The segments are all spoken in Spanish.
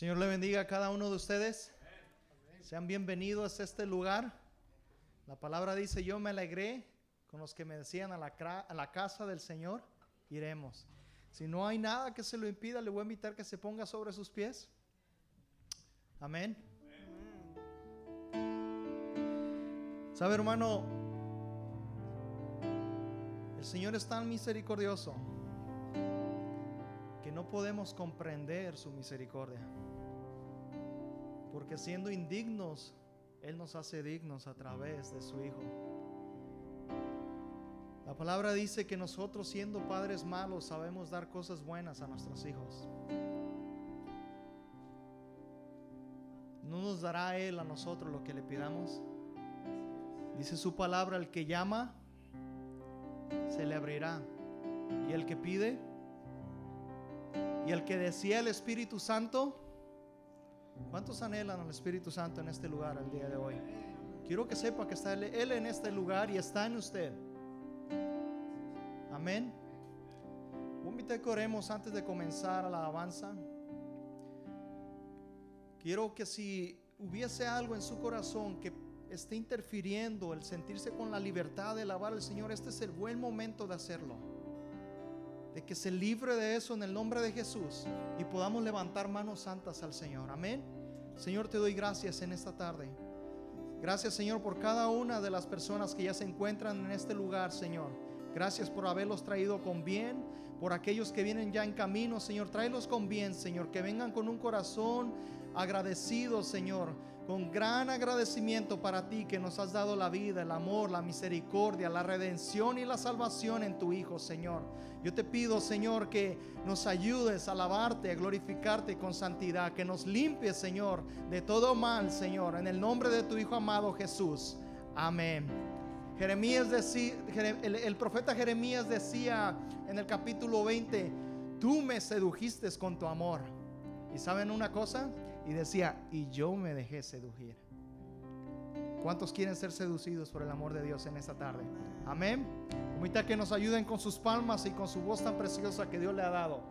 Señor le bendiga a cada uno de ustedes. Sean bienvenidos a este lugar. La palabra dice, yo me alegré con los que me decían a la, a la casa del Señor, iremos. Si no hay nada que se lo impida, le voy a invitar que se ponga sobre sus pies. Amén. Sabe, hermano, el Señor es tan misericordioso que no podemos comprender su misericordia. Porque siendo indignos, Él nos hace dignos a través de su Hijo. La palabra dice que nosotros siendo padres malos sabemos dar cosas buenas a nuestros hijos. ¿No nos dará Él a nosotros lo que le pidamos? Dice su palabra, el que llama, se le abrirá. Y el que pide, y el que decía el Espíritu Santo, ¿cuántos anhelan al Espíritu Santo en este lugar el día de hoy? Quiero que sepa que está Él, en este lugar y está en usted. Amén. Invitar que oremos antes de comenzar la alabanza. Quiero que si hubiese algo en su corazón que esté interfiriendo el sentirse con la libertad de alabar al Señor, este es el buen momento de hacerlo. De que se libre de eso en el nombre de Jesús y podamos levantar manos santas al Señor. Amén. Señor, te doy gracias en esta tarde. Gracias, Señor, por cada una de las personas que ya se encuentran en este lugar, Señor. Gracias por haberlos traído con bien. Por aquellos que vienen ya en camino, Señor, tráelos con bien, Señor. Que vengan con un corazón agradecido, Señor. Con gran agradecimiento para ti que nos has dado la vida, el amor, la misericordia, la redención y la salvación en tu Hijo, Señor. Yo te pido, Señor, que nos ayudes a alabarte, a glorificarte con santidad. Que nos limpies, Señor, de todo mal, Señor. En el nombre de tu Hijo amado Jesús. Amén. Jeremías decía, el, el profeta Jeremías decía en el capítulo 20, tú me sedujiste con tu amor. ¿Y saben una cosa? Y decía, y yo me dejé seducir. ¿Cuántos quieren ser seducidos por el amor de Dios en esta tarde? Amén. Ahorita que nos ayuden con sus palmas y con su voz tan preciosa que Dios le ha dado.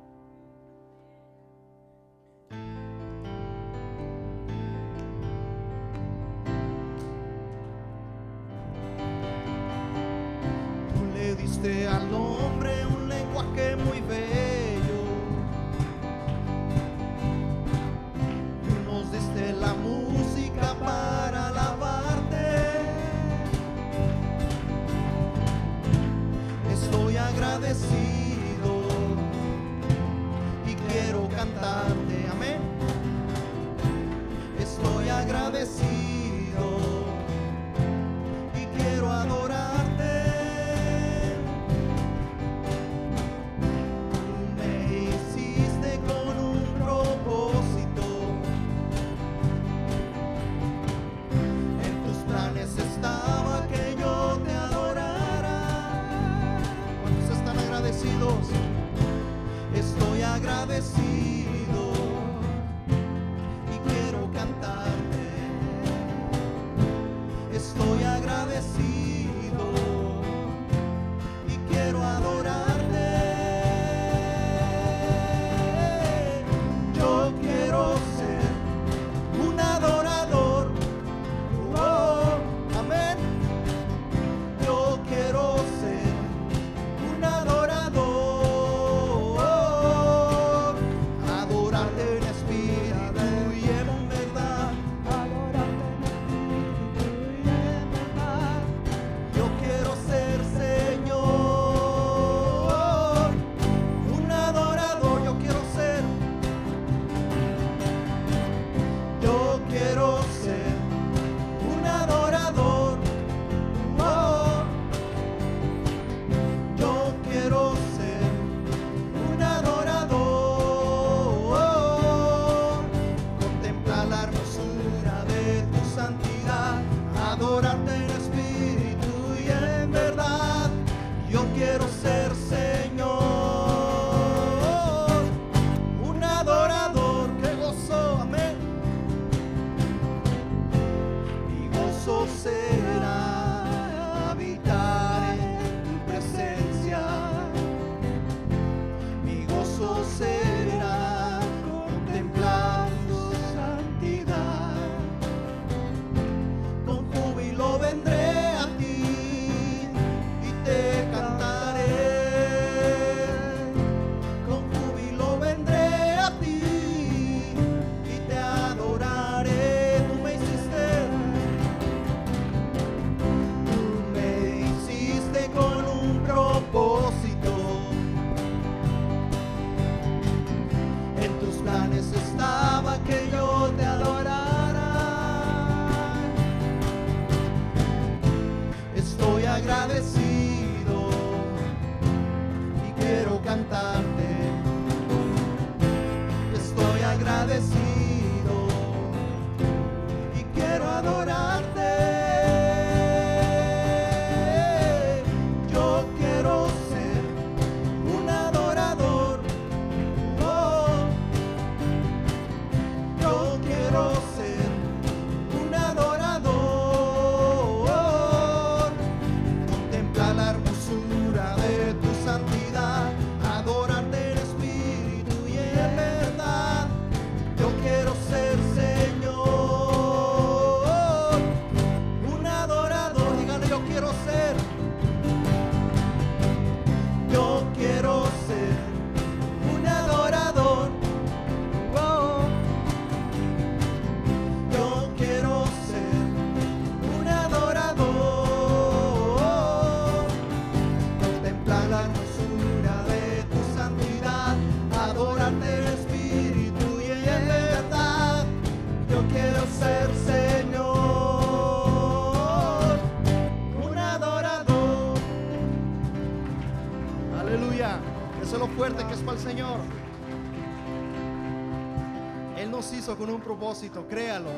Un propósito, créalo.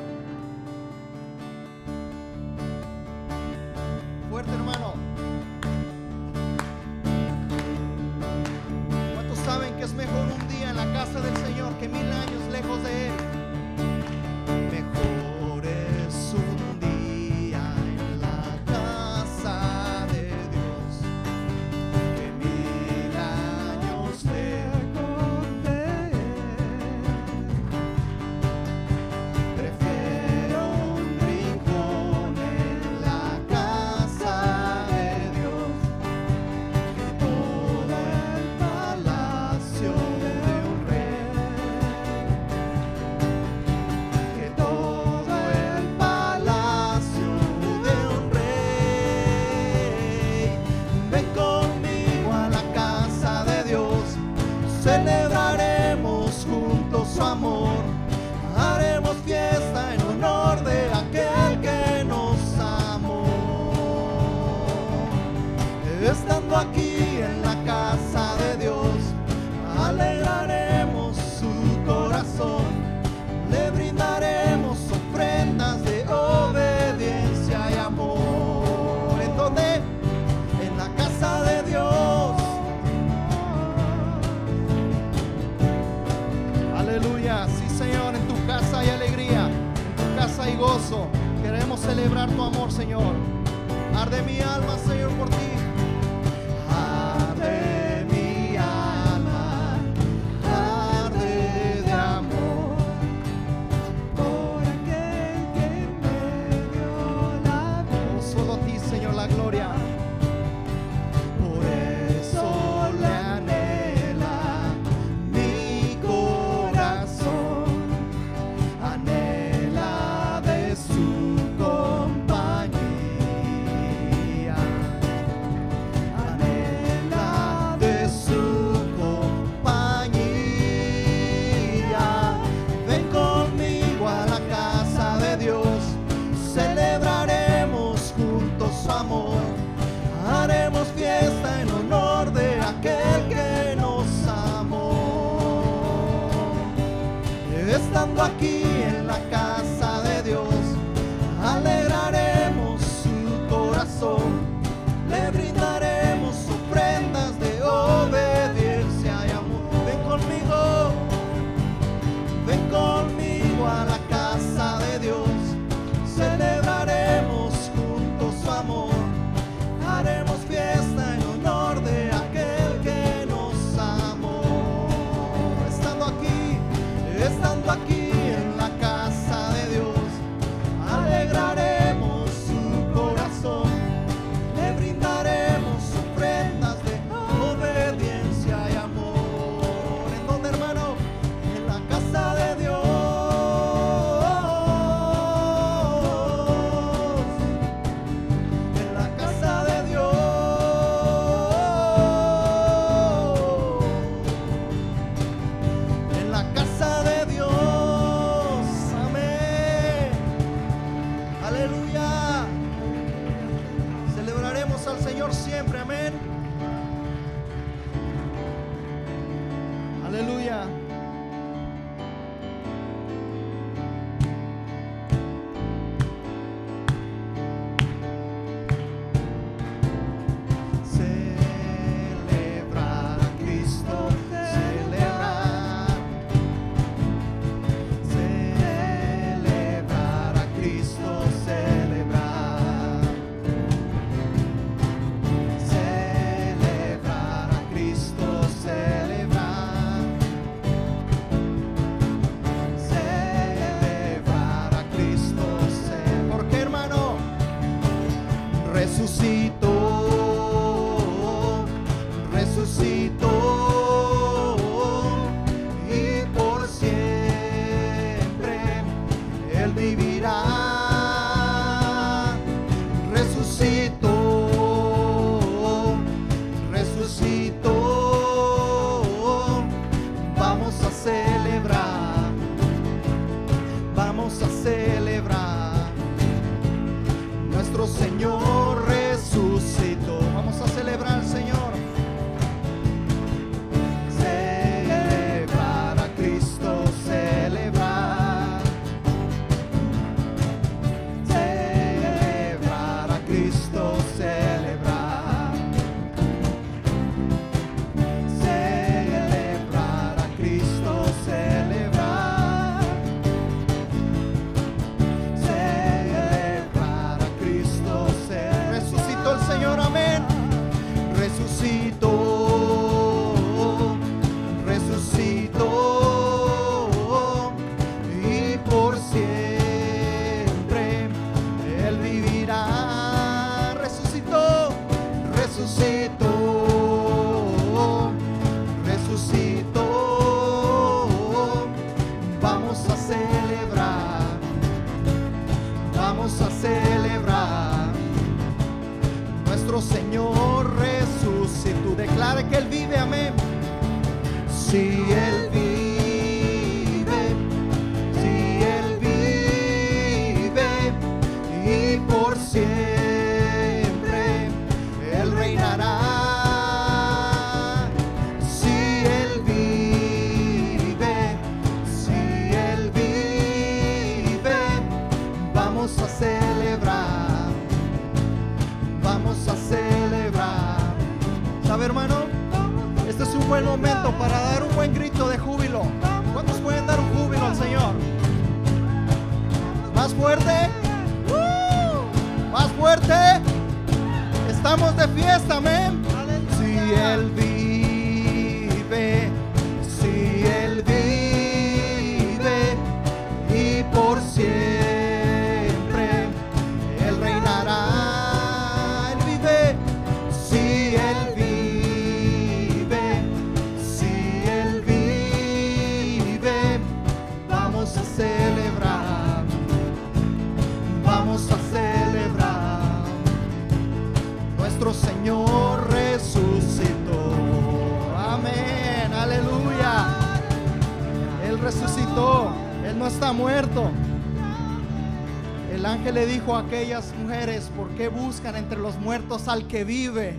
Le dijo a aquellas mujeres, ¿por qué buscan entre los muertos al que vive?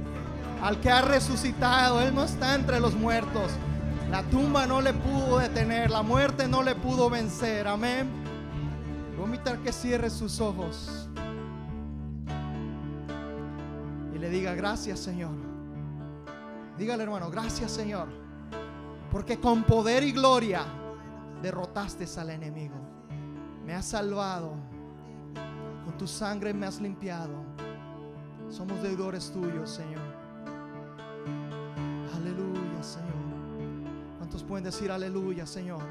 Al que ha resucitado, Él no está entre los muertos. La tumba no le pudo detener, la muerte no le pudo vencer. Amén. Voy a invitar que cierre sus ojos y le diga gracias Señor. Dígale hermano, gracias Señor. Porque con poder y gloria derrotaste al enemigo. Me has salvado. Con tu sangre me has limpiado. Somos deudores tuyos, Señor. Aleluya, Señor. ¿Cuántos pueden decir aleluya, Señor?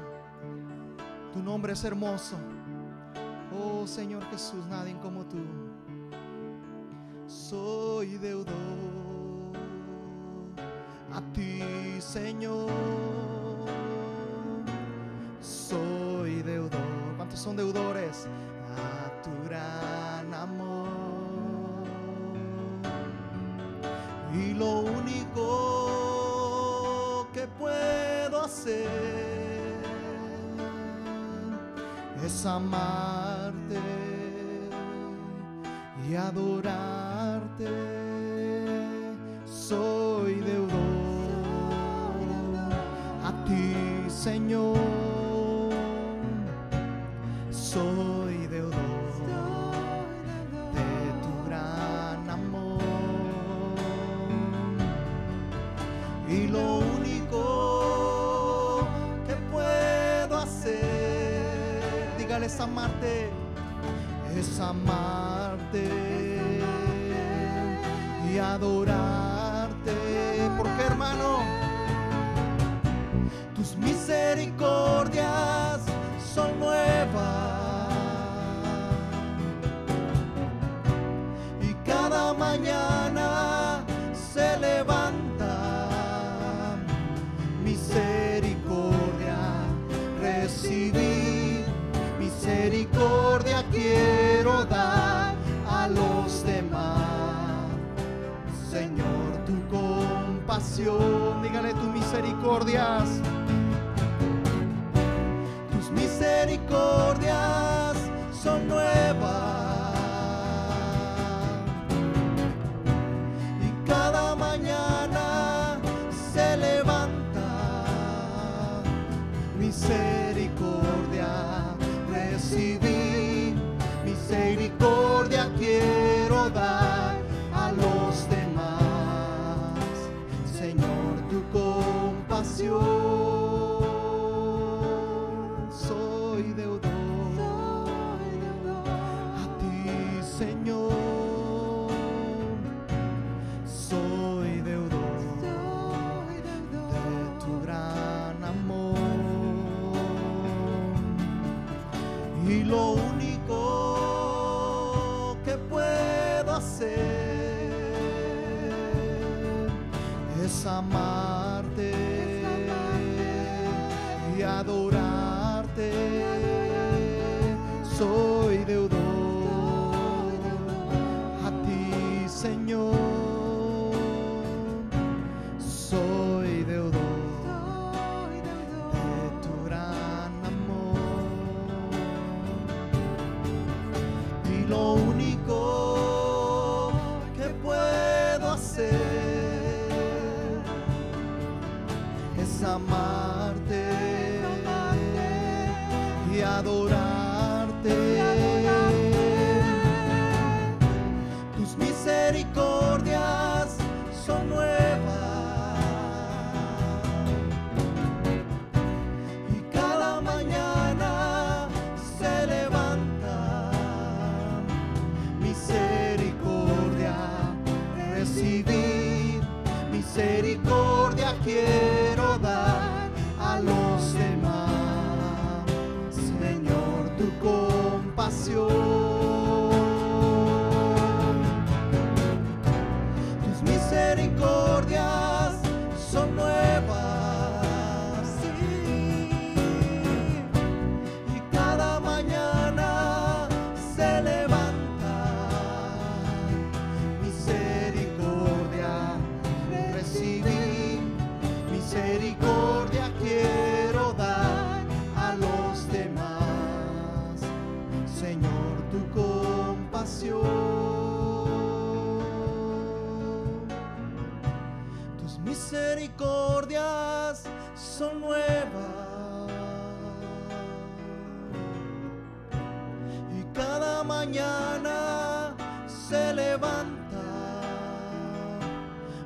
Tu nombre es hermoso. Oh, Señor Jesús, nadie como tú. Soy deudor a ti, Señor. Soy deudor. ¿Cuántos son deudores? A tu gran amor. Y lo único que puedo hacer es amarte y adorarte. Soy deudor a ti, Señor. Es amarte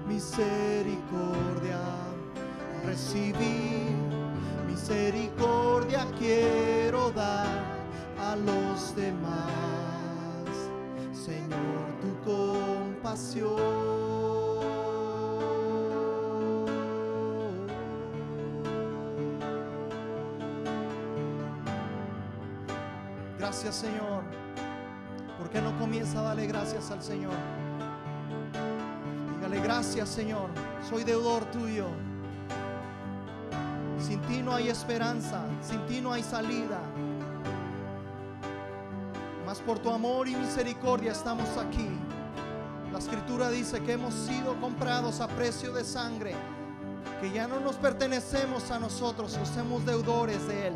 misericordia, recibir misericordia quiero dar a los demás, Señor, tu compasión. Gracias Señor. ¿Por qué no comienza a darle gracias al Señor? Gracias Señor, soy deudor tuyo. Sin ti no hay esperanza, sin ti no hay salida. Mas por tu amor y misericordia estamos aquí. La escritura dice que hemos sido comprados a precio de sangre, que ya no nos pertenecemos a nosotros, somos deudores de Él.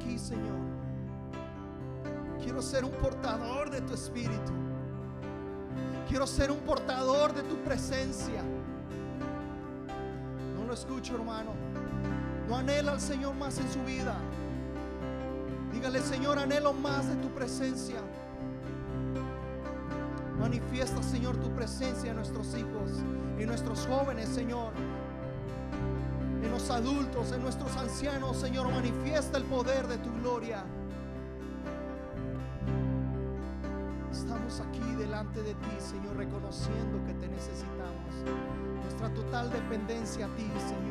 aquí, Señor. Quiero ser un portador de tu espíritu. Quiero ser un portador de tu presencia. No lo escucho, hermano. No anhela al Señor más en su vida. Dígale, Señor, anhelo más de tu presencia. Manifiesta, Señor, tu presencia en nuestros hijos, en nuestros jóvenes, Señor, adultos, en nuestros ancianos, Señor, manifiesta el poder de tu gloria. Estamos aquí delante de ti, Señor, reconociendo que te necesitamos. Nuestra total dependencia a ti, Señor.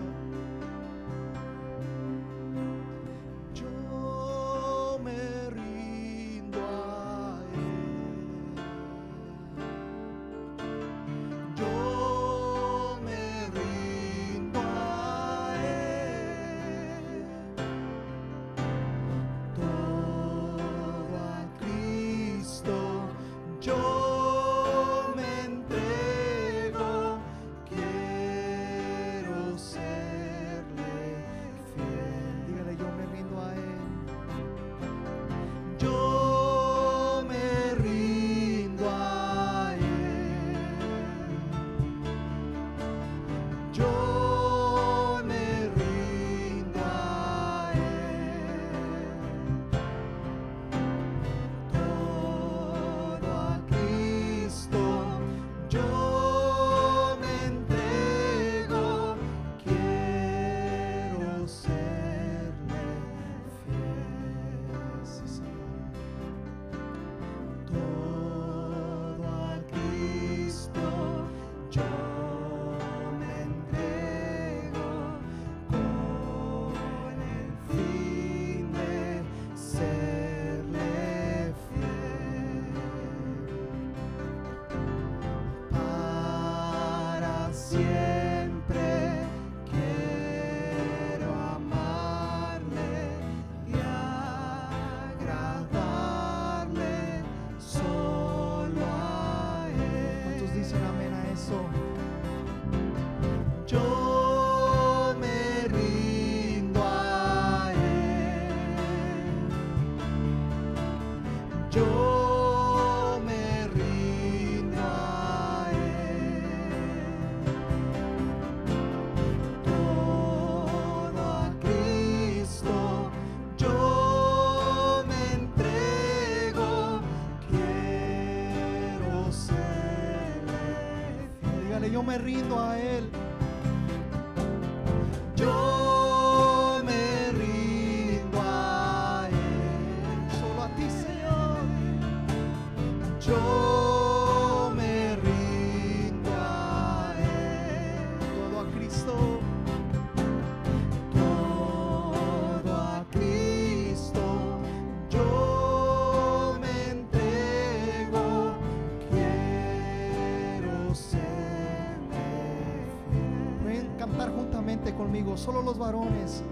corrido a Él. bendiciones.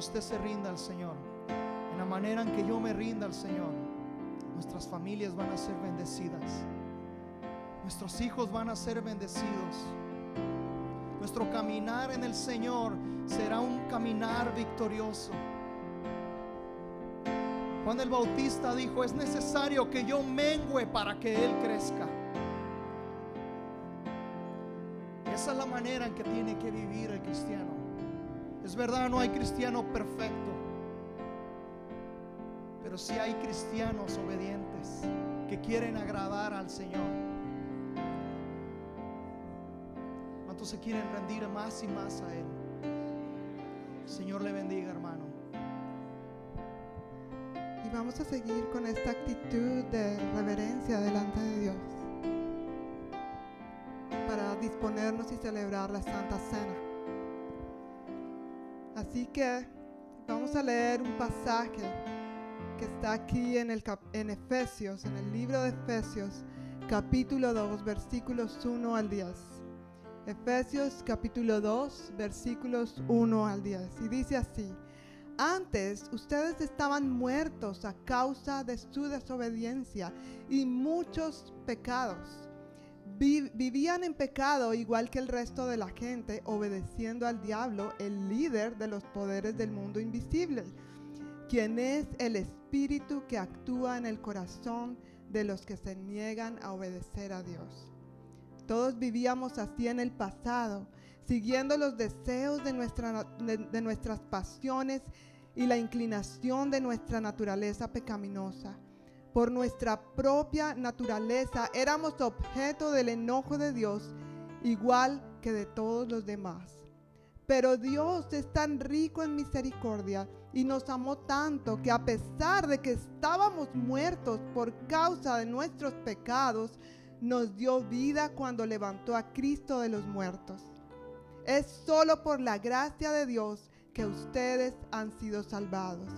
Usted se rinda al Señor, en la manera en que yo me rinda al Señor, nuestras familias van a ser bendecidas. Nuestros hijos van a ser bendecidos. Nuestro caminar en el Señor será un caminar victorioso. Juan el Bautista dijo, es necesario que yo mengüe para que Él crezca. Esa es la manera en que tiene que vivir el cristiano. Es verdad, no hay cristiano perfecto, pero sí hay cristianos obedientes que quieren agradar al Señor. ¿Cuántos se quieren rendir más y más a Él? Señor le bendiga, hermano. Y vamos a seguir con esta actitud de reverencia delante de Dios para disponernos y celebrar la Santa Cena. Así que vamos a leer un pasaje que está aquí en, el en Efesios, en el libro de Efesios, capítulo 2, versículos 1 al 10. Efesios capítulo 2, versículos 1 al 10. Y dice así, antes ustedes estaban muertos a causa de su desobediencia y muchos pecados vivían en pecado igual que el resto de la gente, obedeciendo al diablo, el líder de los poderes del mundo invisible, quien es el espíritu que actúa en el corazón de los que se niegan a obedecer a Dios. Todos vivíamos así en el pasado, siguiendo los deseos de, nuestra, de nuestras pasiones y la inclinación de nuestra naturaleza pecaminosa por nuestra propia naturaleza, éramos objeto del enojo de Dios, igual que de todos los demás. Pero Dios es tan rico en misericordia y nos amó tanto que a pesar de que estábamos muertos por causa de nuestros pecados, nos dio vida cuando levantó a Cristo de los muertos. Es solo por la gracia de Dios que ustedes han sido salvados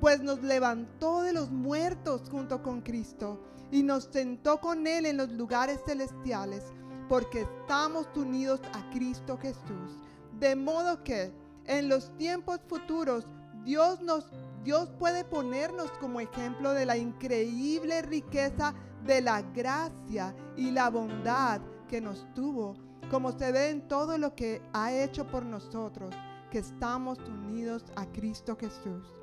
pues nos levantó de los muertos junto con Cristo y nos sentó con Él en los lugares celestiales, porque estamos unidos a Cristo Jesús. De modo que en los tiempos futuros Dios nos Dios puede ponernos como ejemplo de la increíble riqueza de la gracia y la bondad que nos tuvo, como se ve en todo lo que ha hecho por nosotros, que estamos unidos a Cristo Jesús.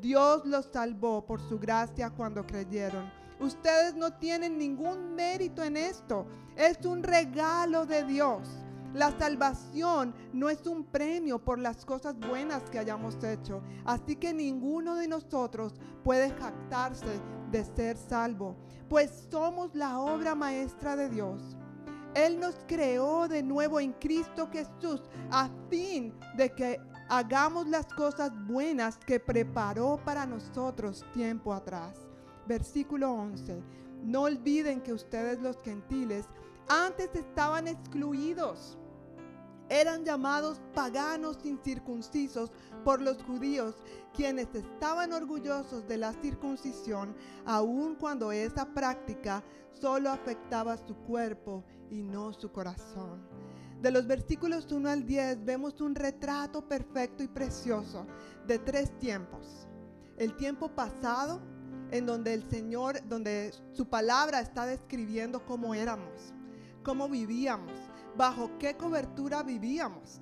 Dios los salvó por su gracia cuando creyeron. Ustedes no tienen ningún mérito en esto. Es un regalo de Dios. La salvación no es un premio por las cosas buenas que hayamos hecho. Así que ninguno de nosotros puede jactarse de ser salvo, pues somos la obra maestra de Dios. Él nos creó de nuevo en Cristo Jesús a fin de que hagamos las cosas buenas que preparó para nosotros tiempo atrás. Versículo 11. No olviden que ustedes los gentiles antes estaban excluidos. Eran llamados paganos incircuncisos por los judíos, quienes estaban orgullosos de la circuncisión, aun cuando esa práctica solo afectaba su cuerpo y no su corazón. De los versículos 1 al 10 vemos un retrato perfecto y precioso de tres tiempos. El tiempo pasado, en donde el Señor, donde su palabra está describiendo cómo éramos, cómo vivíamos, bajo qué cobertura vivíamos.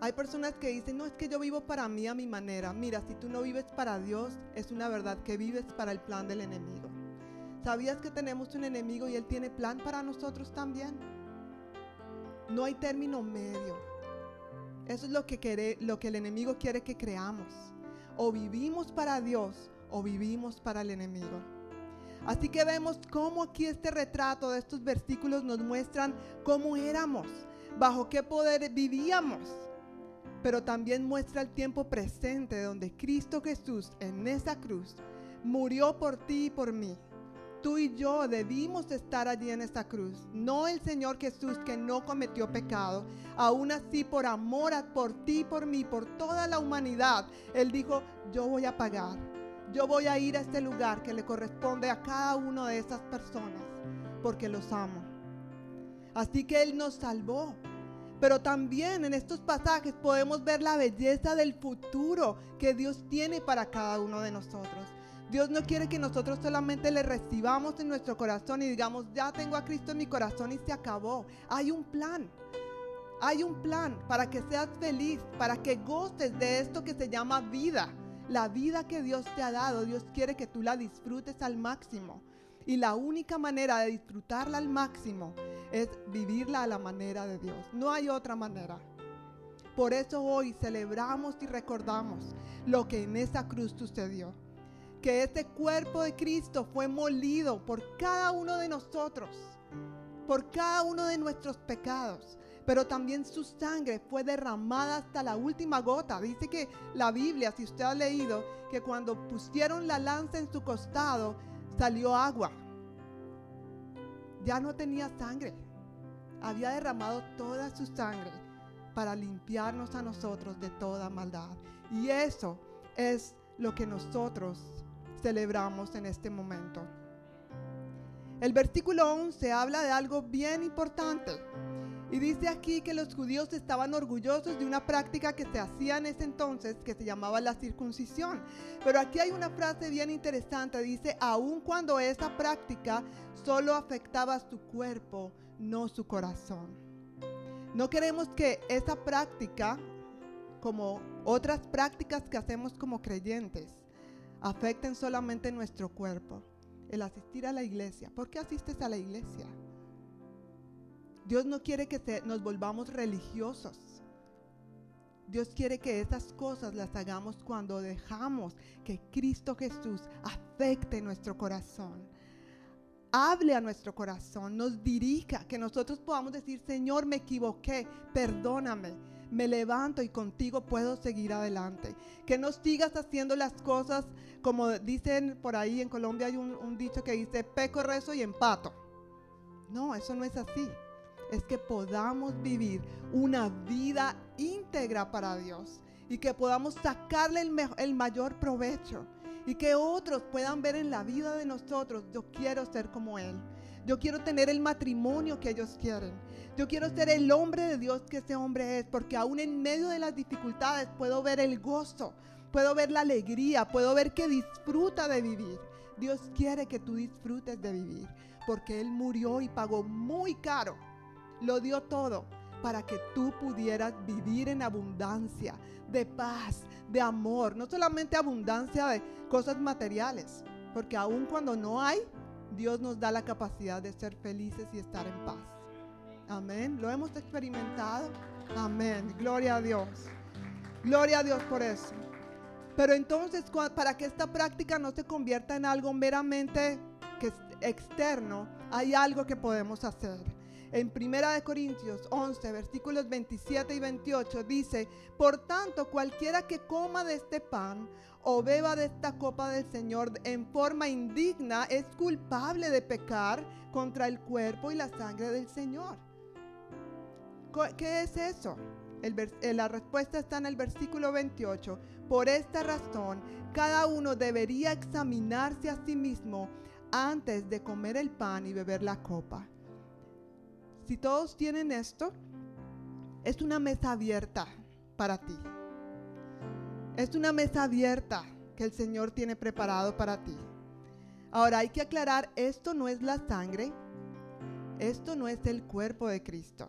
Hay personas que dicen, no es que yo vivo para mí a mi manera. Mira, si tú no vives para Dios, es una verdad que vives para el plan del enemigo. ¿Sabías que tenemos un enemigo y él tiene plan para nosotros también? No hay término medio. Eso es lo que, lo que el enemigo quiere que creamos. O vivimos para Dios o vivimos para el enemigo. Así que vemos cómo aquí este retrato de estos versículos nos muestran cómo éramos, bajo qué poder vivíamos. Pero también muestra el tiempo presente donde Cristo Jesús en esa cruz murió por ti y por mí Tú y yo debimos estar allí en esta cruz. No el Señor Jesús que no cometió pecado. Aún así, por amor a, por ti, por mí, por toda la humanidad, Él dijo, yo voy a pagar. Yo voy a ir a este lugar que le corresponde a cada una de esas personas porque los amo. Así que Él nos salvó. Pero también en estos pasajes podemos ver la belleza del futuro que Dios tiene para cada uno de nosotros. Dios no quiere que nosotros solamente le recibamos en nuestro corazón y digamos, ya tengo a Cristo en mi corazón y se acabó. Hay un plan. Hay un plan para que seas feliz, para que goces de esto que se llama vida. La vida que Dios te ha dado, Dios quiere que tú la disfrutes al máximo. Y la única manera de disfrutarla al máximo es vivirla a la manera de Dios. No hay otra manera. Por eso hoy celebramos y recordamos lo que en esa cruz sucedió que este cuerpo de Cristo fue molido por cada uno de nosotros, por cada uno de nuestros pecados. Pero también su sangre fue derramada hasta la última gota. Dice que la Biblia, si usted ha leído, que cuando pusieron la lanza en su costado, salió agua. Ya no tenía sangre. Había derramado toda su sangre para limpiarnos a nosotros de toda maldad. Y eso es lo que nosotros celebramos en este momento. El versículo 11 habla de algo bien importante. Y dice aquí que los judíos estaban orgullosos de una práctica que se hacía en ese entonces que se llamaba la circuncisión. Pero aquí hay una frase bien interesante. Dice, aun cuando esa práctica solo afectaba su cuerpo, no su corazón. No queremos que esa práctica, como otras prácticas que hacemos como creyentes, afecten solamente nuestro cuerpo. El asistir a la iglesia. ¿Por qué asistes a la iglesia? Dios no quiere que nos volvamos religiosos. Dios quiere que esas cosas las hagamos cuando dejamos que Cristo Jesús afecte nuestro corazón. Hable a nuestro corazón, nos dirija, que nosotros podamos decir, Señor, me equivoqué, perdóname me levanto y contigo puedo seguir adelante. Que no sigas haciendo las cosas como dicen por ahí en Colombia hay un, dicho que dice peco, rezo y empato. No, eso no es así. Es que podamos vivir una vida íntegra para Dios y que podamos sacarle el, mayor provecho y que otros puedan ver en la vida de nosotros, yo quiero ser como Él. Yo quiero tener el matrimonio que ellos quieren. Yo quiero ser el hombre de Dios que ese hombre es, porque aún en medio de las dificultades puedo ver el gozo, puedo ver la alegría, puedo ver que disfruta de vivir. Dios quiere que tú disfrutes de vivir, porque Él murió y pagó muy caro. Lo dio todo para que tú pudieras vivir en abundancia, de paz, de amor, no solamente abundancia de cosas materiales, porque aún cuando no hay, Dios nos da la capacidad de ser felices y estar en paz. Amén. Lo hemos experimentado. Amén. Gloria a Dios. Gloria a Dios por eso. Pero entonces, para que esta práctica no se convierta en algo meramente externo, hay algo que podemos hacer. En Primera de Corintios 11, versículos 27 y 28 dice, "Por tanto, cualquiera que coma de este pan o beba de esta copa del Señor en forma indigna es culpable de pecar contra el cuerpo y la sangre del Señor. ¿Qué es eso? Eh, la respuesta está en el versículo 28. Por esta razón, cada uno debería examinarse a sí mismo antes de comer el pan y beber la copa. Si todos tienen esto, es una mesa abierta para ti. Es una mesa abierta que el Señor tiene preparado para ti. Ahora hay que aclarar, esto no es la sangre, esto no es el cuerpo de Cristo.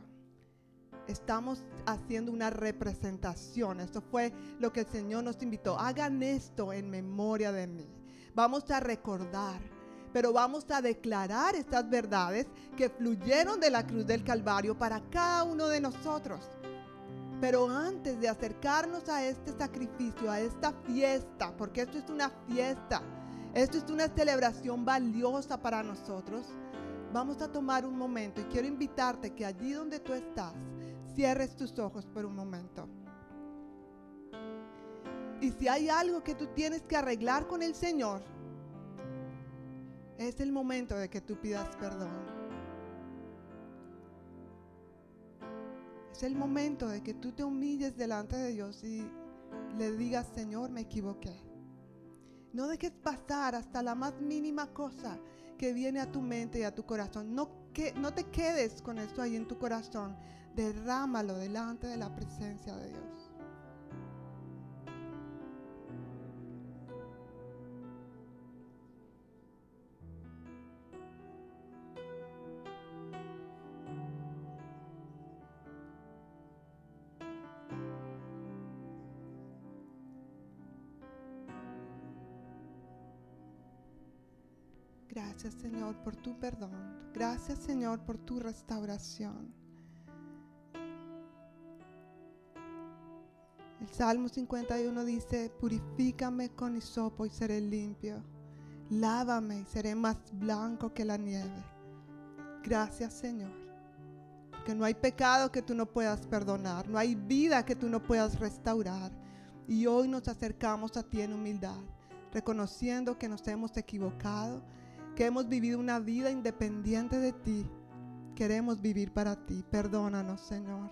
Estamos haciendo una representación. Esto fue lo que el Señor nos invitó. Hagan esto en memoria de mí. Vamos a recordar, pero vamos a declarar estas verdades que fluyeron de la cruz del Calvario para cada uno de nosotros. Pero antes de acercarnos a este sacrificio, a esta fiesta, porque esto es una fiesta, esto es una celebración valiosa para nosotros, vamos a tomar un momento y quiero invitarte que allí donde tú estás, cierres tus ojos por un momento. Y si hay algo que tú tienes que arreglar con el Señor, es el momento de que tú pidas perdón. Es el momento de que tú te humilles delante de Dios y le digas, Señor, me equivoqué. No dejes pasar hasta la más mínima cosa que viene a tu mente y a tu corazón. No, que, no te quedes con esto ahí en tu corazón. Derrámalo delante de la presencia de Dios. Gracias Señor por tu perdón. Gracias Señor por tu restauración. El Salmo 51 dice, purifícame con hisopo y seré limpio. Lávame y seré más blanco que la nieve. Gracias Señor. Que no hay pecado que tú no puedas perdonar. No hay vida que tú no puedas restaurar. Y hoy nos acercamos a ti en humildad, reconociendo que nos hemos equivocado que hemos vivido una vida independiente de ti. Queremos vivir para ti. Perdónanos, Señor.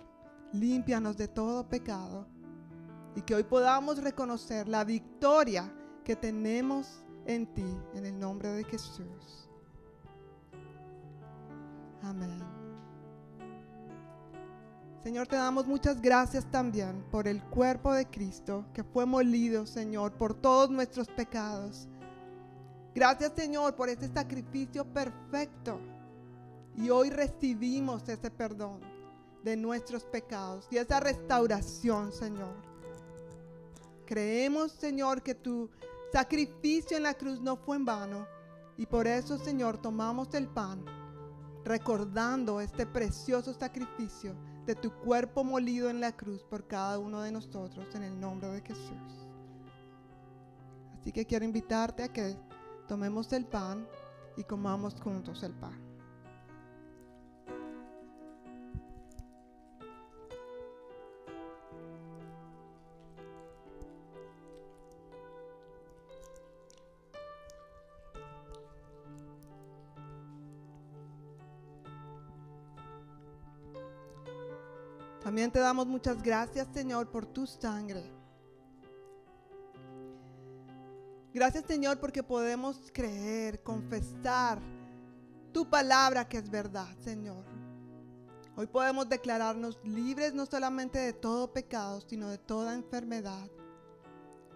Límpianos de todo pecado. Y que hoy podamos reconocer la victoria que tenemos en ti, en el nombre de Jesús. Amén. Señor, te damos muchas gracias también por el cuerpo de Cristo que fue molido, Señor, por todos nuestros pecados. Gracias Señor por este sacrificio perfecto. Y hoy recibimos ese perdón de nuestros pecados y esa restauración, Señor. Creemos, Señor, que tu sacrificio en la cruz no fue en vano. Y por eso, Señor, tomamos el pan, recordando este precioso sacrificio de tu cuerpo molido en la cruz por cada uno de nosotros, en el nombre de Jesús. Así que quiero invitarte a que Tomemos el pan y comamos juntos el pan. También te damos muchas gracias, Señor, por tu sangre Gracias Señor porque podemos creer, confesar tu palabra que es verdad, Señor. Hoy podemos declararnos libres no solamente de todo pecado, sino de toda enfermedad.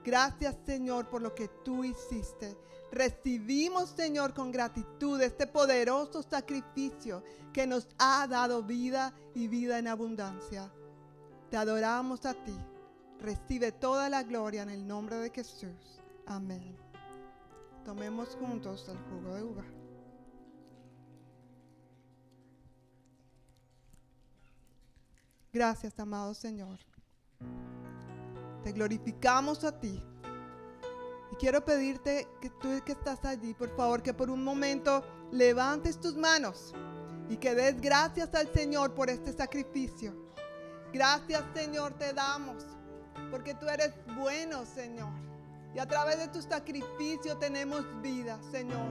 Gracias Señor por lo que tú hiciste. Recibimos Señor con gratitud este poderoso sacrificio que nos ha dado vida y vida en abundancia. Te adoramos a ti. Recibe toda la gloria en el nombre de Jesús. Amén. Tomemos juntos el jugo de uva. Gracias, amado Señor. Te glorificamos a ti. Y quiero pedirte que tú que estás allí, por favor, que por un momento levantes tus manos y que des gracias al Señor por este sacrificio. Gracias, Señor, te damos, porque tú eres bueno, Señor. Y a través de tu sacrificio tenemos vida, Señor.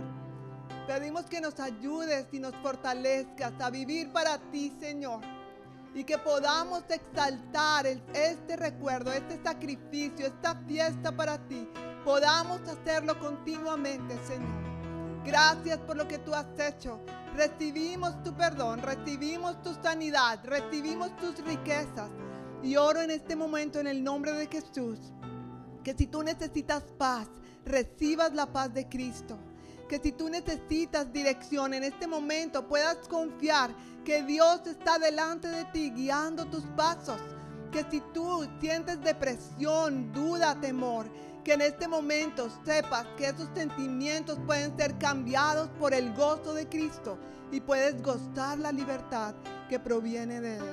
Pedimos que nos ayudes y nos fortalezcas a vivir para ti, Señor. Y que podamos exaltar este recuerdo, este sacrificio, esta fiesta para ti. Podamos hacerlo continuamente, Señor. Gracias por lo que tú has hecho. Recibimos tu perdón, recibimos tu sanidad, recibimos tus riquezas. Y oro en este momento en el nombre de Jesús que si tú necesitas paz, recibas la paz de Cristo. Que si tú necesitas dirección en este momento, puedas confiar que Dios está delante de ti guiando tus pasos. Que si tú sientes depresión, duda, temor, que en este momento sepas que esos sentimientos pueden ser cambiados por el gozo de Cristo y puedes gozar la libertad que proviene de Él.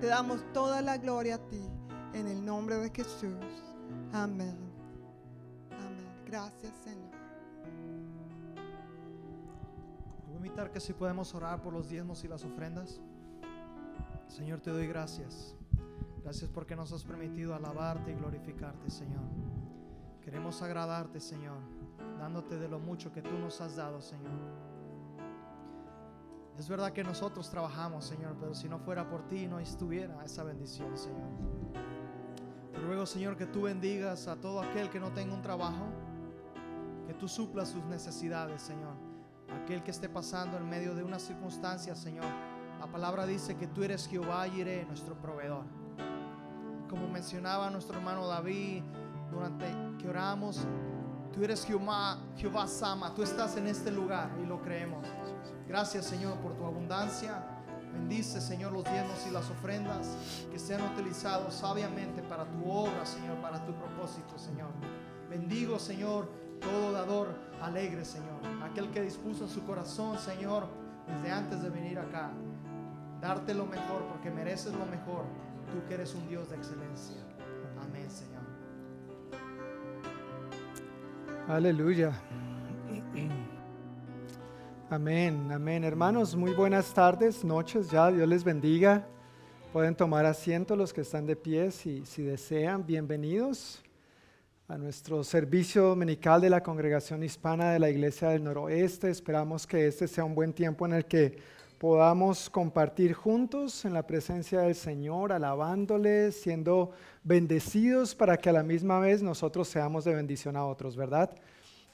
Te damos toda la gloria a ti en el nombre de Jesús. Amén. Amén. Gracias, Señor. Voy a invitar que si podemos orar por los diezmos y las ofrendas. Señor, te doy gracias. Gracias porque nos has permitido alabarte y glorificarte, Señor. Queremos agradarte, Señor, dándote de lo mucho que tú nos has dado, Señor. Es verdad que nosotros trabajamos, Señor, pero si no fuera por ti no estuviera esa bendición, Señor ruego, Señor, que tú bendigas a todo aquel que no tenga un trabajo, que tú suplas sus necesidades, Señor. aquel que esté pasando en medio de una circunstancia, Señor. La palabra dice que tú eres Jehová iré, nuestro proveedor. Como mencionaba nuestro hermano David durante que oramos, tú eres Jehová, Jehová Sama, tú estás en este lugar y lo creemos. Gracias, Señor, por tu abundancia. Bendice, Señor, los diezmos y las ofrendas que sean utilizados sabiamente para tu obra, Señor, para tu propósito, Señor. Bendigo, Señor, todo dador alegre, Señor. Aquel que dispuso en su corazón, Señor, desde antes de venir acá. Darte lo mejor porque mereces lo mejor. Tú que eres un Dios de excelencia. Amén, Señor. Aleluya. Amén, amén. Hermanos, muy buenas tardes, noches ya. Dios les bendiga. Pueden tomar asiento los que están de pie si, si desean. Bienvenidos a nuestro servicio dominical de la Congregación Hispana de la Iglesia del Noroeste. Esperamos que este sea un buen tiempo en el que podamos compartir juntos en la presencia del Señor, alabándole, siendo bendecidos para que a la misma vez nosotros seamos de bendición a otros, ¿verdad?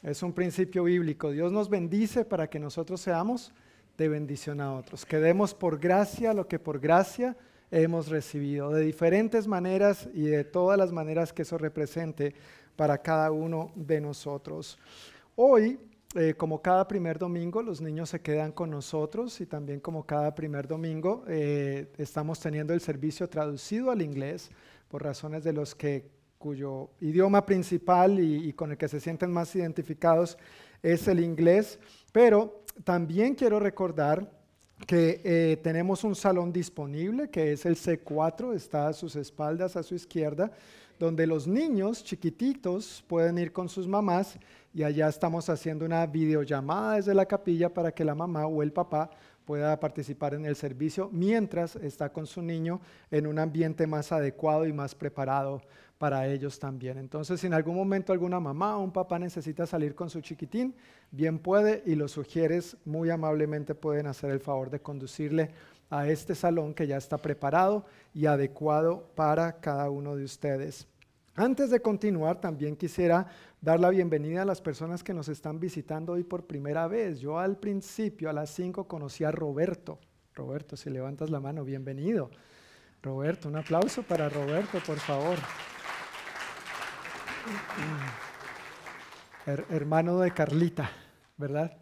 Es un principio bíblico. Dios nos bendice para que nosotros seamos de bendición a otros. Que demos por gracia lo que por gracia hemos recibido, de diferentes maneras y de todas las maneras que eso represente para cada uno de nosotros. Hoy, eh, como cada primer domingo, los niños se quedan con nosotros y también como cada primer domingo eh, estamos teniendo el servicio traducido al inglés por razones de los que cuyo idioma principal y, con el que se sienten más identificados es el inglés, pero también quiero recordar que eh, tenemos un salón disponible, que es el C4, está a sus espaldas, a su izquierda, donde los niños chiquititos pueden ir con sus mamás y allá estamos haciendo una videollamada desde la capilla para que la mamá o el papá pueda participar en el servicio mientras está con su niño en un ambiente más adecuado y más preparado para ellos también. Entonces, si en algún momento alguna mamá o un papá necesita salir con su chiquitín, bien puede y los sugieres muy amablemente pueden hacer el favor de conducirle a este salón que ya está preparado y adecuado para cada uno de ustedes. Antes de continuar, también quisiera dar la bienvenida a las personas que nos están visitando hoy por primera vez. Yo al principio, a las 5, conocí a Roberto. Roberto, si levantas la mano, bienvenido. Roberto, un aplauso para Roberto, por favor hermano de Carlita, ¿verdad?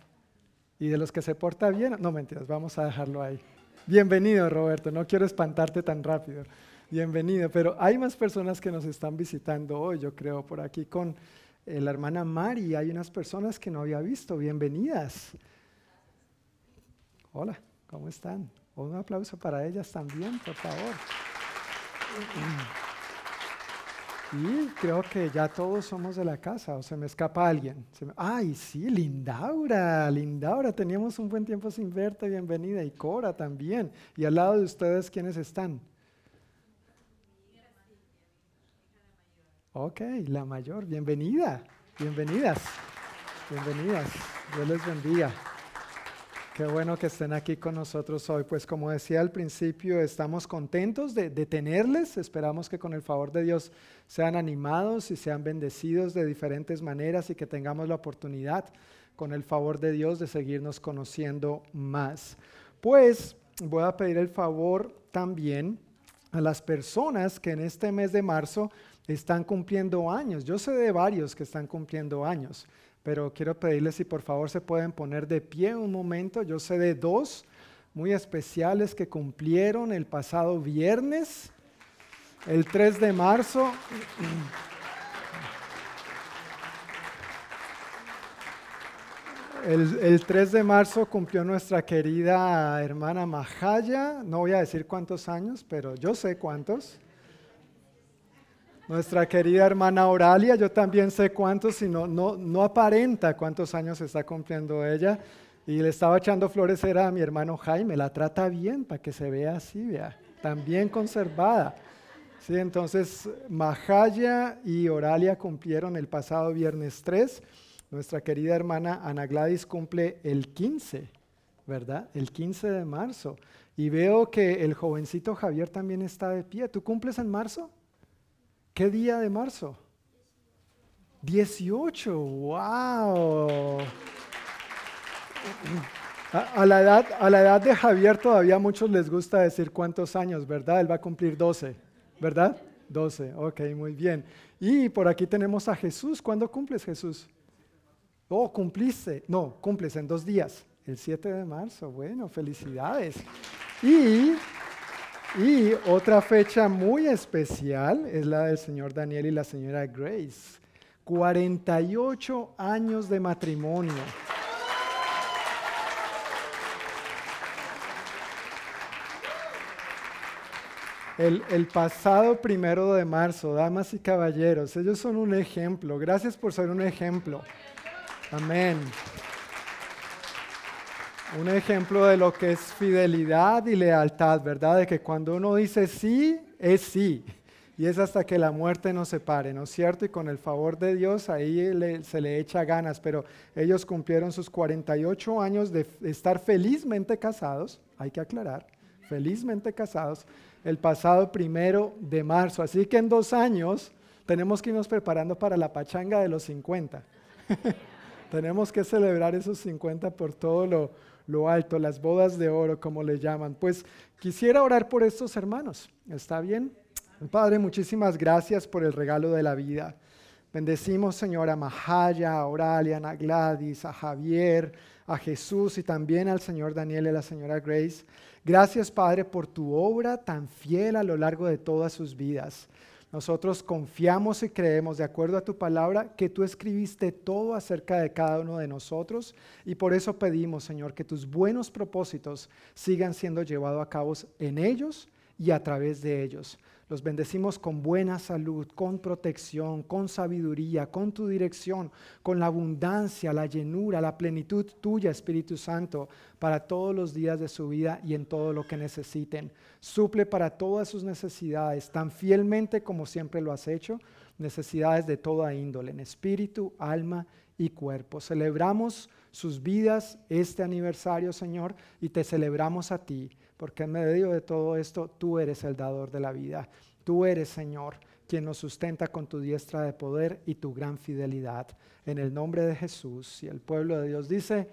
Y de los que se porta bien, no mentiras, vamos a dejarlo ahí. Bienvenido, Roberto, no quiero espantarte tan rápido. Bienvenido, pero hay más personas que nos están visitando hoy, yo creo, por aquí con eh, la hermana Mari, hay unas personas que no había visto, bienvenidas. Hola, ¿cómo están? Un aplauso para ellas también, por favor. Y creo que ya todos somos de la casa, o se me escapa alguien. Ay, sí, Lindaura, Lindaura, teníamos un buen tiempo sin verte, bienvenida. Y Cora también. Y al lado de ustedes, ¿quiénes están? Ok, la mayor, bienvenida, bienvenidas, bienvenidas. Dios les bendiga. Qué bueno que estén aquí con nosotros hoy. Pues como decía al principio, estamos contentos de, tenerles. Esperamos que con el favor de Dios sean animados y sean bendecidos de diferentes maneras y que tengamos la oportunidad con el favor de Dios de seguirnos conociendo más. Pues voy a pedir el favor también a las personas que en este mes de marzo están cumpliendo años. Yo sé de varios que están cumpliendo años pero quiero pedirles si por favor se pueden poner de pie un momento. Yo sé de dos muy especiales que cumplieron el pasado viernes, el 3 de marzo. El, el, 3 de marzo cumplió nuestra querida hermana Majaya, no voy a decir cuántos años, pero yo sé cuántos. Nuestra querida hermana Oralia, yo también sé cuántos, sino no, no aparenta cuántos años está cumpliendo ella. Y le estaba echando flores era a mi hermano Jaime, la trata bien para que se vea así, vea, también conservada. Sí, entonces Majaya y Oralia cumplieron el pasado viernes 3. Nuestra querida hermana Ana Gladys cumple el 15, ¿verdad? El 15 de marzo. Y veo que el jovencito Javier también está de pie. ¿Tú cumples en marzo? ¿Qué día de marzo? 18, wow. A, la edad, a la edad de Javier todavía a muchos les gusta decir cuántos años, ¿verdad? Él va a cumplir 12, ¿verdad? 12, ok, muy bien. Y por aquí tenemos a Jesús. ¿Cuándo cumples, Jesús? Oh, cumpliste. No, cumples en dos días. El 7 de marzo. Bueno, felicidades. Y, y otra fecha muy especial es la del señor Daniel y la señora Grace. 48 años de matrimonio. El, pasado primero de marzo, damas y caballeros, ellos son un ejemplo. Gracias por ser un ejemplo. Amén. Un ejemplo de lo que es fidelidad y lealtad, ¿verdad? De que cuando uno dice sí, es sí. Y es hasta que la muerte nos separe, ¿no es cierto? Y con el favor de Dios ahí se le echa ganas, pero ellos cumplieron sus 48 años de estar felizmente casados, hay que aclarar, felizmente casados, el pasado primero de marzo. Así que en dos años tenemos que irnos preparando para la pachanga de los 50. tenemos que celebrar esos 50 por todo lo, lo alto, las bodas de oro, como le llaman. Pues quisiera orar por estos hermanos. ¿Está bien? Padre, muchísimas gracias por el regalo de la vida. Bendecimos, Señor, a Mahaya, a Oralia, a Gladys, a Javier, a Jesús y también al Señor Daniel y a la señora Grace. Gracias, Padre, por tu obra tan fiel a lo largo de todas sus vidas. Nosotros confiamos y creemos, de acuerdo a tu palabra, que tú escribiste todo acerca de cada uno de nosotros y por eso pedimos, Señor, que tus buenos propósitos sigan siendo llevados a cabo en ellos y a través de ellos. Los bendecimos con buena salud, con protección, con sabiduría, con tu dirección, con la abundancia, la llenura, la plenitud tuya, Espíritu Santo, para todos los días de su vida y en todo lo que necesiten. Suple para todas sus necesidades, tan fielmente como siempre lo has hecho, necesidades de toda índole, en espíritu, alma y cuerpo. Celebramos sus vidas este aniversario, Señor, y te celebramos a ti porque en medio de todo esto tú eres el dador de la vida. Tú eres, Señor, quien nos sustenta con tu diestra de poder y tu gran fidelidad. En el nombre de Jesús. Y el pueblo de Dios dice,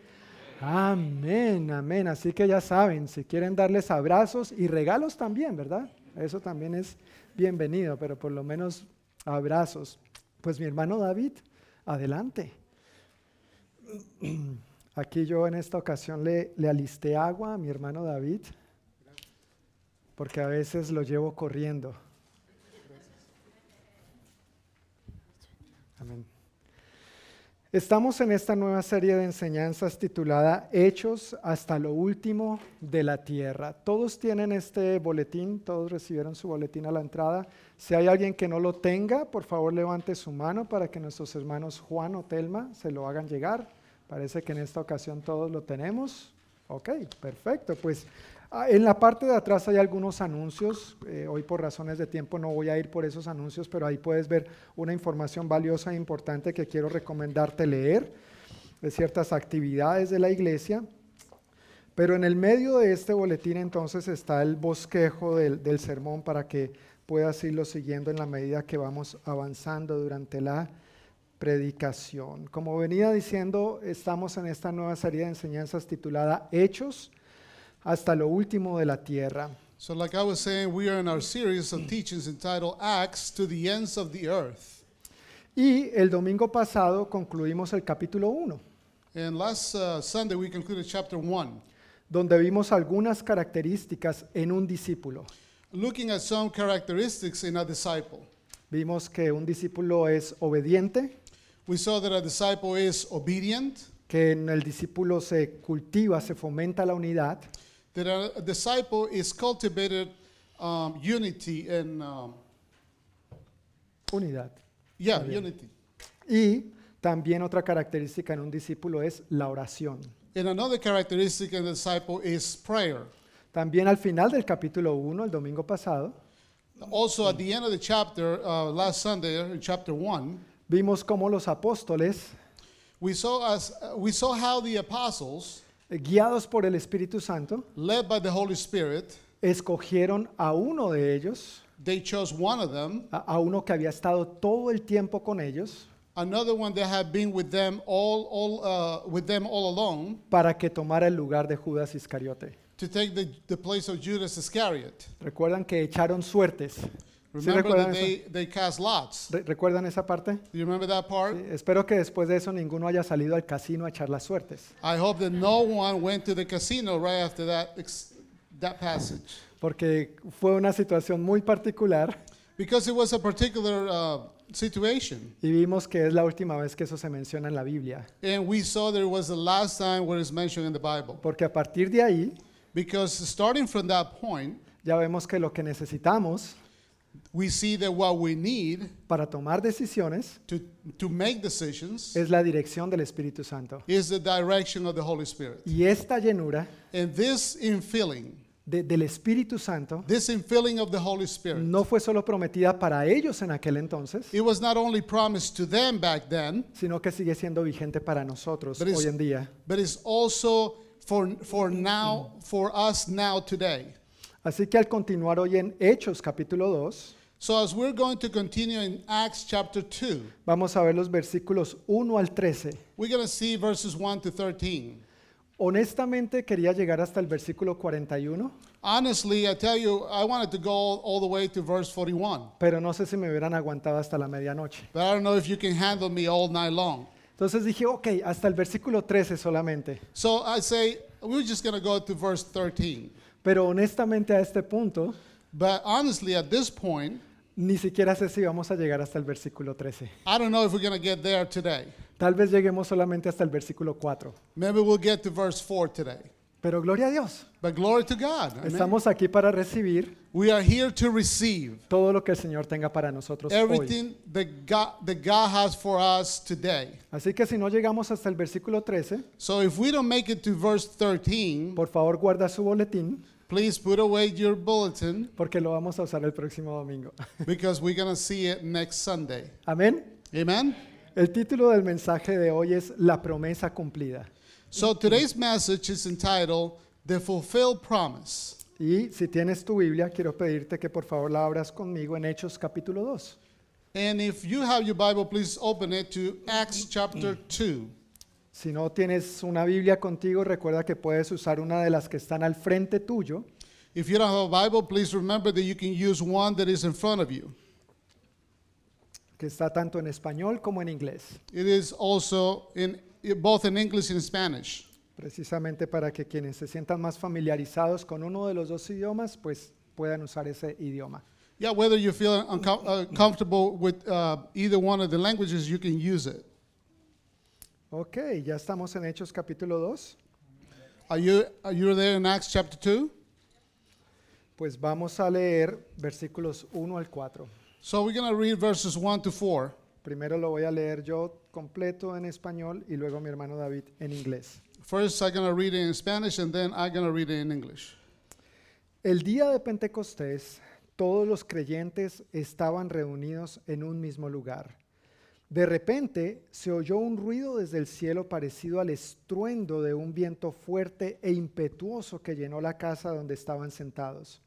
amén, amén. Así que ya saben, si quieren darles abrazos y regalos también, ¿verdad? Eso también es bienvenido, pero por lo menos abrazos. Pues mi hermano David, adelante. Aquí yo en esta ocasión le, le alisté agua a mi hermano David porque a veces lo llevo corriendo. Amén. Estamos en esta nueva serie de enseñanzas titulada Hechos hasta lo último de la tierra. Todos tienen este boletín, todos recibieron su boletín a la entrada. Si hay alguien que no lo tenga, por favor levante su mano para que nuestros hermanos Juan o Telma se lo hagan llegar. Parece que en esta ocasión todos lo tenemos. Ok, perfecto. Pues en la parte de atrás hay algunos anuncios. Eh, hoy por razones de tiempo no voy a ir por esos anuncios, pero ahí puedes ver una información valiosa e importante que quiero recomendarte leer de ciertas actividades de la iglesia. Pero en el medio de este boletín entonces está el bosquejo del, del sermón para que puedas irlo siguiendo en la medida que vamos avanzando durante la predicación. Como venía diciendo, estamos en esta nueva serie de enseñanzas titulada Hechos hasta lo último de la tierra. So, like I was saying, we are in our series of teachings entitled Acts to the Ends of the Earth. Y el domingo pasado concluimos el capítulo 1, And last uh, Sunday, we concluded chapter 1, donde vimos algunas características en un discípulo. looking at some characteristics in a disciple. Vimos que un discípulo es obediente, We saw that a disciple is obedient, que en el discípulo se cultiva, se fomenta la unidad, that a, disciple is cultivated um, unity and, um, unidad. yeah, unity. Y también otra característica en un discípulo es la oración. And another characteristic in a disciple is prayer. También al final del capítulo 1, el domingo pasado, Also, at the end of the chapter, uh, last Sunday, in chapter 1, vimos cómo los apóstoles, we saw, as, uh, we saw how the apostles, guiados por el Espíritu Santo, led by the Holy Spirit, escogieron a uno de ellos, they chose one of them, a, a uno que había estado todo el tiempo con ellos, another one that had been with them all, all uh, with them all along, para que tomara el lugar de Judas Iscariote. to take the, the place of Judas Iscariot. Recuerdan que echaron suertes. ¿Sí Remember recuerdan, eso? they, they cast lots. Re- ¿Recuerdan esa parte? Do you remember that part? Espero que después de eso ninguno haya salido al casino a echar las suertes, I hope that no one went to the casino right after that, ex- that passage. porque fue una situación muy particular Because it was a particular uh, situation. y vimos que es la última vez que eso se menciona en la Biblia. And we saw that it was the last time where it's mentioned in the Bible. Porque a partir de ahí Because starting from that point, ya vemos que lo que necesitamos we see that what we need para tomar decisiones to, to make decisions es la dirección del Espíritu Santo. is the direction of the Holy Spirit. Y esta llenura And this infilling, de- del Espíritu Santo this infilling of the Holy Spirit, no fue solo prometida para ellos en aquel entonces, it was not only promised to them back then, sino que sigue siendo vigente para nosotros But it's- hoy en día. but it's also for, for now, for us now today. Así que al continuar hoy en Hechos capítulo 2, So as we're going to continue in Acts chapter 2, vamos a ver los versículos 1 al 13. we're going to see verses 1 to 13. Honestamente quería llegar hasta el versículo 41, Honestly, I tell you, I wanted to go all, all the way to verse 41, pero no sé si me hubieran aguantado hasta la medianoche. but I don't know if you can handle me all night long. Entonces dije, ok, hasta el versículo 13 solamente. So I say, we're just going to go to verse 13. Pero honestamente a este punto, But honestly, at this point, ni siquiera sé si vamos a llegar hasta el versículo 13. I don't know if we're going to get there today. Tal vez lleguemos solamente hasta el versículo 4. Maybe we'll get to verse 4 today. Pero gloria a Dios. But glory to God. Amen. Estamos aquí para recibir We are here to receive todo lo que el Señor tenga para nosotros hoy. everything that God, that God has for us today. Así que si no llegamos hasta el versículo 13, So if we don't make it to verse 13, por favor guarda su boletín please put away your bulletin porque lo vamos a usar el próximo domingo. because we're going to see it next Sunday. Amén. Amen? El título del mensaje de hoy es La promesa cumplida. So today's message is entitled The Fulfilled Promise. Y si tienes tu Biblia, quiero pedirte que por favor la abras conmigo en Hechos capítulo 2. And if you have your Bible, please open it to Acts chapter 2. Si no tienes una Biblia contigo, recuerda que puedes usar una de las que están al frente tuyo. If you don't have a Bible, please remember that you can use one that is in front of you. que está tanto en español como en inglés, It is also in both in English and Spanish. precisamente para que quienes se sientan más familiarizados con uno de los dos idiomas, pues puedan usar ese idioma. Yeah, whether you feel uncom- uh, with uh, either one of the languages, you can use it. Ok, ya estamos en Hechos capítulo 2. Are you are you there in Acts chapter 2? Pues vamos a leer versículos 1 al 4. So we're going to read verses 1 to 4. Primero lo voy a leer yo completo en español y luego mi hermano David en inglés. First, I'm going to read it in Spanish and then I'm going to read it in English. El día de Pentecostés, todos los creyentes estaban reunidos en un mismo lugar. De repente se oyó un ruido desde el cielo parecido al estruendo de un viento fuerte e impetuoso que llenó la casa donde estaban sentados.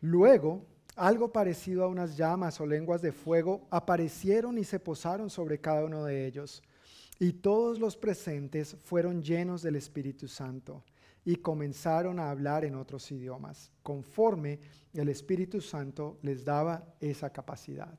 Luego, algo parecido a unas llamas o lenguas de fuego aparecieron y se posaron sobre cada uno de ellos. Y todos los presentes fueron llenos del Espíritu Santo y comenzaron a hablar en otros idiomas, conforme el Espíritu Santo les daba esa capacidad.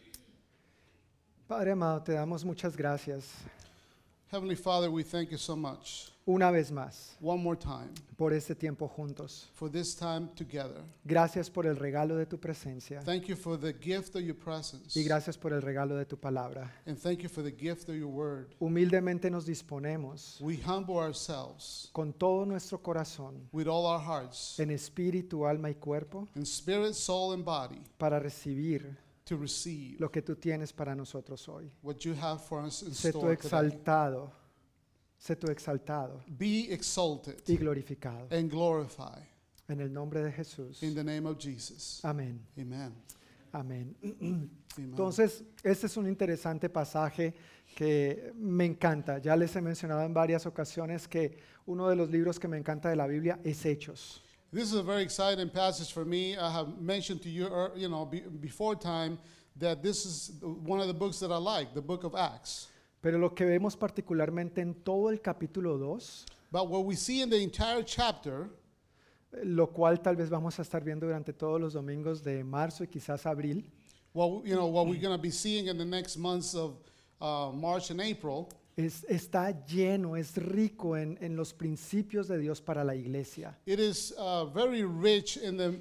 Padre amado, te damos muchas gracias Heavenly Father, we thank you so much una vez más one more time por este tiempo juntos. for this time together. Gracias por el regalo de tu presencia Thank you for the gift of your presence. y gracias por el regalo de tu palabra. And thank you for the gift of your word. Humildemente nos disponemos We humble ourselves con todo nuestro corazón, with all our hearts, en espíritu, alma y cuerpo, in spirit, soul, and body, para recibir to receive lo que tú tienes para nosotros hoy. what you have for us in Sé tú store today. exaltado, sé tú exaltado Be exalted y glorificado. and glorify En el nombre de Jesús. in the name of Jesus. Amén. Amen. Amén. Amen. Entonces, este es un interesante pasaje que me encanta. Ya les he mencionado en varias ocasiones que uno de los libros que me encanta de la Biblia es Hechos. This is a very exciting passage for me. I have mentioned to you, ear- you know, be, before time that this is one of the books that I like, the book of Acts. Pero lo que vemos particularmente en todo el capítulo 2, But what we see in the entire chapter, lo cual tal vez vamos a estar viendo durante todos los domingos de marzo y quizás abril, what you know, what we're going to be seeing in the next months of uh, March and April, es, está lleno, es rico en, en los principios de Dios para la iglesia. it is uh, very rich in the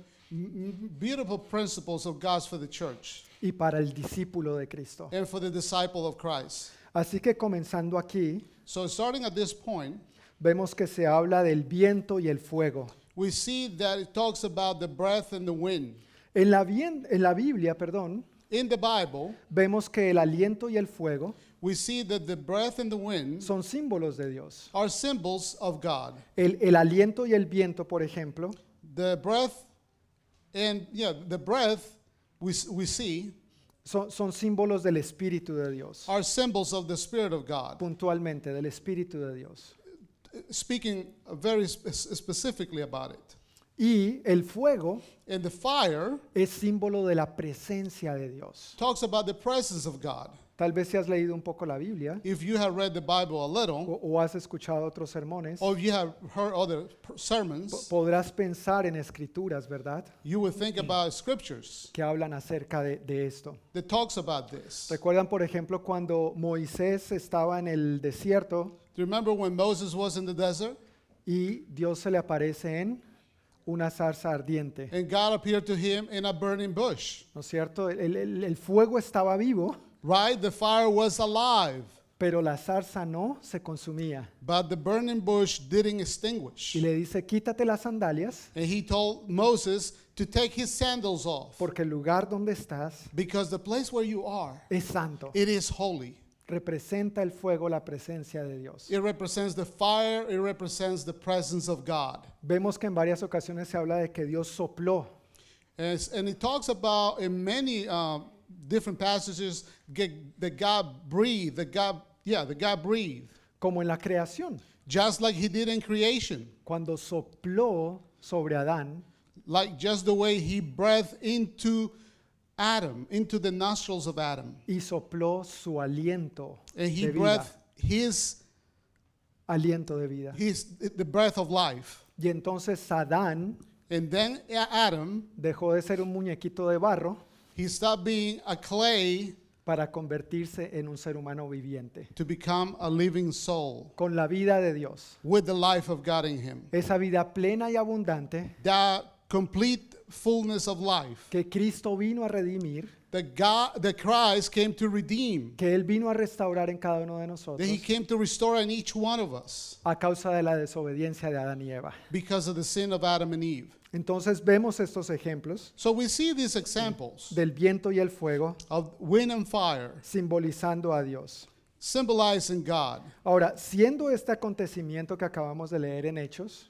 beautiful principles of God's for the church y para el discípulo de Cristo. and for the disciple of Christ. Así que comenzando aquí, So starting at this point, vemos que se habla del viento y el fuego. we see that it talks about the breath and the wind. En la, bien- en la Biblia, perdón, In the Bible, vemos que el aliento y el fuego we see that the breath and the wind son símbolos de Dios. are symbols of God. El, el aliento y el viento, por ejemplo, The breath and yeah, the breath we, s- we see son, son símbolos del Espíritu de Dios. are symbols of the Spirit of God. Puntualmente, del Espíritu de Dios. Speaking very spe- specifically about it. Y el fuego And the fire es símbolo de la presencia de Dios. talks about the presence of God. Tal vez si has leído un poco la Biblia If you have read the Bible a little, o, o has escuchado otros sermones, or if you have heard other p- po- sermons, podrás pensar en escrituras, ¿verdad? you would think about scriptures Que hablan acerca de, de esto. that talks about this. ¿Recuerdan, por ejemplo, cuando Moisés estaba en el desierto Do you remember when Moses was in the desert y Dios se le aparece en una zarza ardiente? and God appeared to him in a burning bush? ¿No es cierto? El, el- el fuego estaba vivo, Right? The fire was alive, pero la zarza no se consumía. but the burning bush didn't extinguish. Y le dice, quítate las sandalias, And he told Moses to take his sandals off porque el lugar donde estás because the place where you are, es santo. it is holy. Representa el fuego la presencia de Dios. It represents the fire, it represents the presence of God. Vemos que en varias ocasiones se habla de que Dios sopló And, it's- and it talks about in many um, different passages that God breathed, that God, yeah, that God breathed, como en la creación, just like He did in creation, cuando sopló sobre Adán. Like just the way He breathed into Adam, into the nostrils of Adam, y sopló su aliento and He de vida, breathed His, aliento de vida. His, the breath of life. Y entonces Adán And then Adam, dejó de ser un muñequito de barro. he stopped being a clay para convertirse en un ser humano viviente, to become a living soul con la vida de Dios. with the life of God in him. Esa vida plena y abundante complete fullness of life que Cristo vino a redimir, that God, that Christ came to redeem, que Él vino a restaurar en cada uno de that nosotros He came to restore in each one of us a causa de la desobediencia de Adán y Eva. because of the sin of Adam and Eve. Entonces vemos estos ejemplos So we see these examples del viento y el fuego of wind and fire simbolizando a Dios. symbolizing God. Ahora, siendo este acontecimiento que acabamos de leer en Hechos,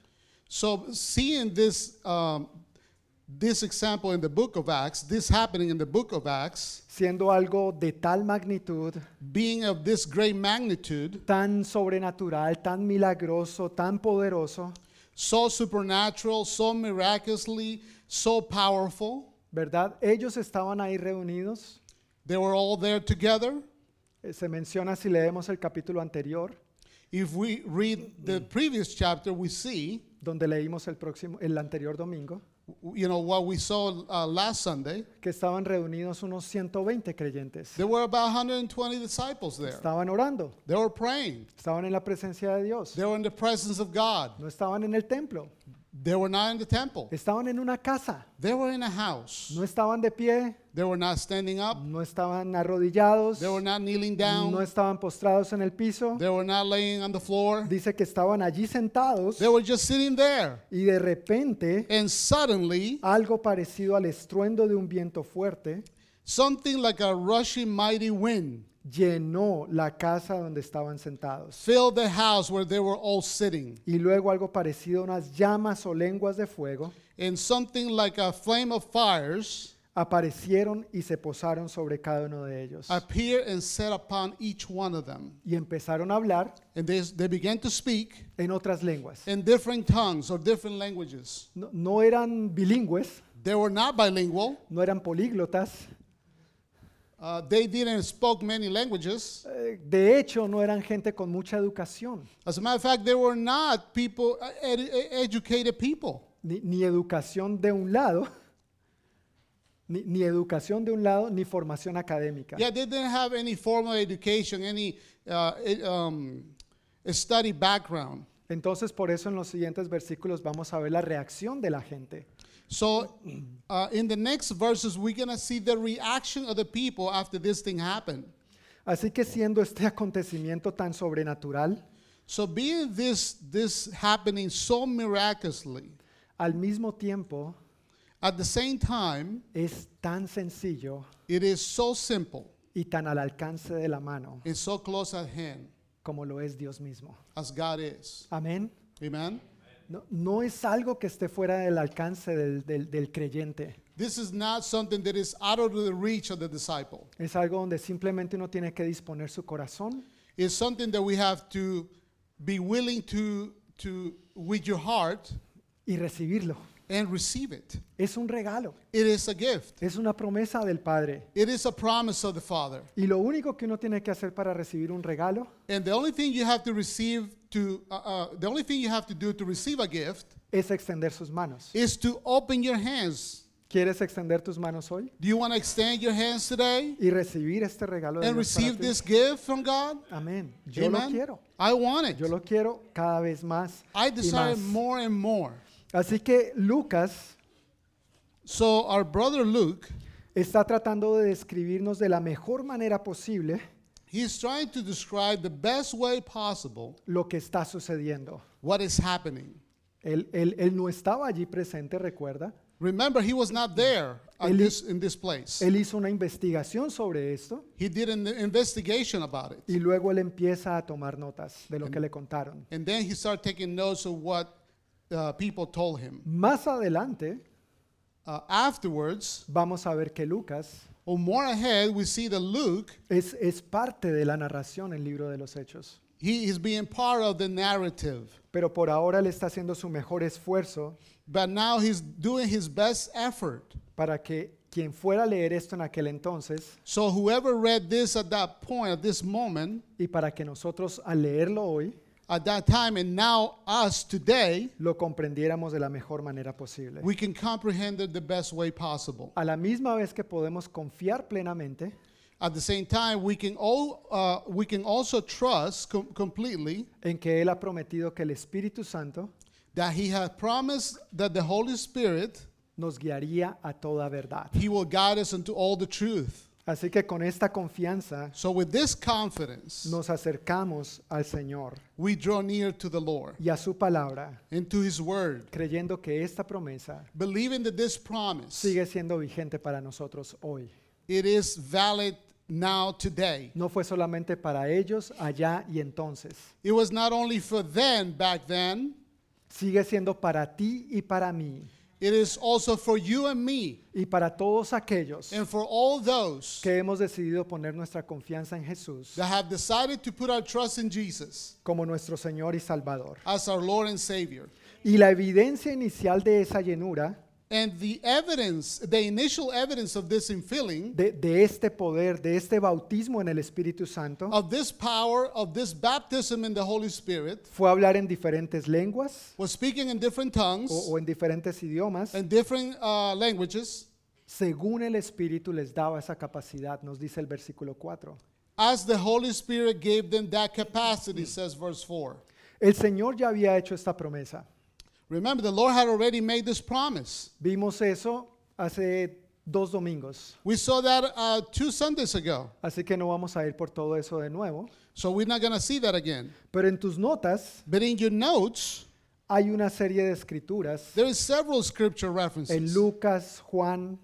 So seeing this um, this example in the book of Acts, this happening in the book of Acts, siendo algo de tal magnitud, being of this great magnitude, tan sobrenatural, tan milagroso, tan poderoso, so supernatural, so miraculously, so powerful, ¿verdad? Ellos estaban ahí reunidos. they were all there together. Eh, Se menciona si leemos el capítulo anterior, If we read the previous chapter, we see, donde leímos el próximo, el anterior domingo, you know, what we saw uh, last Sunday. que estaban reunidos unos 120 creyentes. There were about 120 disciples there. Estaban orando, They were praying. estaban en la presencia de Dios, They were in the presence of God. no estaban en el templo, They were not in the temple. estaban en una casa, They were in a house. no estaban de pie, They were not standing up. no estaban arrodillados, They were not kneeling no down. estaban postrados en el piso. They were not laying on the floor. Dice que estaban allí sentados They were just sitting there. y de repente And suddenly, algo parecido al estruendo de un viento fuerte Something like a rushing mighty wind llenó la casa donde estaban sentados. filled the house where they were all sitting. Y luego algo parecido a unas llamas o lenguas de fuego And something like a flame of fires aparecieron y se posaron sobre cada uno de ellos. appeared and set upon each one of them. Y empezaron a hablar And they, they began to speak en otras lenguas. in different tongues or different languages. No, no eran bilingües, They were not bilingual. no eran políglotas. Uh, they didn't spoke many languages. eh, De hecho, no eran gente con mucha educación, As a matter of fact, they were not people, uh, ed- educated people. ni, ni educación de un lado, ni, ni educación de un lado, ni formación académica. Yeah, they didn't have any formal education, any uh, ed- um, study background. Entonces, por eso en los siguientes versículos vamos a ver la reacción de la gente. So, uh, in the next verses, we're going to see the reaction of the people after this thing happened. Así que siendo este acontecimiento tan sobrenatural, So, being this, this happening so miraculously, al mismo tiempo at the same time, es tan sencillo it is so simple y tan al alcance de la mano and so close at hand como lo es Dios mismo. as God is. Amén. Amen? No, no es algo que esté fuera del alcance del, del- del creyente. This is not something that is out of the reach of the disciple. Es algo donde simplemente uno tiene que disponer su corazón It's something that we have to be willing to, to with your heart, y recibirlo. and receive it. Es un regalo, It is a gift. es una promesa del Padre. It is a promise of the Father. Y lo único que uno tiene que hacer para recibir un regalo And the only thing you have to receive to uh, uh, the only thing you have to do to receive a gift es extender sus manos. is to open your hands. ¿Quieres extender tus manos hoy Do you want to extend your hands today y recibir este regalo de and Dios para receive ti? this gift from God? Amén. Yo lo Amen. quiero. I want it. Yo lo quiero cada vez más I y desire más. more and more. Así que Lucas So our brother Luke, está tratando de describirnos de la mejor manera posible he's trying to describe the best way possible lo que está sucediendo. what is happening. Él, él- él no estaba allí presente, recuerda. Remember, he was not there at Él- this, in this place. Él hizo una investigación sobre esto He did an investigation about it. y luego él empieza a tomar notas de lo que le contaron. And then he started taking notes of what uh, people told him. Más adelante Uh, afterwards, vamos a ver que Lucas or more ahead, we see that Luke, es, es parte de la narración el libro de los Hechos. he is being part of the narrative. Pero por ahora él está haciendo su mejor esfuerzo But now he's doing his best effort. para que quien fuera a leer esto en aquel entonces So whoever read this at that point, at this moment, y para que nosotros al leerlo hoy at that time, and now us today, lo comprendiéramos de la mejor manera posible. we can comprehend it the best way possible. A la misma vez que podemos confiar plenamente At the same time, we can all uh, we can also trust com- completely en que Él ha prometido que el Espíritu Santo that He has promised that the Holy Spirit nos guiaría a toda verdad. He will guide us into all the truth. Así que con esta confianza So with this confidence, nos acercamos al Señor we draw near to the Lord y a su palabra, and to His Word, creyendo que esta promesa believing that this promise sigue siendo vigente para nosotros hoy. it is valid now today. No fue solamente para ellos allá y entonces, It was not only for then back then, sigue siendo para ti y para mí it is also for you and me y para todos aquellos and for all those que hemos decidido poner nuestra confianza en Jesús that have decided to put our trust in Jesus como nuestro Señor y Salvador. as our Lord and Savior. Y la evidencia inicial de esa llenura, And the evidence, the initial evidence of this infilling, de, de este poder, de este bautismo en el Espíritu Santo, of this power, of this baptism in the Holy Spirit, fue hablar en diferentes lenguas was speaking in different tongues o, o en diferentes idiomas, and different uh, languages según el Espíritu les daba esa capacidad, nos dice el versículo 4. as the Holy Spirit gave them that capacity, says verse 4. El Señor ya había hecho esta promesa. Remember, the Lord had already made this promise. Vimos eso hace dos domingos, We saw that uh, two Sundays ago. así que no vamos a ir por todo eso de nuevo. So we're not going to see that again. Pero en tus notas But in your notes, hay una serie de escrituras there is several scripture en references. Lucas, Juan,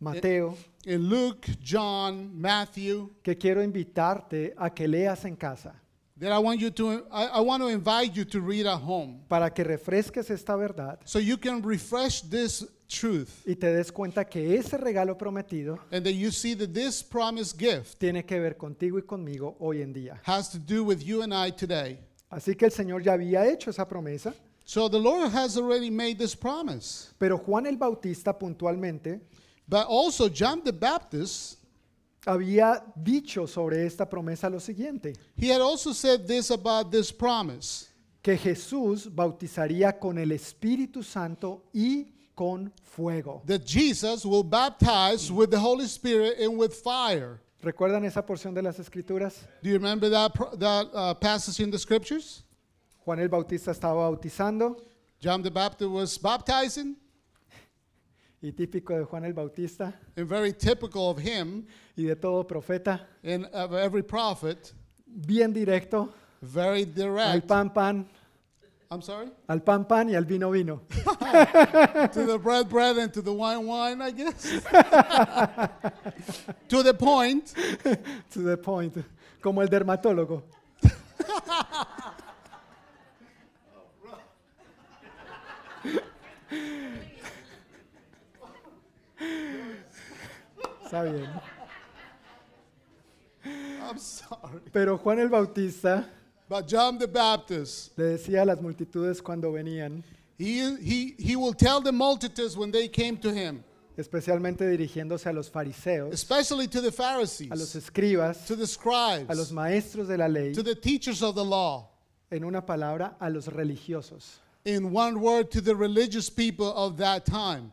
Mateo, in Luke, John, Matthew, que quiero invitarte a que leas en casa that I want you to I, I want to invite you to read at home para que refresques esta verdad so you can refresh this truth y te des cuenta que ese regalo prometido and that you see that this promised gift tiene que ver contigo y conmigo hoy en día. has to do with you and I today. Así que el Señor ya había hecho esa promesa, So the Lord has already made this promise. pero Juan el Bautista puntualmente But also John the Baptist, había dicho sobre esta promesa lo siguiente, he had also said this about this promise. que Jesús bautizaría con el Espíritu Santo y con fuego. That Jesus will baptize with the Holy Spirit and with fire. ¿Recuerdan esa porción de las Escrituras? Do you remember that, pro- that uh, passage in the scriptures? Juan el Bautista estaba bautizando John the Baptist was baptizing, y típico de Juan el Bautista and very typical of him y de todo profeta, and of every prophet, bien directo, very al direct. pan pan, I'm sorry? al pan pan y al vino vino. to the bread, bread, and to the wine, wine, I guess. to the point. To the point, como el dermatólogo. Está bien. I'm sorry. Pero Juan el Bautista But John the Baptist, le decía a las multitudes cuando venían, he, he, he will tell the multitudes when they came to him, especialmente dirigiéndose a los fariseos, especially to the a los Pharisees, escribas, to the a los scribes, maestros de la ley, to the teachers of the law, en una palabra, a los religiosos. in one word, to the religious people of that time.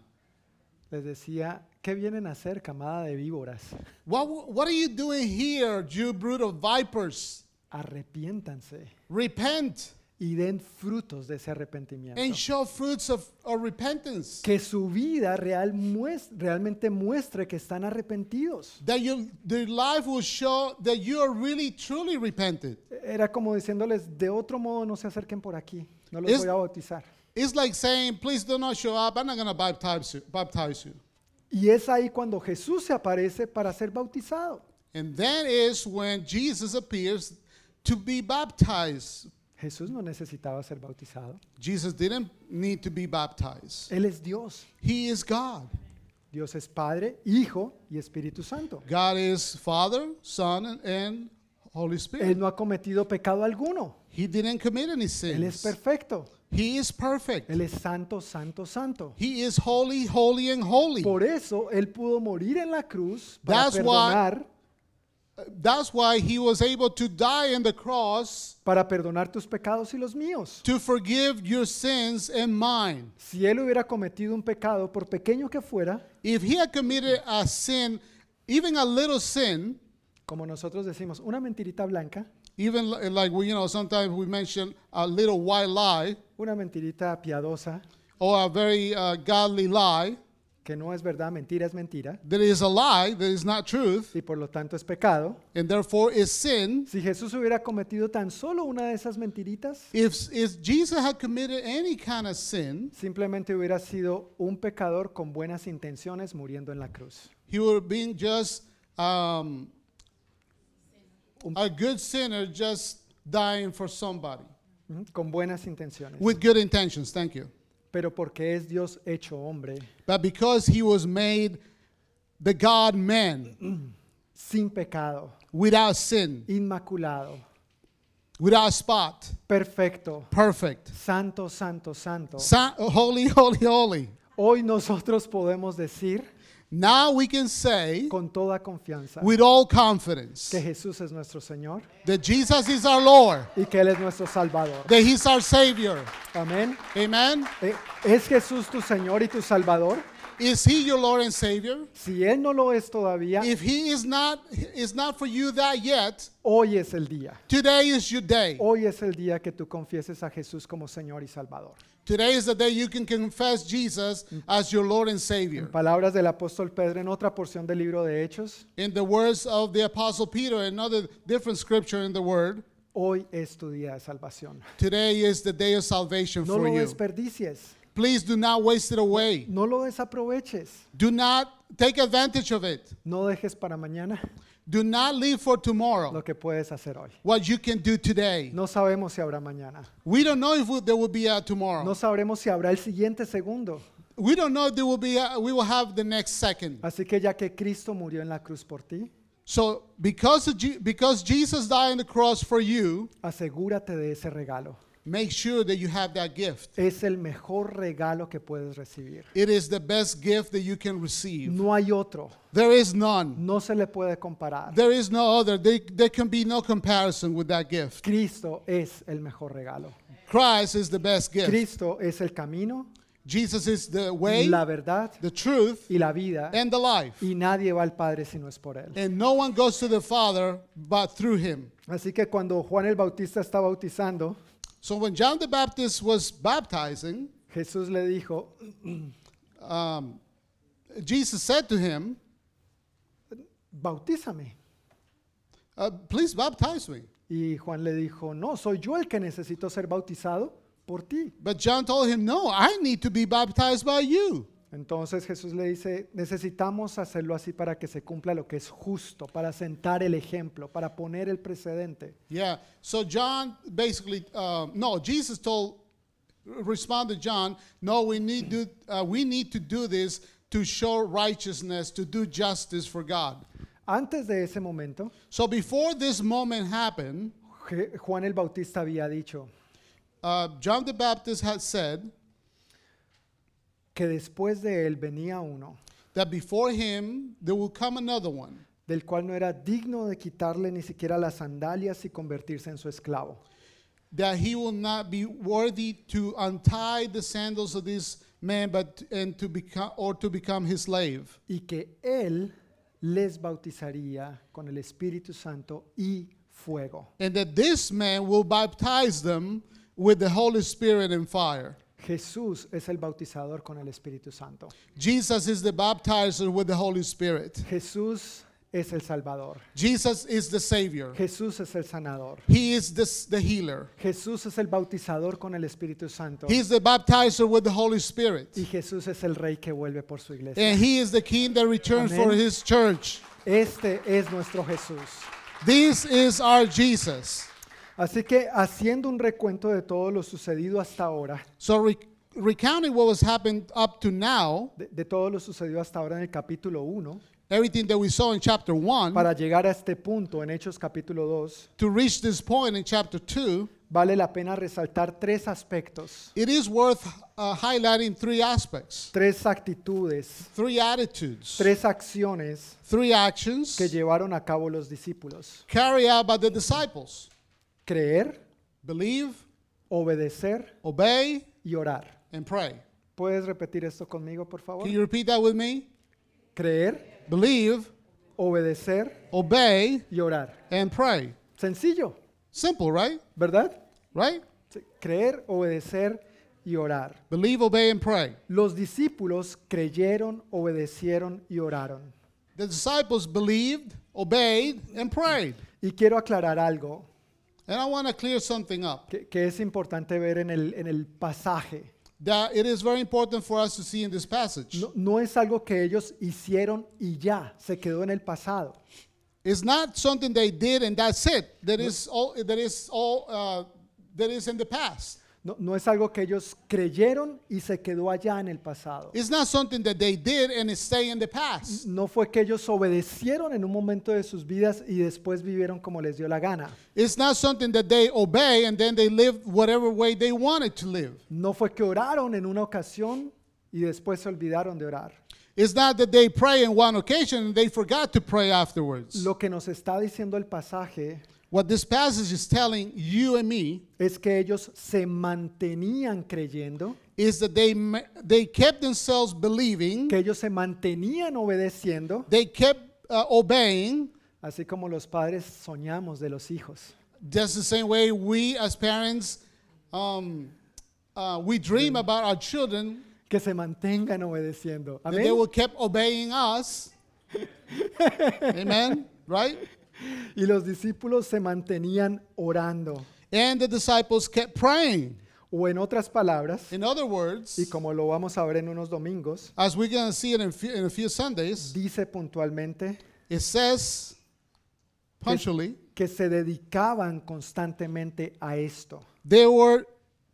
Les decía, ¿qué vienen a hacer, camada de víboras? What, what are you doing here, you brood of vipers? Arrepiéntanse Repent y den frutos de ese arrepentimiento. and show fruits of, of repentance. Que su vida real mues- realmente muestre que están arrepentidos. That your, their life will show that you are really, truly repented. Era como diciéndoles, de otro modo no se acerquen por aquí, no los Es- voy a bautizar. It's like saying, please do not show up. I'm not going to baptize you, baptize you. Y es ahí cuando Jesús se aparece para ser bautizado. And that is when Jesus appears to be baptized. Jesús no necesitaba ser bautizado. Jesus didn't need to be baptized. Él es Dios. He is God. Dios es Padre, Hijo y Espíritu Santo. God is Father, Son, and, Holy Él Spirit. no ha cometido pecado alguno. He didn't commit any Él es sins. perfecto. He is perfect. Él es santo, santo, santo. He is holy, holy, and holy. Por eso Él pudo morir en la cruz para That's why- perdonar, That's why he was able to die on the cross para perdonar tus pecados y los míos. to forgive your sins and mine. Si Él hubiera cometido un pecado, por pequeño que fuera, If he had committed a sin, even a little sin, como nosotros decimos, una mentirita blanca, even li- like we, you know, sometimes we mention a little white lie una mentirita piadosa, or a very uh, godly lie que no es verdad, mentira es mentira, that is a lie, that is not truth, y por lo tanto es pecado. and therefore is sin. Si Jesús hubiera cometido tan solo una de esas mentiritas, If, if Jesus had committed any kind of sin, simplemente hubiera sido un pecador con buenas intenciones muriendo en la cruz. he would have been just um, a good sinner just dying for somebody Con buenas intenciones. with good intentions. Thank you. Pero porque es Dios hecho hombre, But because he was made the God man sin pecado, without sin, inmaculado, without spot, perfecto, perfect, santo, santo, santo. Sa- holy, holy, holy. Hoy nosotros podemos decir Now we can say con toda confianza with all confidence que Jesús es nuestro Señor that Jesus is our Lord, y que Él es nuestro Salvador. that he's our Savior. Amén. Amen. Eh, ¿Es Jesús tu Señor y tu Salvador? Is he your Lord and Savior? Si Él no lo es todavía, If he is not is not for you that yet, hoy es el día. today is your day. Hoy es el día que tú confieses a Jesús como Señor y Salvador. Today is the day you can confess Jesus as your Lord and Savior. Palabras del apóstol Pedro en otra porción del libro de Hechos. In the words of the Apostle Peter, another different scripture in the Word, Hoy es tu día de salvación. today is the day of salvation No for lo you. desperdicies. Please do not waste it away. No lo desaproveches. Do not take advantage of it. No dejes para mañana Do not leave for tomorrow lo que puedes hacer hoy. what you can do today. No sabemos si habrá mañana. We don't know if there will be a tomorrow. No sabremos si habrá el siguiente segundo. We don't know if there will be a, we will have the next second. Así que ya que Cristo murió en la cruz por ti, So because of Je- because Jesus died on the cross for you, asegúrate de ese regalo. Make sure that you have that gift. Es el mejor regalo que puedes recibir. It is the best gift that you can receive. No hay otro. There is none. No se le puede comparar. There is no other. There, there can be no comparison with that gift. Cristo es el mejor regalo. Christ is the best gift. Cristo es el camino, Jesus is the way, la verdad the truth, y la vida. and the life. Y nadie va al Padre si no es por Él. And no one goes to the Father but through him. Así que cuando Juan el Bautista está bautizando, So when John the Baptist was baptizing, Jesús le dijo, um, Jesus said to him, bautízame. uh, Please baptize me. Y Juan le dijo, no, soy yo el que necesito ser bautizado por ti. But John told him, No, I need to be baptized by you. Entonces Jesús le dice, necesitamos hacerlo así para que se cumpla lo que es justo, para sentar el ejemplo, para poner el precedente. Yeah. So John basically, uh, no, Jesus told, responded John, no, we need to, uh, we need to do this to show righteousness, to do justice for God. Antes de ese momento, So before this moment happened, Juan el Bautista había dicho uh, John the Baptist had said que después de él venía uno, that before him there will come another one del cual no era digno de quitarle ni siquiera las sandalias y convertirse en su esclavo. that he will not be worthy to untie the sandals of this man but and to become or to become his slave y que Él les bautizaría con el Espíritu Santo y fuego. and that this man will baptize them with the holy spirit and fire Jesús es el bautizador con el Espíritu Santo. jesus is the baptizer with the holy spirit Jesús es el Salvador. jesus is the savior Jesús es el sanador. he is the, the healer Jesús es el bautizador con el Espíritu Santo. he's the baptizer with the holy spirit Y Jesús es el rey que vuelve por su iglesia. and he is the king that returns for his church Este es nuestro Jesús. this is our jesus Así que haciendo un recuento de todo lo sucedido hasta ahora, So re- recounting what happened up to now, de, de todo lo sucedido hasta ahora en el capítulo 1, everything that we saw in chapter 1, para llegar a este punto en Hechos capítulo 2, to reach this point in chapter 2, vale la pena resaltar tres aspectos, it is worth uh, highlighting three aspects, tres actitudes, three attitudes, tres acciones three actions que llevaron a cabo los discípulos. carried out by the disciples Creer, believe, obedecer obey, y orar. and pray. ¿Puedes repetir esto conmigo, por favor? Can you repeat that with me? Creer, Believe, obedecer obey, y orar. and pray. Sencillo, Simple, right? ¿verdad? Right? Sí, Creer, obedecer y orar. Believe, obey, and pray. Los discípulos creyeron, obedecieron y oraron. The disciples believed, obeyed, and prayed. Y quiero aclarar algo And I want to clear something up. que, que es importante ver en el, en el pasaje. That it is very important for us to see in this passage. No, no es algo que ellos hicieron y ya, se quedó en el pasado. It's not something they did and that's it. That is all. That is all. Uh, that is in the past. No, no es algo que ellos creyeron y se quedó allá en el pasado. It's not something that they did and it stay in the past. No fue que ellos obedecieron en un momento de sus vidas y después vivieron como les dio la gana. It's not something that they obey and then they live whatever way they wanted to live. No fue que oraron en una ocasión y después se olvidaron de orar. It's not that they pray in one occasion and they forgot to pray afterwards. Lo que nos está diciendo el pasaje What this passage is telling you and me es que ellos se mantenían creyendo, is that they they kept themselves believing, que ellos se mantenían obedeciendo, they kept uh, obeying, así como los padres soñamos de los hijos. just the same way we as parents um, uh, we dream about our children Que se mantengan obedeciendo. that they Amén. will keep obeying us. Amen. Right? Y los discípulos se mantenían orando. And the disciples kept praying. O en otras palabras, In other words, y como lo vamos a ver en unos domingos, as we're going to see it in, few, in a few Sundays, dice puntualmente it says punctually, que se dedicaban constantemente a esto. they were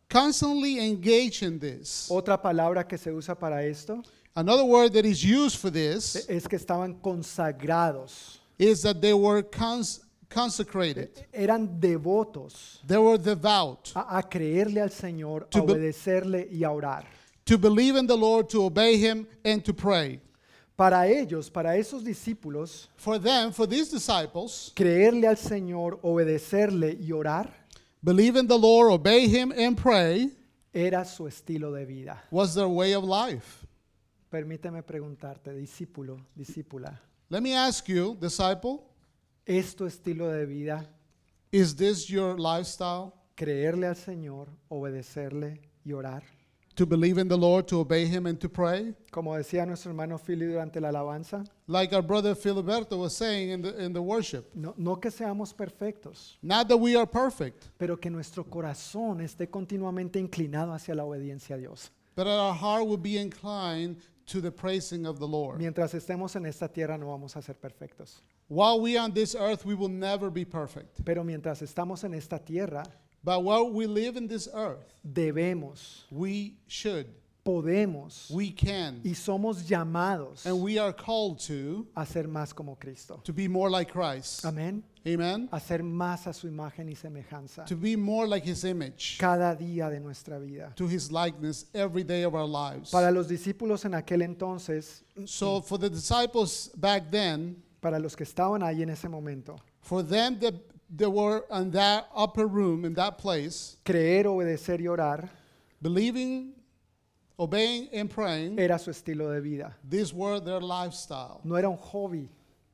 constantly engaged in this. Otra palabra que se usa para esto Another word that is used for this es que estaban consagrados, is that they were cons- consecrated. eran devotos They were devout a, a creerle al Señor, a obedecerle y a orar. to believe in the Lord, to obey Him, and to pray. Para ellos, para esos discípulos, For them, for these disciples, creerle al Señor, obedecerle y orar believe in the Lord, obey Him, and pray era su estilo de vida. was their way of life. Permíteme preguntarte, discípulo, discípula, Let me ask you, disciple, ¿es tu estilo de vida is this your lifestyle? creerle al Señor, obedecerle y orar? To believe in the Lord, to obey Him, and to pray? Como decía nuestro hermano Philly durante la alabanza, Like our brother Filiberto was saying in the, in the worship. no, no que seamos perfectos, Not that we are perfect, pero que nuestro corazón esté continuamente inclinado hacia la obediencia a Dios. but that our heart will be inclined to the praising of the Lord. Mientras estemos en esta tierra no vamos a ser perfectos, While we are on this earth, we will never be perfect. pero mientras estamos en esta tierra But while we live in this earth, debemos, we should, podemos we can, y somos llamados and we are called to a ser más como Cristo. to be more like Christ. Amén. Amen. A ser más a su imagen y semejanza To be more like His image, cada día de nuestra vida. to His likeness every day of our lives. Para los discípulos en aquel entonces, So for the disciples back then, para los que estaban ahí en ese momento, for them that they were in that upper room in that place, creer, obedecer y orar believing, obeying, and praying, era su estilo de vida. these were their lifestyle. No era un hobby,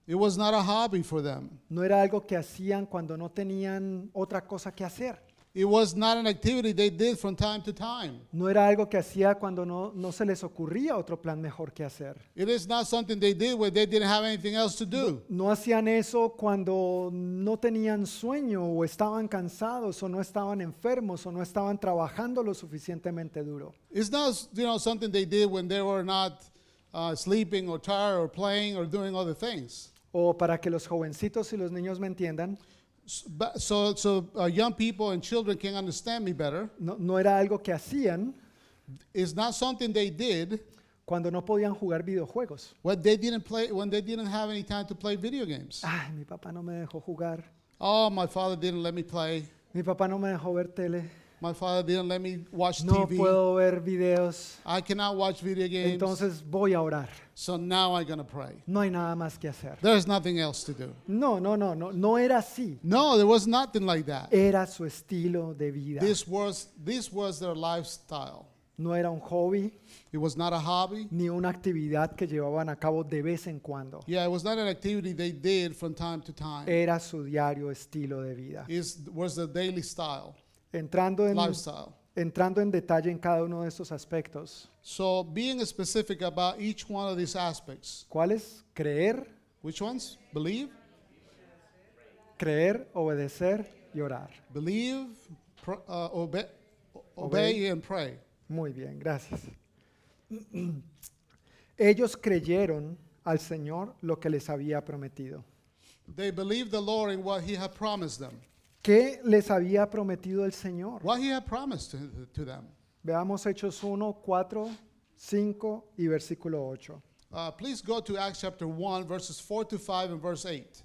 It was not a hobby for them. no era algo que hacían cuando no tenían otra cosa que hacer. It was not an activity they did from time to time. No era algo que hacía cuando no, no se les ocurría otro plan mejor que hacer. It is not something they did when they didn't have anything else to do. No hacían eso cuando no tenían sueño o estaban cansados o no estaban enfermos o no estaban trabajando lo suficientemente duro. It's not, you know, something they did when they were not uh, sleeping or tired or playing or doing other things. O para que los jovencitos y los niños me entiendan, So, so uh, young people and children can understand me better. no, no era algo que hacían It's not something they did cuando no podían jugar videojuegos. when they didn't play when they didn't have any time to play video games. Ay, mi papá no me dejó jugar, Oh, my father didn't let me play. mi papá no me dejó ver tele, My father didn't let me watch no TV. puedo ver videos, I cannot watch video games. entonces voy a orar. so now I'm to pray. No hay nada más que hacer. There's nothing else to do. No, no, no, no, no era así. No, there was nothing like that. Era su estilo de vida. This was this was their lifestyle. No era un hobby It was not a hobby. ni una actividad que llevaban a cabo de vez en cuando. Yeah, it was not an activity they did from time to time. Era su diario estilo de vida. It was the daily style, Entrando en, lifestyle. entrando en detalle en cada uno de estos aspectos, So being specific about each one of these aspects. ¿cuáles? Creer, Which ones? Believe, creer, obedecer y orar. believe, pr- uh, obey, Obey. obey, and pray. Muy bien, gracias. Ellos creyeron al Señor lo que les había prometido. They believed the Lord in what He had promised them. ¿Qué les había prometido el Señor? What He had promised to, to them. Veamos Hechos 1, 4, 5 y versículo 8. Uh, please go to Acts chapter 1, verses 4 to 5 and verse 8.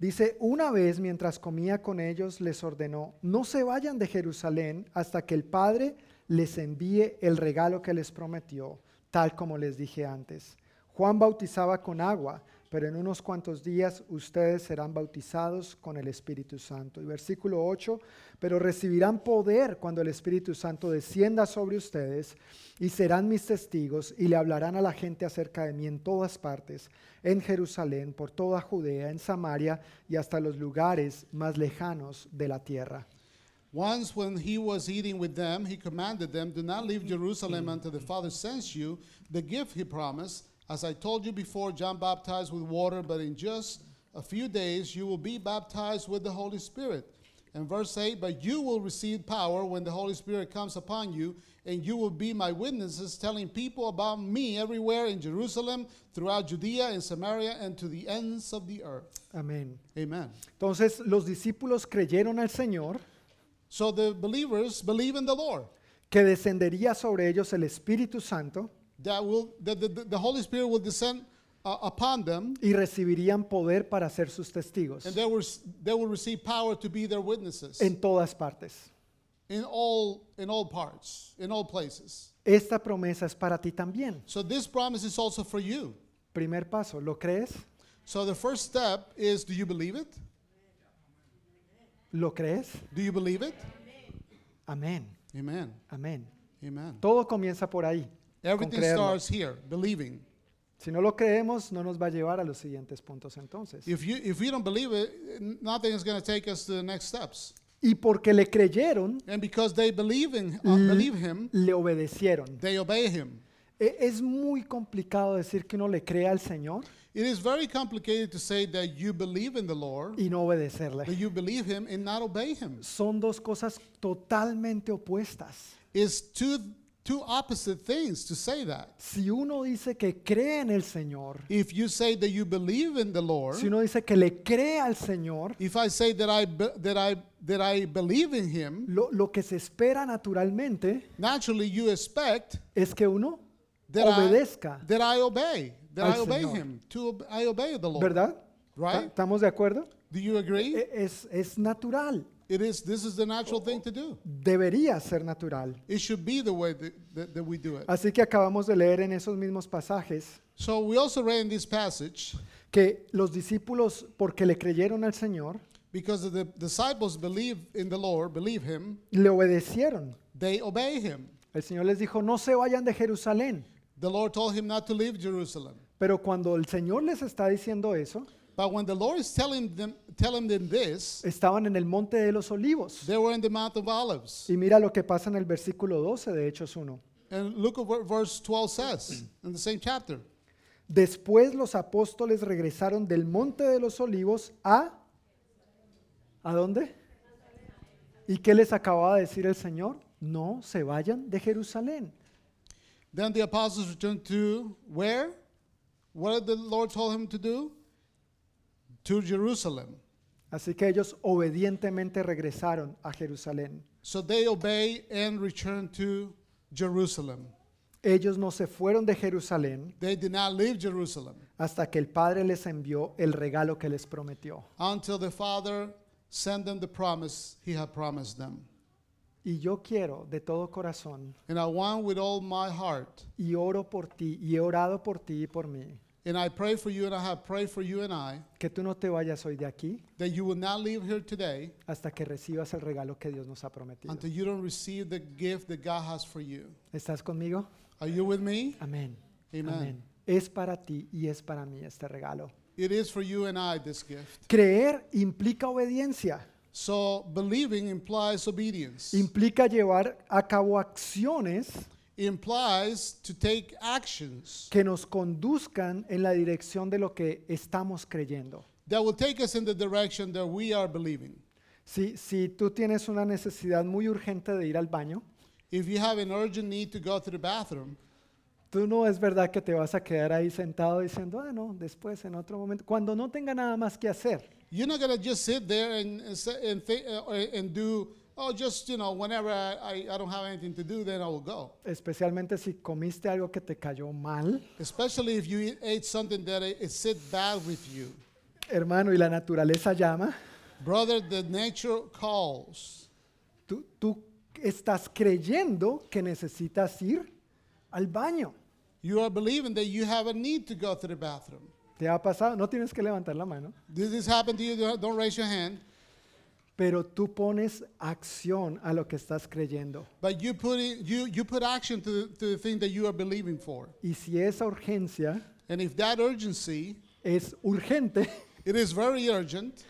Dice, una vez mientras comía con ellos les ordenó, no se vayan de Jerusalén hasta que el Padre les envíe el regalo que les prometió, tal como les dije antes. Juan bautizaba con agua, pero en unos cuantos días ustedes serán bautizados con el Espíritu Santo. Y versículo 8, pero recibirán poder cuando el Espíritu Santo descienda sobre ustedes y serán mis testigos y le hablarán a la gente acerca de mí en todas partes, en Jerusalén, por toda Judea, en Samaria y hasta los lugares más lejanos de la tierra. Once, when he was eating with them, he commanded them, Do not leave Jerusalem until the Father sends you the gift he promised. As I told you before, John baptized with water, but in just a few days you will be baptized with the Holy Spirit. And verse 8, but you will receive power when the Holy Spirit comes upon you, and you will be my witnesses, telling people about me everywhere in Jerusalem, throughout Judea and Samaria, and to the ends of the earth. Amén. Amen. Entonces los discípulos creyeron al Señor So the believers believe in the Lord. que descendería sobre ellos el Espíritu Santo That will that the, Holy Spirit will descend uh, upon them, y recibirían poder para ser sus testigos and they will they will receive power to be their witnesses en todas partes. in all in all parts, in all places. Esta promesa es para ti también. So this promise is also for you. Primer paso, ¿lo crees? So the first step is do you believe it? ¿Lo crees? Do you believe it? Amén, Amen. amén. Amen. Todo comienza por ahí. Everything creerlo. starts here, believing. Si no lo creemos, no nos va a llevar a los siguientes puntos entonces. If you if we don't believe it, nothing is going to take us to the next steps. Y porque le creyeron, And because they believe in uh, believe him, le obedecieron. they obey him. E- Es muy complicado decir que uno le cree al Señor It is very complicated to say that you believe in the Lord, y no obedecerle. that you believe him and not obey him. Son dos cosas totalmente opuestas. It's two two opposite things to say that. Si uno dice que cree en el Señor, If you say that you believe in the Lord, si uno dice que le cree al Señor, if I say that I that I that I believe in him, lo, lo que se espera naturalmente naturally you expect es que uno that obedezca, I that I obey, that I obey Señor. him, to I obey the Lord. ¿verdad? Right? ¿Ta- ¿Estamos de acuerdo? Do you agree? E- Es, es natural, It is. This is the natural thing to do. debería ser natural. It should be the way that, that, that we do it. Así que acabamos de leer en esos mismos pasajes So we also read in this passage que los discípulos, porque le creyeron al Señor, because the disciples believe in the Lord, believe Him, le obedecieron. they obey Him. El Señor les dijo, no se vayan de Jerusalén. The Lord told him not to leave Jerusalem. Pero cuando el Señor les está diciendo eso, But when the Lord is telling them, telling them this, estaban en el monte de los olivos. they were in the Mount of Olives. Y mira lo que pasa en el versículo 12 de Hechos 1. And look at what verse 12 says in the same chapter. Después los apóstoles regresaron del monte de los olivos a... ¿A dónde? ¿Y qué les acababa de decir el Señor? No se vayan de Jerusalén. Then the apostles returned to where? What did the Lord told him to do? To Jerusalem. Así que ellos obedientemente regresaron a Jerusalén. So they obey and return to Jerusalem. Ellos no se fueron de Jerusalén They did not leave Jerusalem hasta que el Padre les envió el regalo que les prometió. until the Father sent them the promise he had promised them. Y yo quiero de todo corazón, And I want with all my heart, y oro por ti, y he orado por ti y por mí, and I pray for you, and I have prayed for you and I, que tú no te vayas hoy de aquí that you will not leave here today hasta que recibas el regalo que Dios nos ha prometido. until you don't receive the gift that God has for you. ¿Estás conmigo? Are you with me? Amén. Amen. Amén. Es para ti y es para mí este regalo. It is for you and I, this gift. Creer implica obediencia, So believing implies obedience. implica llevar a cabo acciones implies to take actions que nos conduzcan en la dirección de lo que estamos creyendo. that will take us in the direction that we are believing. Si, si tú tienes una necesidad muy urgente de ir al baño, If you have an urgent need to go to the bathroom, tú no es verdad que te vas a quedar ahí sentado diciendo, ah, no, después, en otro momento, cuando no tenga nada más que hacer. you're not going to just sit there and, and, say- and, thi- uh, and do, oh, just, you know, whenever I, I, I don't have anything to do, then I will go. Especialmente si comiste algo que te cayó mal, Especially if you ate something that it, it sit bad with you. hermano, y la naturaleza llama. Brother, the nature calls. Tú, tú estás creyendo que necesitas ir al baño. You are believing that you have a need to go to the bathroom. ¿Te ha pasado? No tienes que levantar la mano, Did this happen to you? Don't raise your hand. Pero tú pones acción a lo que estás creyendo. But you put in, you you put action to the, to the thing that you are believing for. Y si esa urgencia And if that urgency, es urgente, it is very urgent,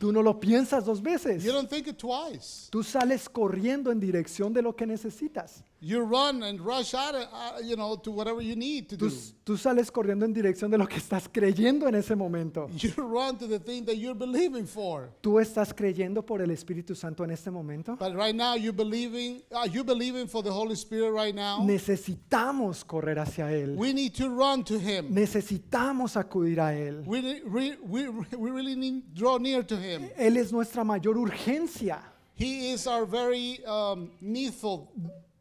tú no lo piensas dos veces. you don't think it twice. Tú sales corriendo en dirección de lo que necesitas. You run and rush out, of, uh, you know, to whatever you need to Tú, do. tú sales corriendo en dirección de lo que estás creyendo en ese momento. You run to the thing that you're believing for. Tú estás creyendo por el Espíritu Santo en este momento. But right now, you're believing. Are you believing for the Holy Spirit right now? Necesitamos correr hacia Él. We need to run to Him. Necesitamos acudir a Él. We, re- we, we, we really need to draw near to Him. Él es nuestra mayor urgencia. He is our very um, needful.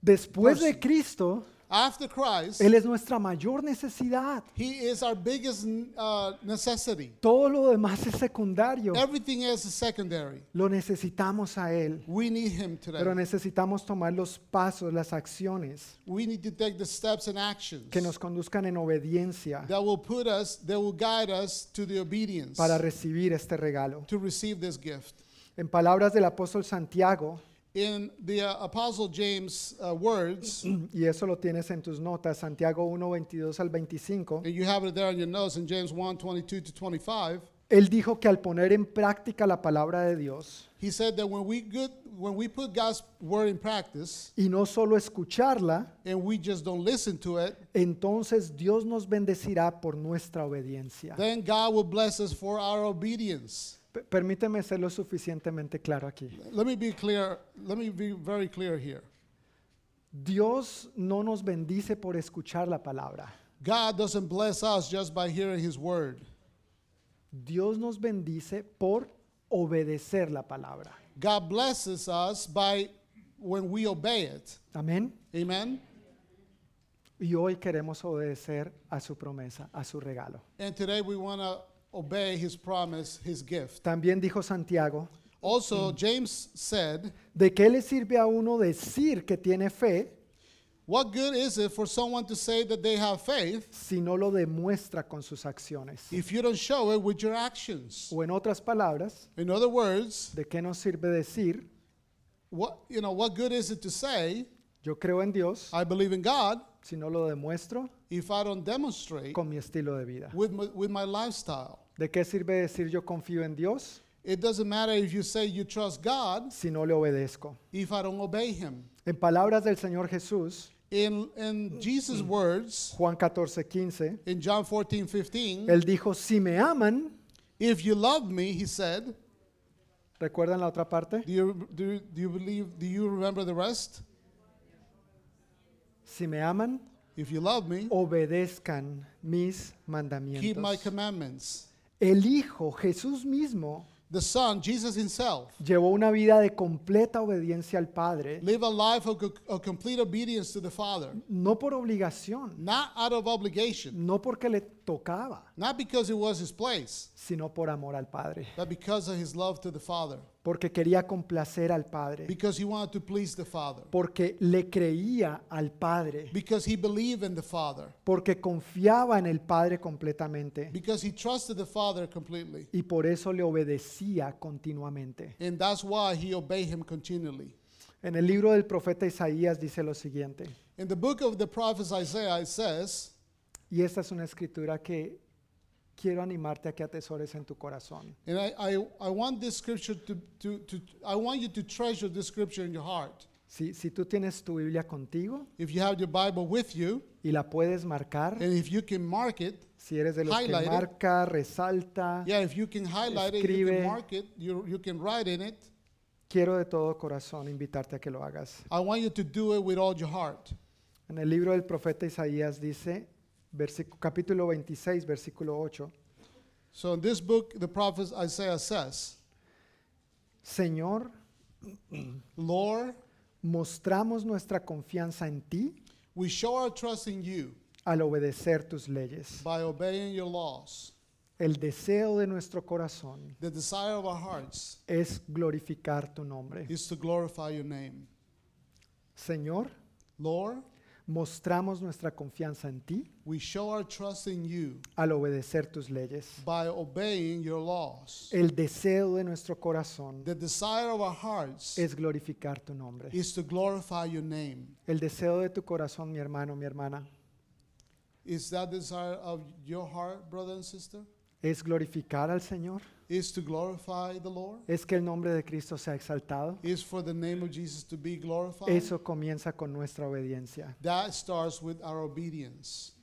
Después de. Cristo, After Christ, Él es nuestra mayor necesidad. He is our biggest uh, necessity. Todo lo demás es secundario. Everything else is secondary. Lo necesitamos a Él. We need Him today. Pero necesitamos tomar los pasos, las acciones we need to take the steps and actions que nos conduzcan en obediencia that will put us, that will guide us to the obedience para recibir este regalo. to receive this gift. En palabras del apóstol Santiago, In the uh, Apostle James' uh, words, y eso lo tienes en tus notas, Santiago 1, 22 al 25, and you have it there in your notes in James 1 22 to 25, él dijo que al poner en práctica la palabra de Dios he said that when we, good, when we put God's word in practice y no solo escucharla, and we just don't listen to it, entonces Dios nos bendecirá por nuestra obediencia. then God will bless us for our obedience. Permíteme ser lo suficientemente claro aquí. Let me be clear. Let me be very clear here. Dios no nos bendice por escuchar la palabra. God doesn't bless us just by hearing His word. Dios nos bendice por obedecer la palabra. God blesses us by when we obey it. Amén. Amen. Y hoy queremos obedecer a su promesa, a su regalo. And today we want to obey His promise, His gift. También dijo Santiago, Also, James said, ¿de qué le sirve a uno decir que tiene fe What good is it for someone to say that they have faith si no lo demuestra con sus acciones? if you don't show it with your actions? O en otras palabras, In other words, ¿de qué nos sirve decir, what you know, what good is it to say yo creo en Dios, I believe in God si no lo demuestro if I don't demonstrate con mi estilo de vida? with my, with my lifestyle? ¿De qué sirve decir yo confío en Dios It doesn't matter if you say you trust God si no le obedezco? if I don't obey Him. En palabras del Señor Jesús, In, in Jesus' words, Juan 14, 15, in John 14, 15, Él dijo, si me aman, if you love me, He said, ¿recuerdan la otra parte? do you, do, you- do you believe, do you remember the rest? Si me aman, If you love me, obedezcan mis keep my mandamientos. commandments. El Hijo, Jesús mismo, The Son, Jesus Himself, llevó una vida de completa obediencia al Padre, live a life of, of complete obedience to the Father, no por obligación, not out of obligation, no porque le tocaba, not because it was His place, sino por amor al Padre, but because of His love to the Father, porque quería complacer al Padre, because He wanted to please the Father, porque le creía al Padre, because He believed in the Father, porque confiaba en el Padre completamente. Because He trusted the Father completely. y por eso le obedecía continuamente. And that's why He obeyed Him continually. En el libro del profeta Isaías dice lo siguiente, In the book of the prophet Isaiah, it says, y esta es una escritura que quiero animarte a que atesores en tu corazón. and I, I, I want this scripture to, to, to, I want you to treasure this scripture in your heart. Si, si tú tienes tu Biblia contigo If you have your Bible with you, y la puedes marcar, and if you can mark it, si eres de los que highlight it. marca, resalta, yeah, if you can highlight it, you Escribe. can mark it, you, you can write in it. quiero de todo corazón invitarte a que lo hagas. I want you to do it with all your heart. En el libro del profeta Isaías dice, capítulo 26, versículo 8, So in this book, the prophet Isaiah says, Señor, Lord, mostramos nuestra confianza en ti we show our trust in you al obedecer tus leyes. by obeying your laws. El deseo de nuestro corazón The desire of our hearts es glorificar tu nombre. is to glorify your name. Señor, Lord, mostramos nuestra confianza en ti we show our trust in you al obedecer tus leyes. by obeying your laws. El deseo de nuestro corazón The desire of our hearts es glorificar tu nombre. is to glorify your name. El deseo de tu corazón, mi hermano, mi hermana, Is that desire of your heart, brother and sister? es glorificar al Señor. Is to glorify the Lord, es que el nombre de Cristo sea exaltado. is for the name of Jesus to be glorified. Eso comienza con nuestra obediencia. That starts with our obedience.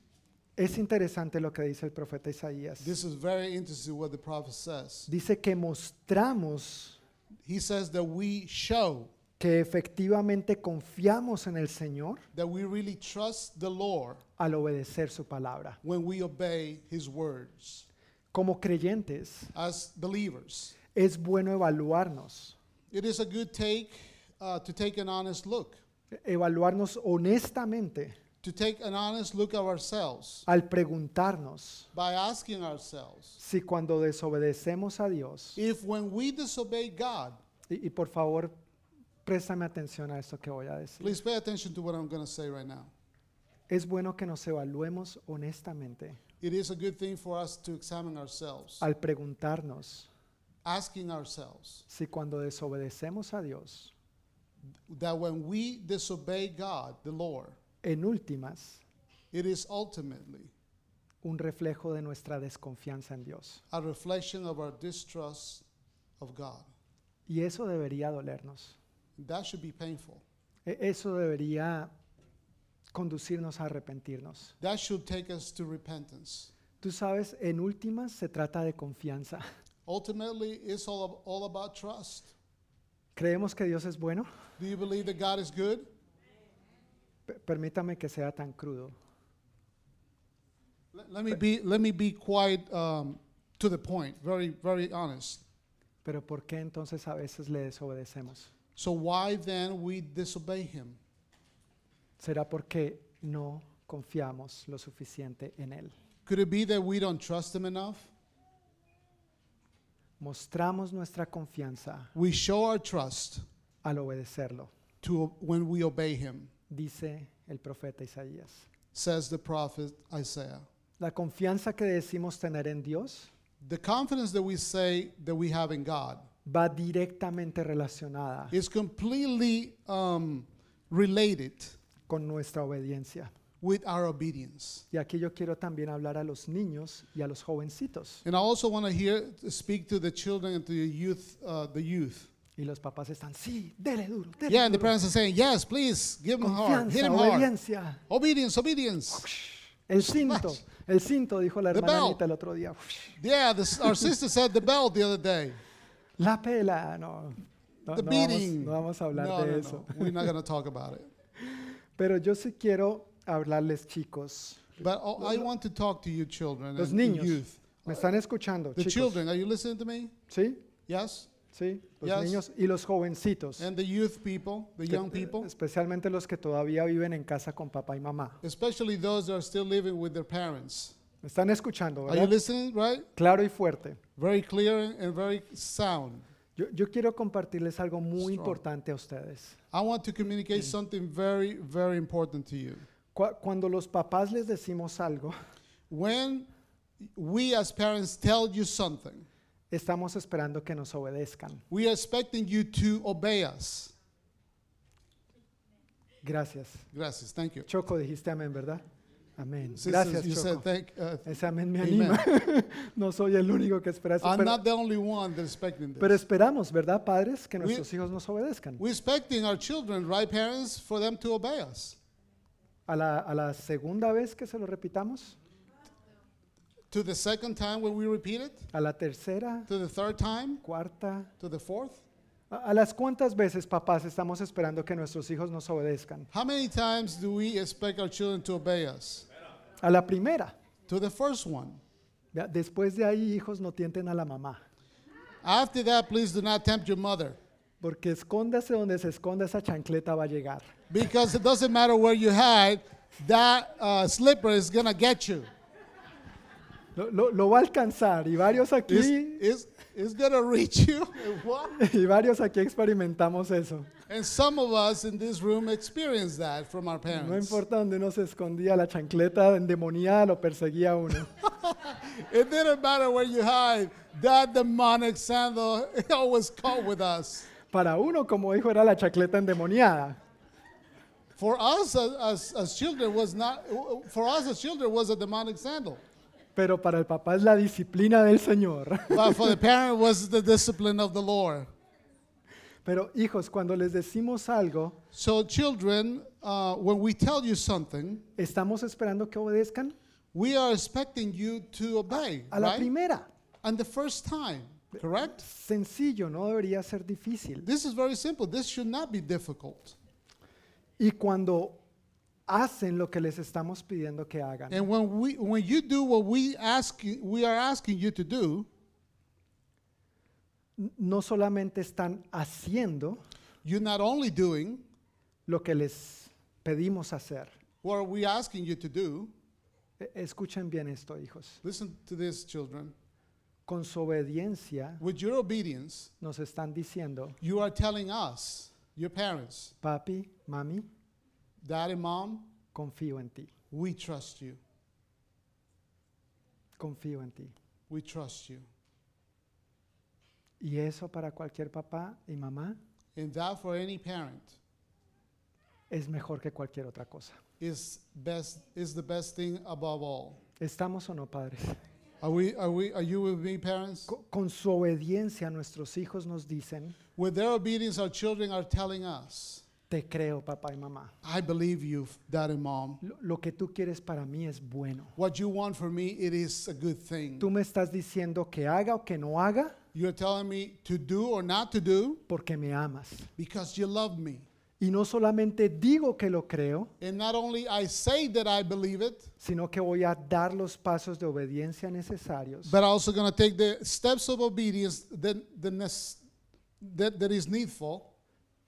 Es interesante lo que dice el profeta Isaías. This is very interesting what the prophet says. Dice que mostramos He says that we show que efectivamente confiamos en el Señor that we really trust the Lord al obedecer su palabra. when we obey his words. Como creyentes, As believers, es bueno evaluarnos, it is a good take uh, to take an honest look, evaluarnos honestamente to take an honest look at ourselves al preguntarnos by asking ourselves si cuando desobedecemos a Dios, if when we disobey God, y, y por favor, préstame atención a esto que voy a decir. please pay attention to what I'm going to say right now. Es bueno que nos evaluemos honestamente It is a good thing for us to examine ourselves, al preguntarnos asking ourselves si cuando desobedecemos a Dios, that when we disobey God, the Lord, en últimas, it is ultimately un reflejo de nuestra desconfianza en Dios. a reflection of our distrust of God. Y eso debería dolernos. That should be painful. E- Eso debería conducirnos a arrepentirnos. That should take us to repentance. Tú sabes, en últimas se trata de confianza. Ultimately, it's all, all about trust. ¿Creemos que Dios es bueno? Do you believe that God is good? P- permítame que sea tan crudo. Let, let me be let me be quite um, to the point, very very honest. Pero ¿por qué entonces a veces le desobedecemos? So why then we disobey Him? ¿Será porque no confiamos lo suficiente en Él? Could it be that we don't trust Him enough? Mostramos nuestra confianza We show our trust al obedecerlo, to when we obey Him, dice el profeta Isaías. says the prophet Isaiah. La confianza que decimos tener en Dios The confidence that we say that we have in God va directamente relacionada is completely um, related con nuestra obediencia. with our obedience. Y aquí yo quiero también hablar a los niños y a los jovencitos. And I also want to hear speak to the children and to the youth, uh, the youth. Y los papás están, sí, dele duro, dele Yeah, and the duro. parents are saying, yes, please give him hard, hit him hard. obediencia. Obedience, obedience. El cinto, el cinto, dijo la The hermana bell. Anita el otro día. Yeah, this, our sister said the bell the other day. La pela, no. No, The no vamos, beating. no vamos a hablar no, de no, eso. no. We're not going to talk about it. Pero yo sí quiero hablarles, chicos. But oh, I want to talk to you children Los and niños. youth. ¿Me están escuchando? The chicos? children, are you listening to me? ¿Sí? Yes? ¿Sí? Los Yes. niños y los jovencitos. And the youth people, the que- young people, Especialmente los que todavía viven en casa con papá y mamá. especially those that are still living with their parents. ¿Me están escuchando? Are you ¿verdad? listening, right? Claro y fuerte. Very clear and very sound. Yo, yo quiero compartirles algo muy Strong. importante a ustedes. I want to communicate something very, very important to you. Cu- Cuando los papás les decimos algo, When we as parents tell you something, estamos esperando que nos obedezcan. we are expecting you to obey us. Gracias. Gracias. Thank you. Choco, dijiste amén, ¿verdad? Amén. Gracias, you said Choco. thank. Uh, Ese amén me Amen. anima. no soy el único que espera eso. I'm Pero, not the only one that's expecting pero this. esperamos, ¿verdad, padres? Que We- nuestros hijos nos obedezcan. We're expecting our children, right, parents, for them to obey us. A la, a la segunda vez que se lo repitamos, To the second time when we repeat it, a la tercera, to the third time, cuarta. to the fourth. ¿A, a las cuántas veces, papás, estamos esperando que nuestros hijos nos obedezcan? How many times do we expect our children to obey us? A la primera. To the first one. Después de ahí, hijos, no tienten a la mamá. After that, please do not tempt your mother. Porque escóndase donde se esconda, esa chancleta va a llegar. Because it doesn't matter where you hide, that uh, slipper is going to get you. Lo, lo- lo va a alcanzar y varios aquí, it's, it's going to reach you. And what? y varios aquí experimentamos eso. And some of us in this room experience that from our No parents. importa donde uno se escondía, la chancleta endemoniada lo perseguía a uno. It didn't matter where you hide, that demonic sandal always caught with us. Para uno, como dijo, era la chancleta endemoniada. For us as, as, as children was not, for us as children was a demonic sandal. Pero para el papá es la disciplina del Señor. But for the parent, was the discipline of the Lord. Pero hijos, cuando les decimos algo, So, children, uh, when we tell you something, estamos esperando que obedezcan we are expecting you to obey, a la right? primera. And the first time, correct? Sencillo, no debería ser difícil. This is very simple. This should not be difficult. Y cuando hacen lo que les estamos pidiendo que hagan, And when we when you do what we ask we are asking you to do, no solamente están haciendo you're not only doing lo que les pedimos hacer. what are we asking you to do. E- Escuchen bien esto, hijos. Listen to this, children. Con su obediencia With your obedience, nos están diciendo, you are telling us, your parents, papi, mami, dad and mom, confío en ti, we trust you. confío en ti. We trust you. Y eso para cualquier papá y mamá And that for any parent es mejor que cualquier otra cosa. is best is the best thing above all. ¿Estamos o no, padres? Are we are we are you with me, parents? Co- Con su obediencia nuestros hijos nos dicen, With their obedience, our children are telling us, te creo, papá y mamá. I believe you, dad and mom. Lo, lo que tú quieres para mí es bueno. What you want for me, it is a good thing. Tú me estás diciendo que haga o que no haga You're telling me to do or not to do porque me amas. because you love me. Y no solamente digo que lo creo, And not only I say that I believe it, sino que voy a dar los pasos de obediencia necesarios but also going to take the steps of obedience that, nec- that, that is needful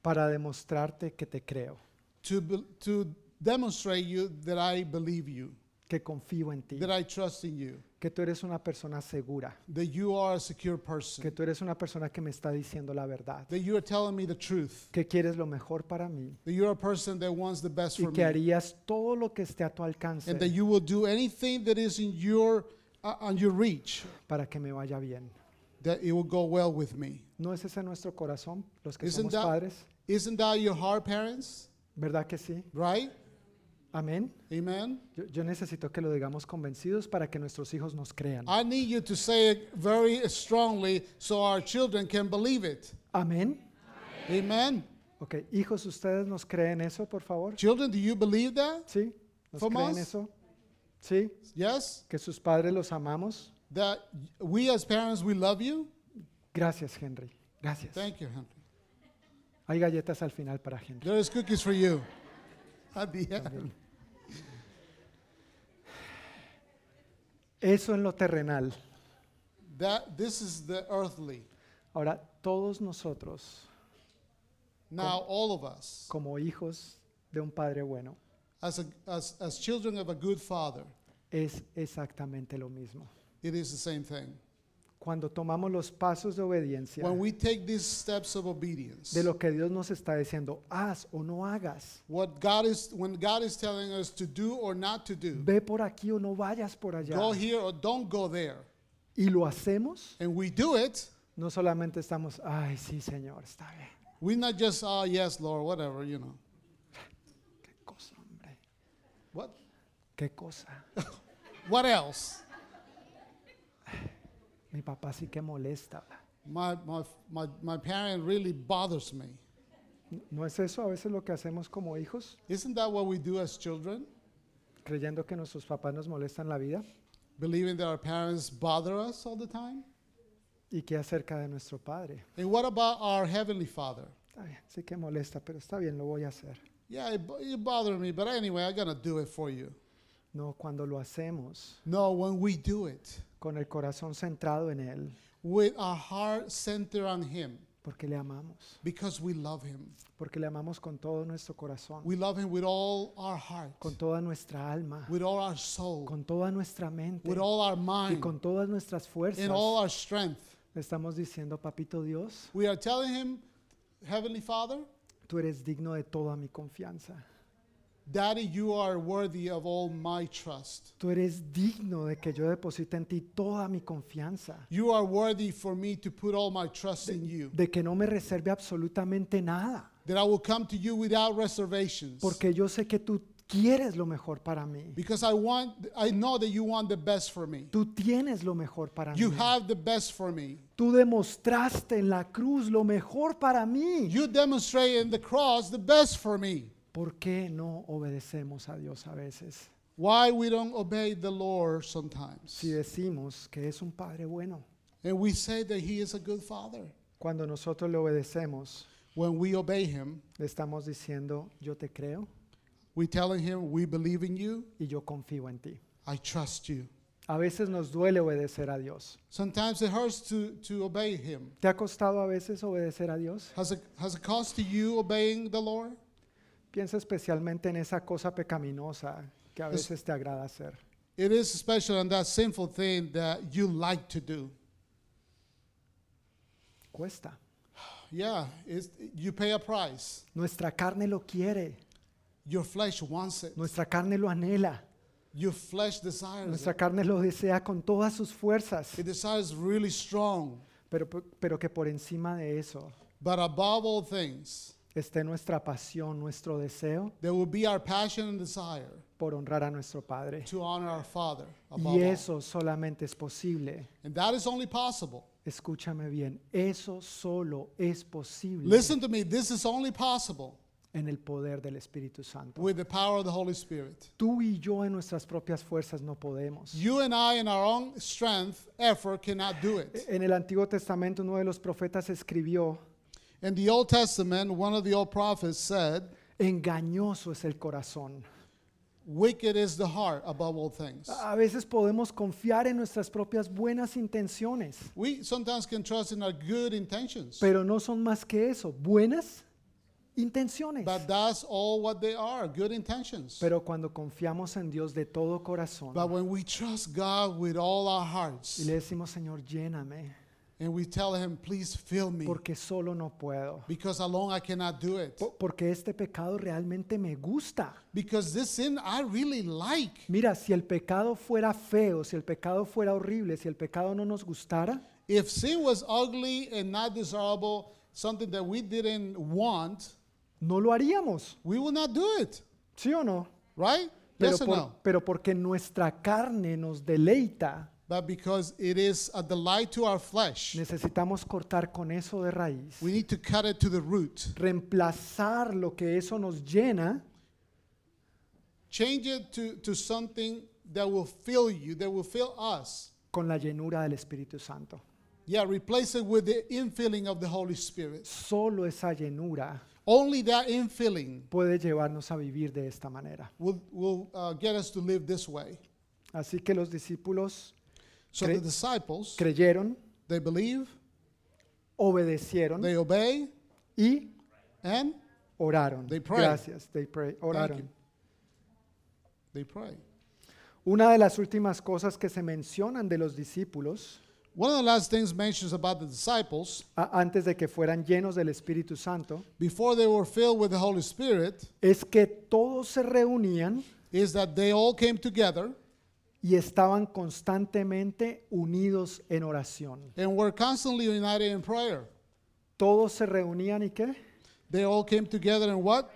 para demostrarte que te creo, to, be, to demonstrate you that I believe you, que confío en ti, that I trust in you, que tú eres una persona segura, that you are a secure person, que tú eres una persona que me está diciendo la verdad, that you are telling me the truth, que quieres lo mejor para mí. That you're a person that wants the best y for que me, harías todo lo que esté a tu alcance and that you will do anything that is in your uh, on your reach, para que me vaya bien. that it will go well with me. ¿No es ese nuestro corazón, los que Isn't somos that- padres? Isn't that your heart, parents? ¿Verdad que sí? Right? Amén. Amen. Yo, yo necesito que lo digamos convencidos para que nuestros hijos nos crean. I need you to say it very strongly so our children can believe it. Amén. Amen. Ok, hijos, ¿ustedes nos creen eso, por favor? Children, do you believe that? ¿Sí? ¿Nos From creen us? eso? ¿Sí? Yes? ¿Que sus padres los amamos? That we as parents, we love you? Gracias, Henry. Gracias. Thank you, Henry. Hay galletas al final para Henry. There is cookies for you. At the end. Eso en lo terrenal. That this is the earthly. Ahora, todos nosotros, Now all of us, como hijos de un padre bueno, as, a, as, as children of a good father, es exactamente lo mismo. it is the same thing. Cuando tomamos los pasos de obediencia When we take these steps of obedience, de lo que Dios nos está diciendo, haz o no hagas, what God is when God is telling us to do or not to do, ve por aquí o no vayas por allá, go here or don't go there, y lo hacemos, and we do it, no solamente estamos, ay, sí, Señor, está bien. we're not just oh yes, Lord, whatever, you know. Qué cosa, hombre. What? Qué cosa. What else? Mi papá sí que molesta. My my my my parent really bothers me. ¿No es eso a veces lo que hacemos como hijos? Isn't that what we do as children? Creyendo que nuestros papás nos molestan la vida. Believing that our parents bother us all the time? ¿Y qué acerca de nuestro Padre? And what about our heavenly Father? Está bien, sí que molesta, pero está bien, lo voy a hacer. Yeah, it, bother me, but anyway, I'm gonna do it for you. No, cuando lo hacemos No, when we do it con el corazón centrado en Él, with our heart centered on Him, porque le amamos, because we love Him. porque le amamos con todo nuestro corazón, We love Him with all our heart, con toda nuestra alma, with all our soul, con toda nuestra mente with all our y mind, con todas nuestras fuerzas. and all our strength. Le estamos diciendo, papito Dios, We are telling Him, Heavenly Father, tú eres digno de toda mi confianza. Daddy, you are worthy of all my trust. Tú eres digno de que yo deposite en ti toda mi confianza. You are worthy for me to put all my trust in you. De que no me reserve absolutamente nada. That I will come to you without reservations. Porque yo sé que tú quieres lo mejor para mí. because I want I know that you want the best for me. Tú tienes lo mejor para You mí. have the best for me. Tú demostraste en la cruz lo mejor para mí. You demonstrate in the cross the best for me. ¿Por qué no obedecemos a Dios a veces? Why we don't obey the Lord sometimes. Si decimos que es un Padre bueno. And we say that he is a good father. Cuando nosotros le obedecemos, When we obey him, le estamos diciendo, yo te creo we telling him we believe in you, y yo confío en ti. I trust you. A veces nos duele obedecer a Dios. Sometimes it hurts to, to obey him. ¿Te ha costado a veces obedecer a Dios? Has it, has it cost you obeying the Lord? Piensa especialmente en esa cosa pecaminosa que a Es- veces te agrada hacer. It is especially on that sinful thing that you like to do. Cuesta. Yeah, it's, you pay a price. Nuestra carne lo quiere, Your flesh wants it. nuestra carne lo anhela, Your flesh desires nuestra it. carne lo desea con todas sus fuerzas, It desires really strong. pero, pero que por encima de eso But above all things, esté nuestra pasión, nuestro deseo there will be our passion and desire por honrar a nuestro Padre. to honor our Father above Y all. eso solamente es posible. And that is only possible. Escúchame bien, eso solo es posible Listen to me, this is only possible en el poder del Espíritu Santo. with the power of the Holy Spirit. Tú y yo en nuestras propias fuerzas no podemos. You and I, in our own strength, effort, cannot do it. En el Antiguo Testamento uno de los profetas escribió, In the Old Testament, one of the old prophets said, engañoso es el corazón. Wicked is the heart above all things. A veces podemos confiar en nuestras propias buenas intenciones, We sometimes can trust in our good intentions, pero no son más que eso, buenas intenciones. but that's all what they are good intentions. Pero cuando confiamos en Dios de todo corazón But when we trust God with all our y hearts le decimos, Señor, lléname, and we tell Him, Please fill me, porque solo no puedo. because alone I cannot do it. Po- Porque este pecado realmente me gusta. Because this sin I really like. Mira, si el pecado fuera feo, si el pecado fuera horrible, si el pecado no nos gustara, If sin was ugly and not desirable, something that we didn't want, no lo haríamos, we will not do it, ¿sí o no? right? Pero, yes or por- no? pero porque nuestra carne nos deleita, But because it is a delight to our flesh, necesitamos cortar con eso de raíz, we need to cut it to the root. reemplazar lo que eso nos llena Change it to, to something that will fill you, that will fill us. con la llenura del Espíritu Santo. Yeah, replace it with the infilling of the Holy Spirit. Solo esa llenura Only that infilling puede llevarnos a vivir de esta manera. will, will uh, get us to live this way. Así que los discípulos So the disciples, creyeron, they believe, obedecieron they obey, y and oraron. They pray. Gracias, they pray, oraron. they pray. Una de las últimas cosas que se mencionan de los discípulos One of the last things mentions about the disciples, antes de que fueran llenos del Espíritu Santo before they were filled with the Holy Spirit, es que todos se reunían is that they all came together y estaban constantemente unidos en oración. and were constantly united in prayer. Todos se reunían y qué? They all came together in what?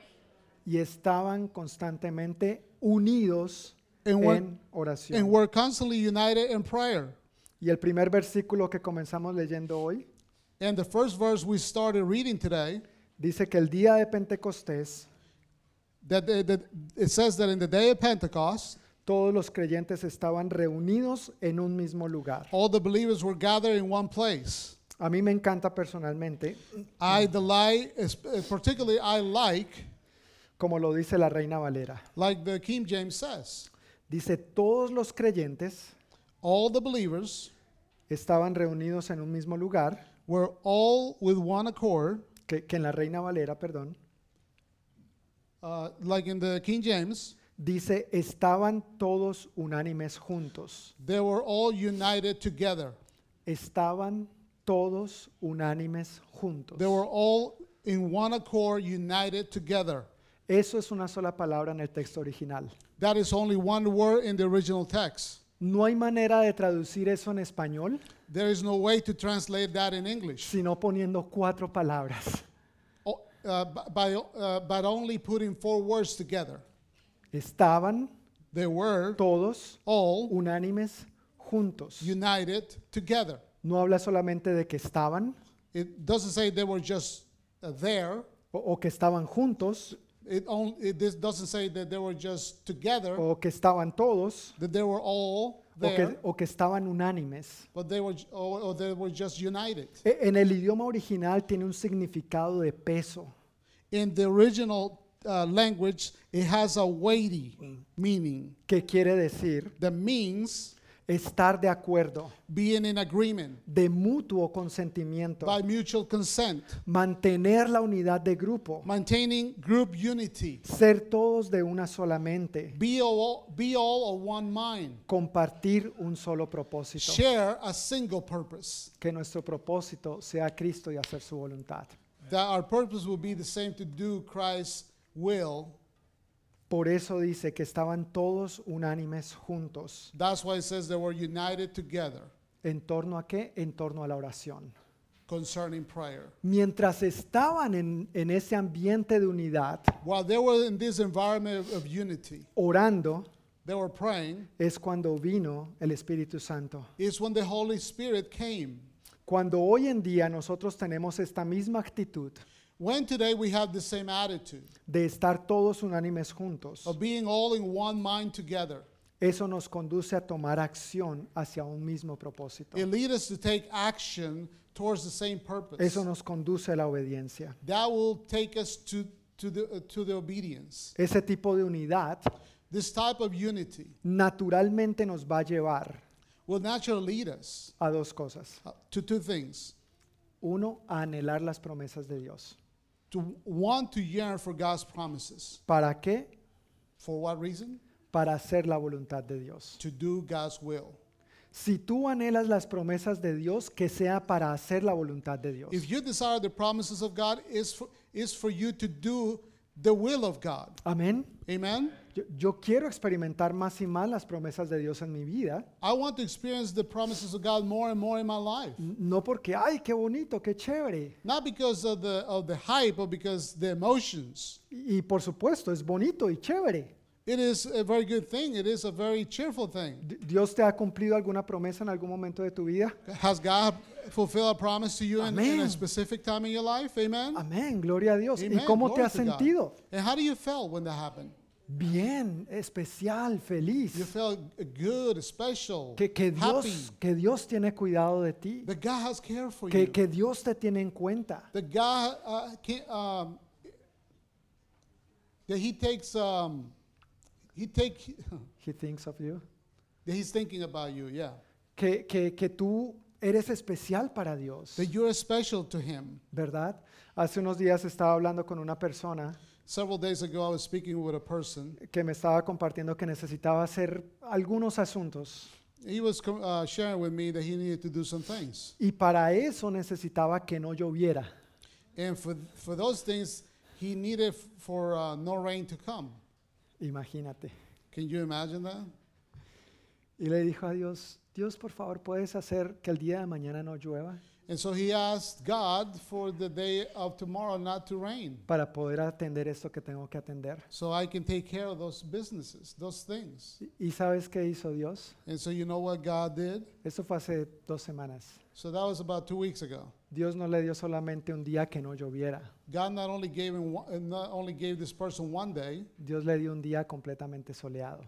Y estaban constantemente unidos And were, en oración. and were constantly united in prayer. Y el primer versículo que comenzamos leyendo hoy And the first verse we started reading today, dice que el día de Pentecostés that, that- that it says that in the day of Pentecost, todos los creyentes estaban reunidos en un mismo lugar. all the believers were gathered in one place. A mí me encanta personalmente, I delight, uh, particularly I like, como lo dice la Reina Valera. like the King James says, Dice, todos los creyentes all the believers estaban reunidos en un mismo lugar, were all with one accord, que, que en la Reina Valera, perdón, uh, like in the King James, dice, estaban todos unánimes juntos. they were all united together. Estaban todos unánimes juntos. They were all in one accord, united together. Eso es una sola palabra en el texto original. That is only one word in the original text. No hay manera de traducir eso en español There is no way to translate that in English, sino poniendo cuatro palabras. O- uh, by, uh, but only putting four words together. Estaban they were todos all unánimes juntos. united together. No habla solamente de que estaban It doesn't say they were just uh, there. o, o que estaban juntos It, only, it this doesn't say that they were just together, o que estaban todos that they were all o there, que, o que estaban unánimes. but they were, or, or they were just united. E- En el idioma original tiene un significado de peso. In the original uh, language, it has a weighty meaning. Que quiere decir that means estar de acuerdo, being in agreement. De mutuo consentimiento, by mutual consent, mantener la unidad de grupo, maintaining group unity, ser todos de una sola mente, be all, be all of one mind, compartir un solo propósito, share a single purpose. que nuestro propósito sea Cristo y hacer su voluntad. That our purpose will be the same to do Christ's will. Por eso dice que estaban todos unánimes juntos. That's why it says they were united together ¿En torno a qué? En torno a la oración. concerning prayer. Mientras estaban en, en ese ambiente de unidad, While they were in this environment of, unity, orando, they were praying, es cuando vino el Espíritu Santo. is when the Holy Spirit came. Cuando hoy en día nosotros tenemos esta misma actitud When today we have the same attitude de estar todos unánimes juntos, of being all in one mind together, eso nos conduce a tomar acción hacia un mismo propósito. it leads us to take action towards the same purpose. Eso nos conduce a la obediencia. That will take us to, to, the, uh, to the obedience. Ese tipo de unidad This type of unity naturalmente nos va a llevar will naturally lead us a dos cosas. uh, to two things. Uno, a anhelar las promesas de Dios. To want to yearn for God's promises. ¿Para qué? For what reason? Para hacer la voluntad de Dios. To do God's will. Si tú anhelas las promesas de Dios, que sea para hacer la voluntad de Dios. If you desire the promises of God, is for, is for you to do the will of God. Amén. Amen? Yo, yo quiero experimentar más y más las promesas de Dios en mi vida, I want to experience the promises of God more and more in my life. no porque, ay, qué bonito, qué chévere. Not because of the, of the hype, but because the emotions. Y, y por supuesto, es bonito y chévere. It is a very good thing. It is a very cheerful thing. ¿Dios te ha cumplido alguna promesa en algún momento de tu vida? Has God fulfilled a promise to you in, in a specific time in your life? Amen? Amén, gloria a Dios. ¿Y cómo te has sentido? And how do you feel when that happened? Bien, especial, You feliz. felt good, special, Que, que, happy. Dios, que Dios tiene cuidado de ti. That God has care for Que, you. que Dios te tiene en cuenta. that God uh, can, um, that He takes um, He take He thinks of you. that He's thinking about you. Yeah, Que, que, que tú eres especial para Dios. that you're special to Him. ¿Verdad? Hace unos días estaba hablando con una persona Several days ago, I was speaking with a person. que me estaba compartiendo que necesitaba hacer algunos asuntos He was uh, sharing with me that he needed to do some things, y para eso necesitaba que no lloviera. and for for those things, he needed for uh, no rain to come. Imagínate. Can you imagine that? Y le dijo a Dios, Dios, por favor, ¿puedes hacer que el día de mañana no llueva? And so he asked God for the day of tomorrow not to rain, Para poder atender esto que tengo que atender. so I can take care of those businesses, those things. ¿Y- ¿Y sabes qué hizo Dios? And so you know what God did? Eso fue hace dos semanas. So that was about two weeks ago. Dios no le dio solamente un día que no lloviera. God not only gave him one, uh, not only gave this person one day, Dios le dio un día completamente soleado.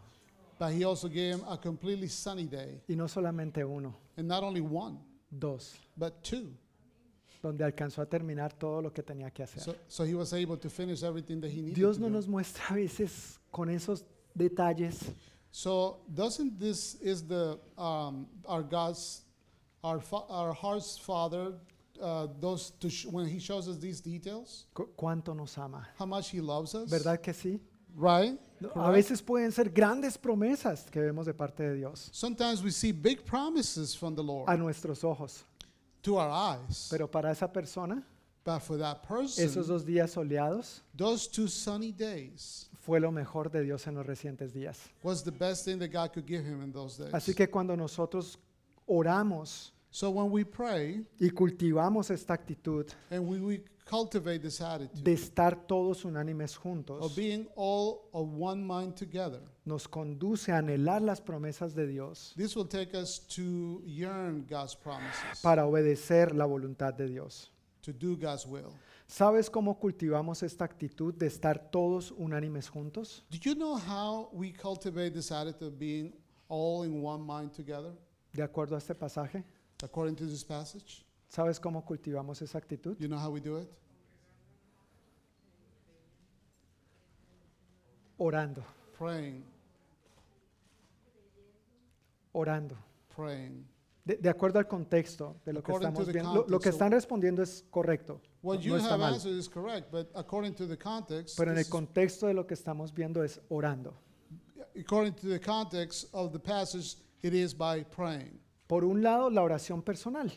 but he also gave him a completely sunny day, Y no solamente uno, and not only one, dos, but two. donde alcanzó a terminar todo lo que tenía que hacer. So, so he was able to finish everything that he needed Dios to no do. nos muestra a veces con esos detalles So doesn't this is the um, our God's our fa- our heart's Father uh, those to sh- when He shows us these details cu- cuánto nos ama. how much He loves us ¿Verdad que sí? right? A veces pueden ser grandes promesas que vemos de parte de Dios Sometimes we see big promises from the Lord a nuestros ojos, to our eyes, pero para esa persona, but for that person, esos dos días soleados those two sunny days fue lo mejor de Dios en los recientes días. was the best thing that God could give him in those days. Así que cuando nosotros oramos So when we pray y cultivamos esta actitud and we, we cultivate this attitude de estar todos unánimes of juntos, being all of one mind together, nos conduce a anhelar las promesas de Dios this will take us to yearn God's promises, para obedecer la voluntad de Dios. to do God's will. ¿Sabes cómo cultivamos esta actitud de estar todos unánimes juntos? Do you know how we cultivate this attitude of being all in one mind together, De acuerdo a este pasaje, according to this passage? ¿sabes cómo cultivamos esa actitud? You know how we do it? Orando, Praying, orando. praying. De, de acuerdo al contexto de lo que According to estamos viendo, lo, lo que están respondiendo es correcto, What no you está have mal. answered is correct, but according to the context, Pero en el contexto de lo que estamos viendo es orando. according to the context of the passage, it is by praying. Por un lado, la oración personal,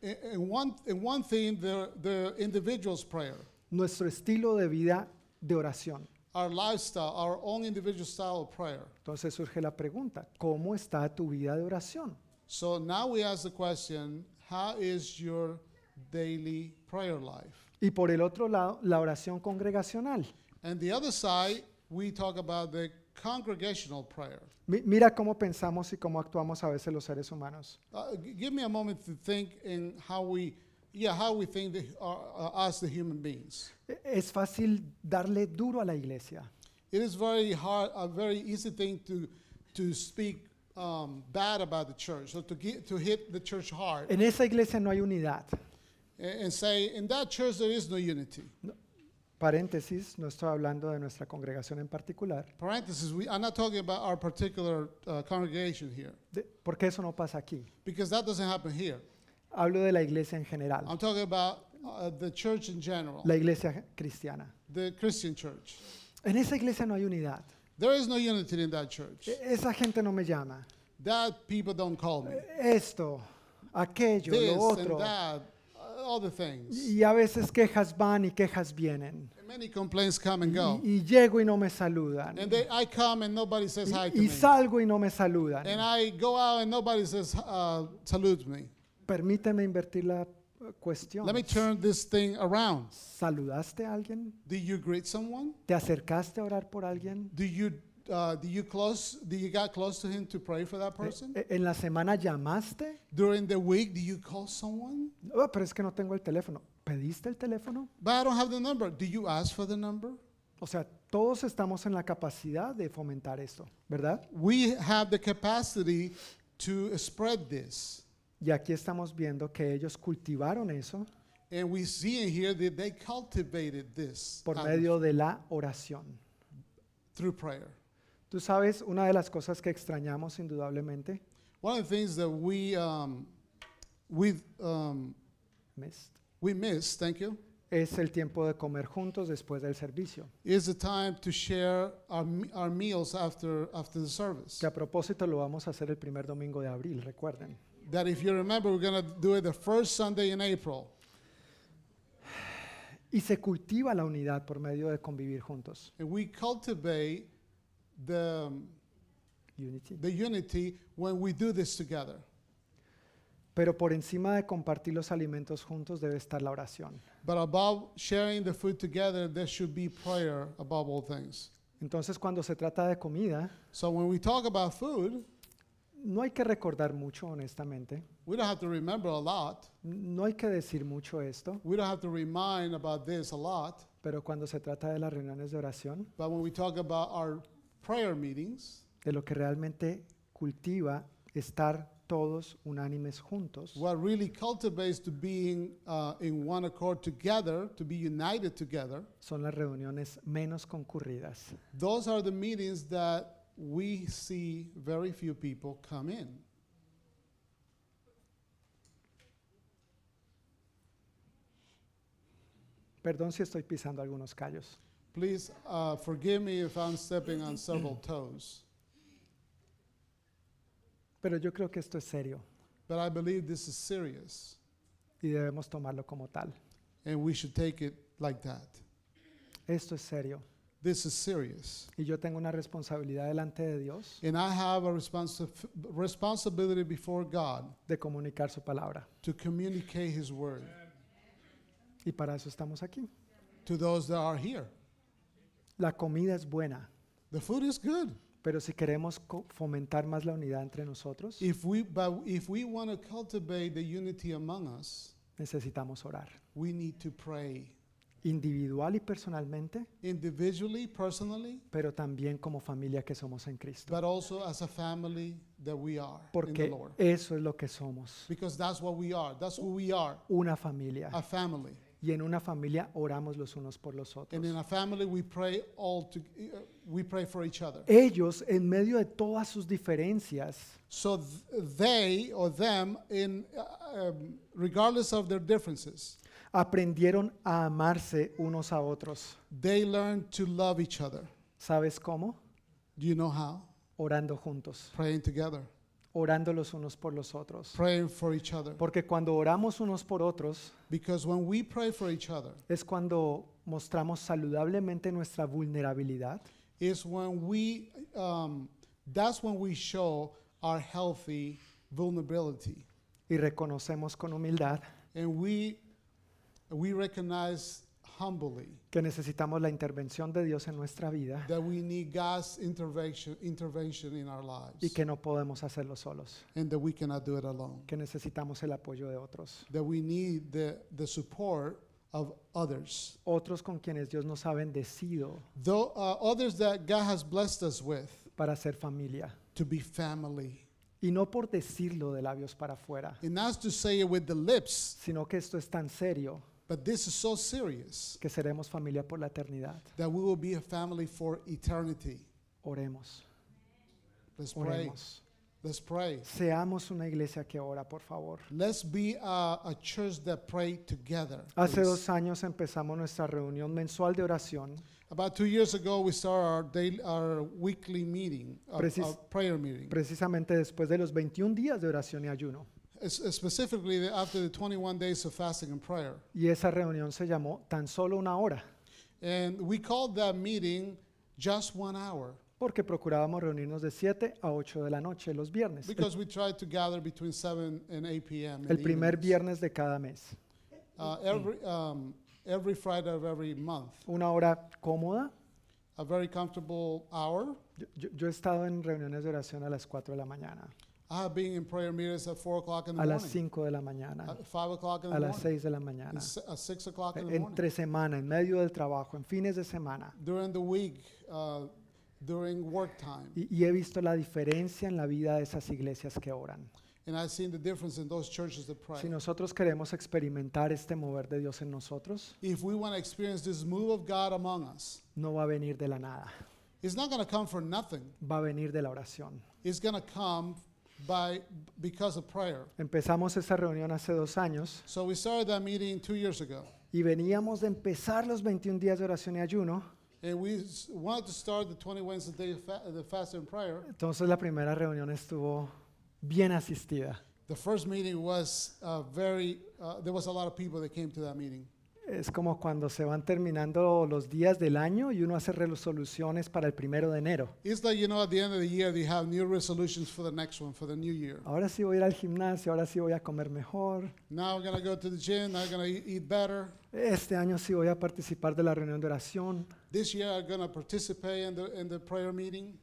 In, in one, in one theme, the, the individual's prayer, nuestro estilo de vida de oración. our lifestyle, our own individual style of prayer. Entonces surge la pregunta, ¿cómo está tu vida de oración? So now we ask the question, how is your daily prayer life? Y por el otro lado, la oración congregacional. And the other side, we talk about the congregational prayer. Mi- Mira cómo pensamos y cómo actuamos a veces los seres humanos. Uh, give me a moment to think in how we, yeah, how we think the, uh, uh, us, the human beings. E- Es fácil darle duro a la iglesia. It is very hard, a very easy thing to, to speak um, bad about the church, or to, get, to hit the church hard En esa iglesia no hay unidad. and, and say, in that church there is no unity. Paréntesis, no estoy hablando de nuestra congregación en particular, Parenthesis, we, I'm not talking about our particular uh, congregation here, de- porque eso no pasa aquí. because that doesn't happen here. Hablo de la iglesia en general, I'm talking about uh, the church in general, la iglesia cristiana. the Christian church. En esa iglesia no hay unidad. There is no unity in that church. E- Esa gente no me llama. That people don't call me. Esto, aquello, This lo and otro. that, all the things. Y a veces quejas van y quejas vienen. Many complaints come and go. Y, y llego y no me saludan. And they, I come and nobody says hi Y, to y me. salgo y no me saludan. And I go out and nobody says, uh, salutes me. Permíteme invertir la cuestión. Let me turn this thing around. ¿Saludaste a alguien? Do you greet someone? ¿Te acercaste a orar por alguien? Do you, uh, do you close, do you get close to him to pray for that Eh, person? eh, ¿En la semana llamaste? During the week, do you call someone? "Oh, pero es que no tengo el teléfono. ¿Pediste el teléfono? But I don't have the number. Do you ask for the number? O sea, todos estamos en la capacidad de fomentar esto, ¿verdad? We have the capacity to spread this. Y aquí estamos viendo que ellos cultivaron eso And we see in here that they cultivated this por medio de la oración. through prayer. Tú sabes, una de las cosas que extrañamos indudablemente, One of the things that we um, we um, missed, we miss, thank you, es el tiempo de comer juntos después del servicio. is the time to share our, our meals after after the service. Que a propósito lo vamos a hacer el primer domingo de abril, recuerden. That if you remember, we're gonna do it the first Sunday in April, Y se cultiva la unidad por medio de convivir juntos. and we cultivate the Unity. the unity when we do this together. Pero por encima de compartir los alimentos juntos debe estar la oración. But above sharing the food together, there should be prayer above all things. Entonces cuando se trata de comida, So when we talk about food, no hay que recordar mucho, honestamente. we don't have to remember a lot. No hay que decir mucho esto, We don't have to remind about this a lot. pero cuando se trata de las reuniones de oración, But when we talk about our prayer meetings, de lo que realmente cultiva estar todos unánimes juntos, what really cultivates to being uh, in one accord together, to be united together, son las reuniones menos concurridas. those are the meetings that we see very few people come in. Perdón si estoy pisando algunos callos. Please uh, forgive me if I'm stepping on several toes, Pero yo creo que esto es serio but I believe this is serious y debemos tomarlo como tal. and we should take it like that. Esto es serio. This is serious. y yo tengo una responsabilidad delante de Dios And I have a responsi- responsibility before God de comunicar su palabra. to communicate His word Y para eso estamos aquí. to those that are here. La comida es buena, The food is good. pero si queremos fomentar más la unidad entre nosotros, If we, but if we want to cultivate the unity among us, necesitamos orar. we need to pray Individual y personalmente, individually, personally, pero también como familia que somos en Cristo. but also as a family that we are in the Porque Lord. eso es lo que somos, Because that's what we are. That's who we are, una familia. a family. Y en una familia oramos los unos por los otros. And in a family, we pray all to, uh, we pray for each other. Ellos, en medio de todas sus diferencias, So th- they or them, in uh, um, regardless of their differences, aprendieron a amarse unos a otros. they learn to love each other. ¿Sabes cómo? Do you know how? Orando juntos, Praying together, orando los unos por los otros. praying for each other. Porque cuando oramos unos por otros, Because when we pray for each other, es cuando mostramos saludablemente nuestra vulnerabilidad is when we, um, that's when we show our healthy vulnerability. y reconocemos con humildad And we, we recognize humbly que necesitamos la intervención de Dios en nuestra vida that we need God's intervention, intervention in our lives. y que no podemos hacerlo solos, and that we cannot do it alone. que necesitamos el apoyo de otros. That we need the, the support of others. Otros con quienes Dios nos ha bendecido Though uh, others that God has blessed us with para ser familia. to be family. Y no por decirlo de labios para afuera, And not to say it with the lips, sino que esto es tan serio but this is so serious que seremos familia por la eternidad. that we will be a family for eternity. Oremos, Let's pray. oremos. Let's pray. Seamos una iglesia que ora, por favor. Let's be a, a church that pray together. Hace please. dos años empezamos nuestra reunión mensual de oración About two years ago, we started our daily, our weekly meeting, our, Precis- our prayer meeting. precisamente después de los 21 días de oración y ayuno. Specifically, after the 21 days of fasting and prayer. Y esa reunión se llamó tan solo una hora, And we called that meeting just one hour porque procurábamos reunirnos de 7 a 8 de la noche los viernes, because we tried to gather between 7 and 8 p.m. el the primer viernes de cada mes. Uh, every, um, every Friday of every month. Una hora cómoda. A very comfortable hour. Yo, yo- yo he estado en reuniones de oración a las 4 de la mañana, I have been in prayer meetings at 4 o'clock in the a las morning, 5 de la mañana, at 5 o'clock in a the las morning, 6 de la mañana, and si- at 6 o'clock in the morning. entre semana, en medio del trabajo, en fines de semana. During the week, uh, during work time. Y, y he visto la diferencia en la vida de esas iglesias que oran. And I've seen the difference in those churches that pray. Si nosotros queremos experimentar este mover de Dios en nosotros, If we want to experience this move of God among us, no va a venir de la nada, it's not going to come for nothing. va a venir de la oración. It's going to come by because of prayer. Empezamos esa reunión hace dos años So we started that meeting two years ago, y veníamos de empezar los 21 días de oración y ayuno. and we s- wanted to start the 20 Wednesday day of fa- the fast and prayer. Entonces la primera reunión estuvo bien asistida. The first meeting was uh, very. Uh, there was a lot of people that came to that meeting. Es como cuando se van terminando los días del año y uno hace resoluciones para el primero de enero. It's like you know, at the end of the year, they have new resolutions for the next one, for the new year. Ahora sí voy a ir al gimnasio, ahora sí voy a comer mejor. Now we're gonna go to the gym. Now we're gonna eat, eat better. Este año sí voy a participar de la reunión de oración. This year, I'm gonna participate in the in the prayer meeting.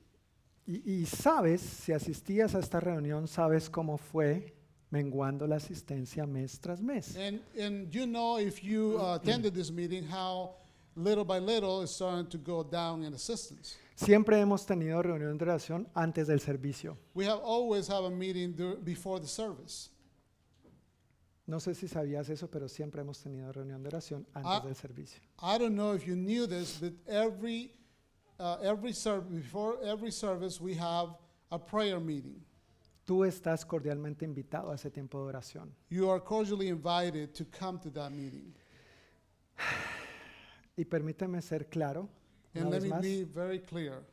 Y, y sabes, si asistías a esta reunión, sabes cómo fue menguando la asistencia mes tras mes. And and you know, if you uh, attended this meeting, how little by little it's starting to go down in assistance. Siempre hemos tenido reunión de oración antes del servicio. We have always have a meeting dur- before the service. No sé si sabías eso, pero siempre hemos tenido reunión de oración antes Ah. del servicio. I don't know if you knew this, but every uh, every service before every service we have a prayer meeting. Tú estás cordialmente invitado a ese tiempo de oración. You are cordially invited to come to that meeting. Y permíteme ser claro, una And let vez me más, be very clear.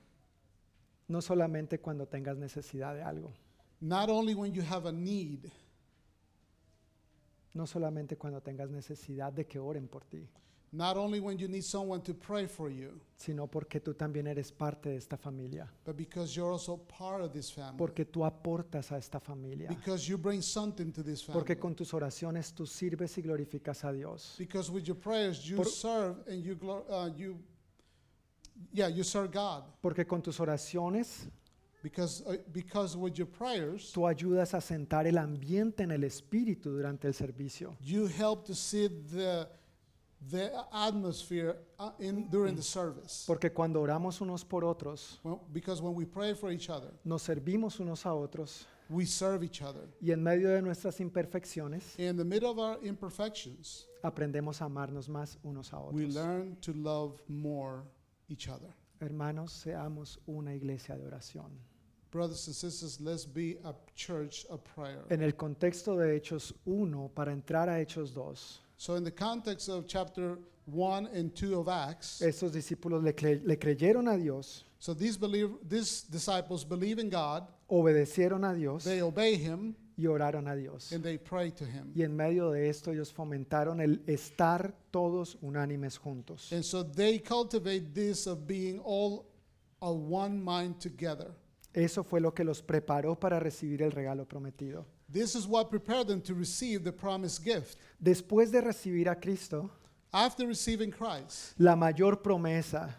no solamente cuando tengas necesidad de algo, Not only when you have a need, no solamente cuando tengas necesidad de que oren por ti, Not only when you need someone to pray for you, sino porque tú también eres parte de esta familia, but because you're also part of this family. porque tú aportas a esta familia, Because you bring something to this family. porque con tus oraciones tú sirves y glorificas a Dios, Because with your prayers you Por- serve and you glor- uh, you yeah, you serve God. porque con tus oraciones Because uh, because with your prayers tú ayudas a sentar el ambiente en el espíritu durante el servicio. you help to set the the atmosphere uh, in during the service. Porque cuando oramos unos por otros, Well, because when we pray for each other, nos servimos unos a otros we serve each other. y en medio de nuestras imperfecciones In the middle of our imperfections, aprendemos a amarnos más unos a we otros. learn to love more each other. Hermanos, seamos una iglesia de oración. Brothers and sisters, let's be a church of prayer. En el contexto de Hechos 1, para entrar a Hechos 2, So, in the context of chapter 1 and 2 of Acts, estos discípulos le, cre- le creyeron a Dios, so these, believe, these disciples believe in God, obedecieron a Dios they obey Him, y oraron a Dios. and they pray to Him. Y en medio de esto ellos fomentaron el estar todos unánimes juntos. And so they cultivate this of being all a one mind together. Eso fue lo que los preparó para recibir el regalo prometido. This is what prepared them to receive the promised gift. Después de recibir a Cristo, After receiving Christ, la mayor promesa,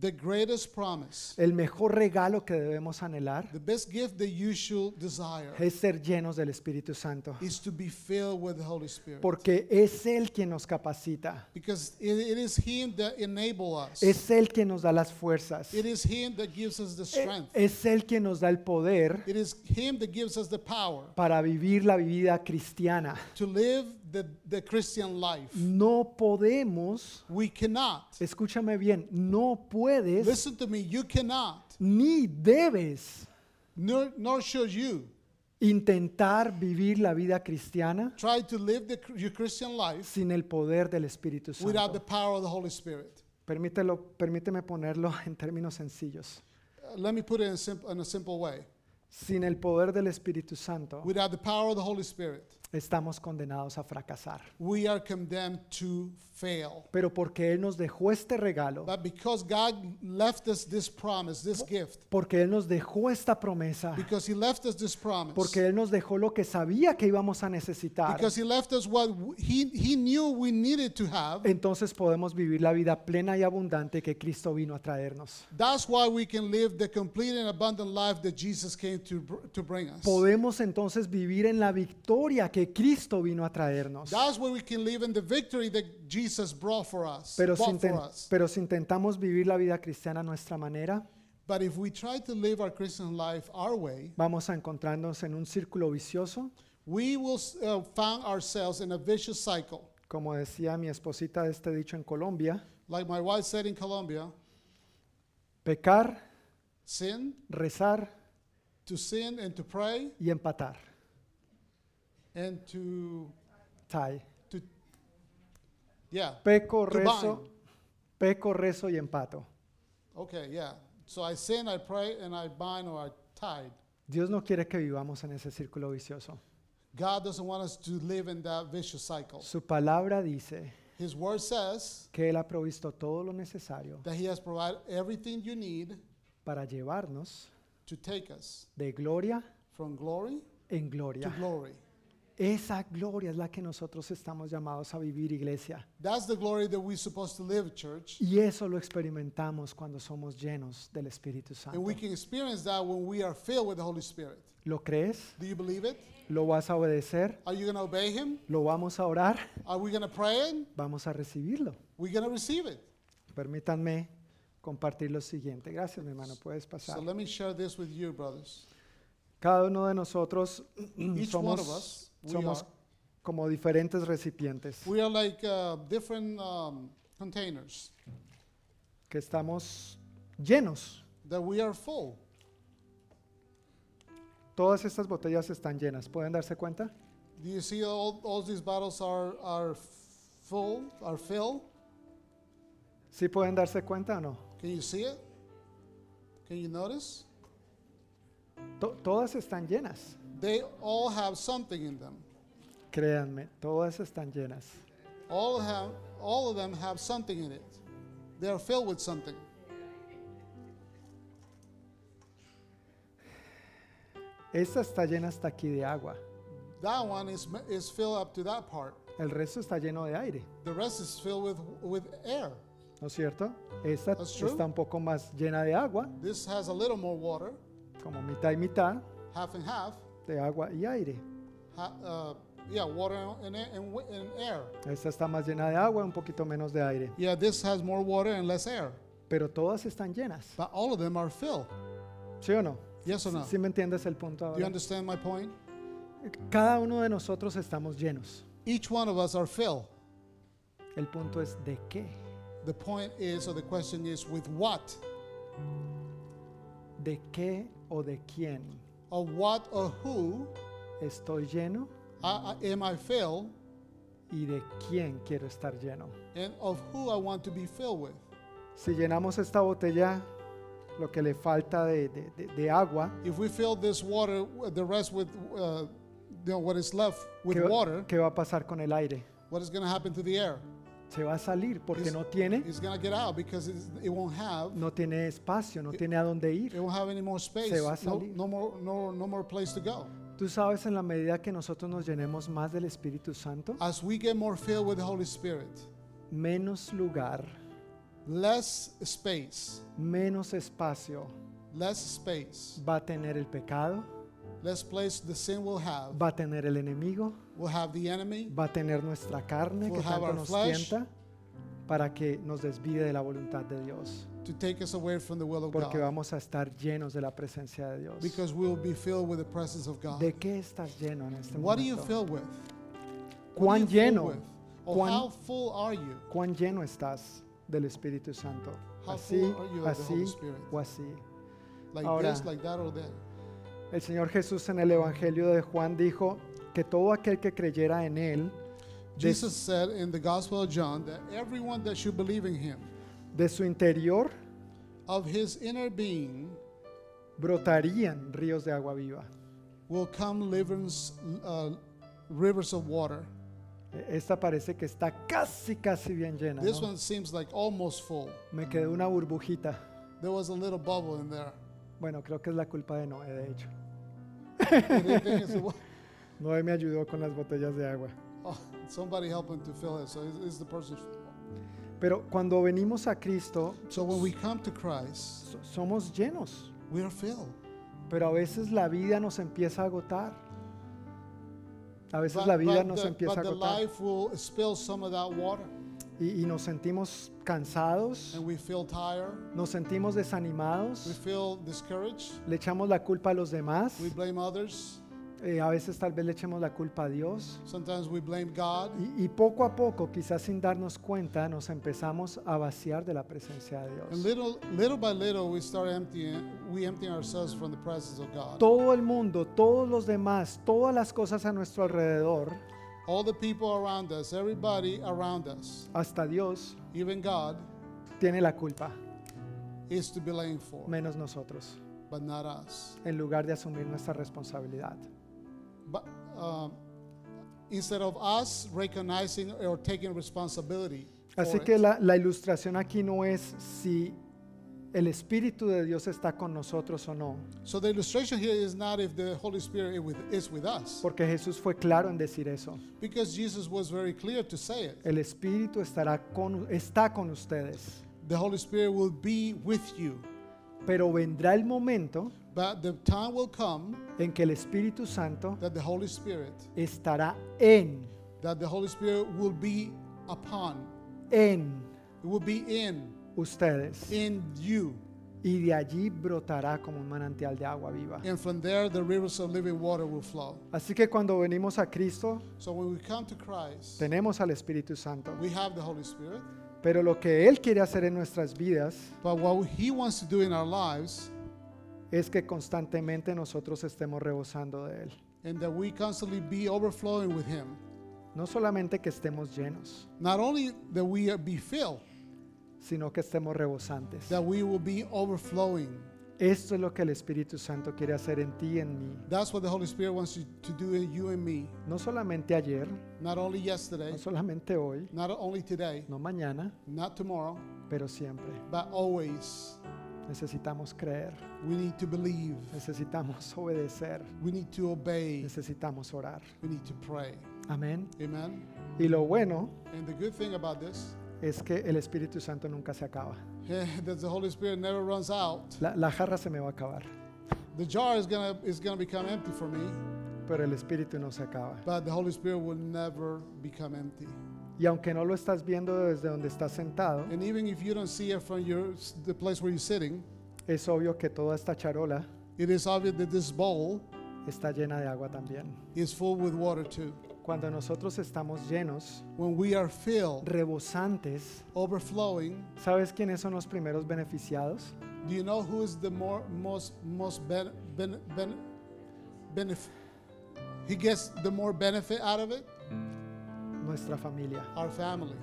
the greatest promise, el mejor regalo que debemos anhelar the best gift that you should desire es ser llenos del Espíritu Santo. is to be filled with the Holy Spirit. Porque es Él quien nos capacita, Because it, it is Him that enable us. es Él quien nos da las fuerzas, It is Him that gives us the E- strength. es Él quien nos da el poder It is Him that gives us the power para vivir la vida cristiana. to live the, the Christian life. No podemos, We cannot. escúchame bien, no puedes Listen to me, you cannot, ni debes nor, nor should you intentar vivir la vida cristiana try to live the, your Christian life sin el poder del Espíritu without the Santo. power of the Holy Spirit. Permítelo, permíteme ponerlo en términos sencillos. Uh, let me put it in, simp- in a simple way. Sin el poder del Espíritu Santo, Without the power of the Holy Spirit, estamos condenados a fracasar. we are condemned to fail. Pero porque Él nos dejó este regalo, But because God left us this promise, this gift, porque Él nos dejó esta promesa, because He left us this promise, porque Él nos dejó lo que sabía que íbamos a necesitar, because He left us what He, he knew we needed to have, entonces podemos vivir la vida plena y abundante que Cristo vino a traernos. that's why we can live the complete and abundant life that Jesus came to, br- to bring us. Podemos entonces vivir en la victoria que Cristo vino a traernos. That's where we can live in the victory that Jesus brought for us. Pero si, bought for inten- us. pero si intentamos vivir la vida cristiana a nuestra manera, But if we try to live our Christian life our way, vamos a encontrarnos en un círculo vicioso, we will uh, find ourselves in a vicious cycle. como decía mi esposita este dicho en Colombia, Like my wife said in Colombia, pecar, sin, rezar to sin and to pray y empatar. And to, Tai. to yeah. Peco, To rezo, bind. peco, rezo y empato. Okay, yeah. So I sin, I pray, and I bind or I tithe. Dios no quiere que vivamos en ese círculo vicioso. God doesn't want us to live in that vicious cycle. Su palabra dice His word says que Él ha provisto todo lo necesario that He has provided everything you need para llevarnos to take us de gloria from glory en to gloria. glory. Esa gloria es la que nosotros estamos llamados a vivir, iglesia. That's the glory that we're supposed to live, church. Y eso lo experimentamos cuando somos llenos del Espíritu Santo. And we can experience that when we are filled with the Holy Spirit. ¿Lo crees? Do you believe it? ¿Lo vas a obedecer? Are you going to obey Him? ¿Lo vamos a orar? Are we going to pray it? Vamos a recibirlo. We're going to receive it. Permítanme compartir lo siguiente. Gracias, mi hermano. Puedes pasar. So let me share this with you, brothers. Cada uno de nosotros Each one of somos, us, we somos are, como diferentes recipientes we are like uh, different um, containers que estamos llenos. that we are full. Todas estas botellas están llenas. ¿Pueden darse cuenta? Do you see all, all these bottles are, are full, are filled? ¿Sí pueden darse cuenta o no? Can you see it? Can you notice? To- todas están llenas. They all have something in them. Créanme, todas están llenas. All have all of them have something in it. They are filled with something. Esta está llena hasta aquí de agua. That one is is filled up to that part. El resto está lleno de aire, The rest is filled with with air. ¿no es cierto? Esta está un poco más llena de agua, This has a little more water, como mitad y mitad half and half. De agua y aire. Ha, uh, yeah, water and, air- and, wi- and air. Esta está más llena de agua, un poquito menos de aire. Yeah, this has more water and less air. Pero todas están llenas, But all of them are filled. ¿sí o no? Yes or no? ¿Sí me entiendes el punto Do you ahora? understand my point? Cada uno de nosotros estamos llenos. Each one of us are filled. El punto es de qué. The point is, or the question is, with what? ¿De qué o de quién? Of what or who Estoy lleno I, I- am I filled? y de quién quiero estar lleno. And of who I want to be filled with. Si llenamos esta botella, lo que le falta de, de- de- de agua, If we fill this water, the rest with, uh, you know, what is left with ¿qué, va- water, qué va a pasar con el aire? what is going to happen to the air? Se va a salir porque no tiene, It's to get out because it's, it won't have, no tiene espacio, no tiene a dónde ir. it won't have any more space. Se va a No, salir. no more, no, no more place to go. Tú sabes, en la medida que nosotros nos llenemos más del Espíritu Santo, As we get more filled with the Holy Spirit, menos lugar, less space, menos espacio less space, va a tener el pecado, less place the sin will have. va a tener el enemigo, We'll have the enemy. va a tener nuestra carne que We'll have tanto our nos flesh. tienta para que nos desvíe de la voluntad de Dios. to take us away from the will of Porque God. vamos a estar llenos de la presencia de Dios. Because we will be filled with the presence of God. ¿De qué estás lleno en este What are you momento? filled with? What are ¿Cuán you filled lleno? with? Or ¿Cuán- how full are you? ¿Cuán lleno estás del Espíritu Santo? How Así, full are you of the Holy así Spirit? o así. Like Ahora- this, like that, or that? El Señor Jesús en el Evangelio de Juan dijo que todo aquel que creyera en Él, de, Jesus said in the Gospel of John that everyone that should believe in him, de su interior of his inner being, brotarían ríos de agua viva. will come livers, uh, rivers of water. E- Esta parece que está casi, casi bien llena. This ¿no? one seems like almost full. Me quedó una burbujita. There was a little bubble in there. Bueno, creo que es la culpa de Noé, de hecho. Noé me ayudó con las botellas de agua. oh, somebody help him to fill it. So it's, it's the person's. Pero cuando venimos a Cristo, So when we come to Christ, so- somos llenos. we are filled. Pero a veces la vida nos empieza a agotar. A veces But, la vida nos the, empieza a but the agotar. life will spill some of that water, Y, y nos sentimos cansados, and we feel tired. nos sentimos We desanimados, feel discouraged. le echamos la culpa a los demás. We blame others. Eh, a veces tal vez le echemos la culpa a Dios. Sometimes we blame God. Y, y poco a poco, quizás sin darnos cuenta, nos empezamos a vaciar de la presencia de Dios. little, little by little, we start emptying. We empty ourselves from the presence of God. Todo el mundo, todos los demás, todas las cosas a nuestro alrededor, All the people around us, everybody around us, hasta Dios, even God, tiene la culpa, is to for, menos nosotros, but not us. en lugar de asumir nuestra responsabilidad. But um, instead of us recognizing or taking responsibility, Así que la, la ilustración aquí no es si el Espíritu de Dios está con nosotros o no, so the illustration here is not if the Holy Spirit is with, is with us, porque Jesús fue claro en decir eso. because Jesus was very clear to say it. El Espíritu estará con, está con ustedes, The Holy Spirit will be with you, pero vendrá el momento but the time will come en que el Espíritu Santo that the Holy Spirit, estará en, that the Holy Spirit will be upon, en it will be in, ustedes, in you, y de allí brotará como un manantial de agua viva. and from there the rivers of living water will flow. Así que cuando venimos a Cristo, So when we come to Christ, tenemos al Espíritu Santo, we have the Holy Spirit, pero lo que Él quiere hacer en nuestras vidas but what He wants to do in our lives, es que constantemente nosotros estemos rebosando de Él. and that we constantly be overflowing with Him. No solamente que estemos llenos, Not only that we be filled, sino que estemos rebosantes. that we will be overflowing. Esto es lo que el Espíritu Santo quiere hacer en ti y en mí. That's what the Holy Spirit wants you to do in you and me. No solamente ayer, Not only yesterday, no solamente hoy, not only today, no mañana, not tomorrow, pero siempre. but always. Necesitamos creer, We need to believe. necesitamos obedecer, We need to obey. necesitamos orar. We need to pray. Amén. Amen. Y lo bueno And the good thing about this es que el Espíritu Santo nunca se acaba. that the Holy Spirit never runs out. La, la jarra se me va a acabar, The jar is gonna is gonna become empty for me, pero el Espíritu no se acaba. but the Holy Spirit will never become empty. Y aunque no lo estás viendo desde donde estás sentado, And even if you don't see it from your the place where you're sitting, es obvio que toda esta charola it is obvious that this bowl está llena de agua también. is full with water too. Cuando nosotros estamos llenos, When we are filled, rebosantes, overflowing, ¿sabes quiénes son los primeros beneficiados? do you know who is the more most most ben, ben, ben, benef- he gets the more benefit out of it? Nuestra familia, Our family,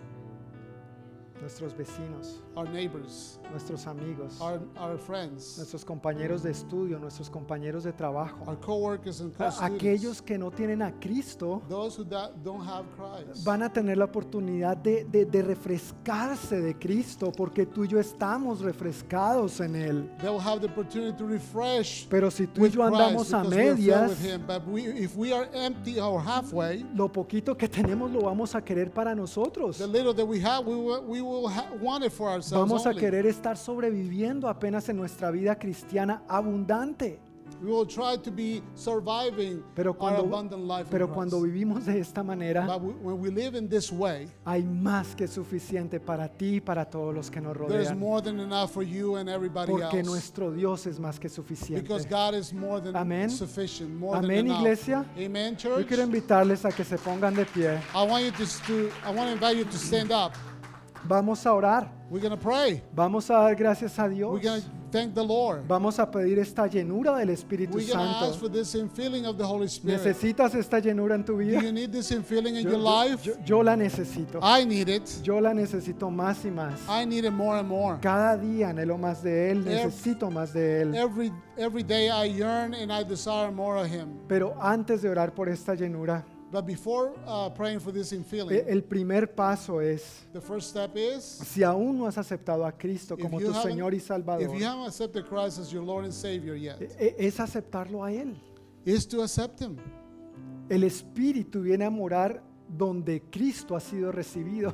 nuestros vecinos, our neighbors, nuestros amigos, our, our friends, nuestros compañeros de estudio, nuestros compañeros de trabajo, our co-workers and co-students. aquellos que no tienen a Cristo. Those who don't have Christ. Van a tener la oportunidad de, de- de refrescarse de Cristo porque tú y yo estamos refrescados en Él. They will have the opportunity to refresh Pero si tú y yo andamos a medias, Him. We, if we are empty or halfway, lo poquito que tenemos lo vamos a querer para nosotros. the little that we have, we will, we Vamos a querer estar sobreviviendo apenas en nuestra vida cristiana abundante. We will try to be surviving Pero our cuando, abundant life pero cuando vivimos de esta manera, we, when we live in this way, hay más que suficiente para ti y para todos los que nos there is rodean. more than enough for you and everybody Porque else. nuestro Dios es más que suficiente. Because God is more than Amén. sufficient, more Amén, than iglesia. Amen, Yo quiero invitarles a que se pongan de pie. I want you to, to I want to invite you to stand up. Vamos a orar. We're to pray. Vamos a dar gracias a Dios. We're to thank the Lord. Vamos a pedir esta llenura del Espíritu We're going to ask for Santo. this infilling of the Holy Spirit. ¿Necesitas esta llenura en tu Do vida? you need this infilling in Yo, your yo- life? yo- yo la necesito. I need it. Yo la necesito más y más. I need it more and more. Cada día anhelo más de Él, necesito más de Él. Every every day I yearn and I desire more of Him. Pero antes de orar por esta llenura, But before uh, praying for this infilling, el primer paso es, the first step is si aún no has aceptado a Cristo if como you tu haven't- Señor y if Salvador, you haven't accepted Christ as your Lord and Savior yet, e- e- es aceptarlo a Él. is to accept Him. El Espíritu viene a morar donde Cristo ha sido recibido.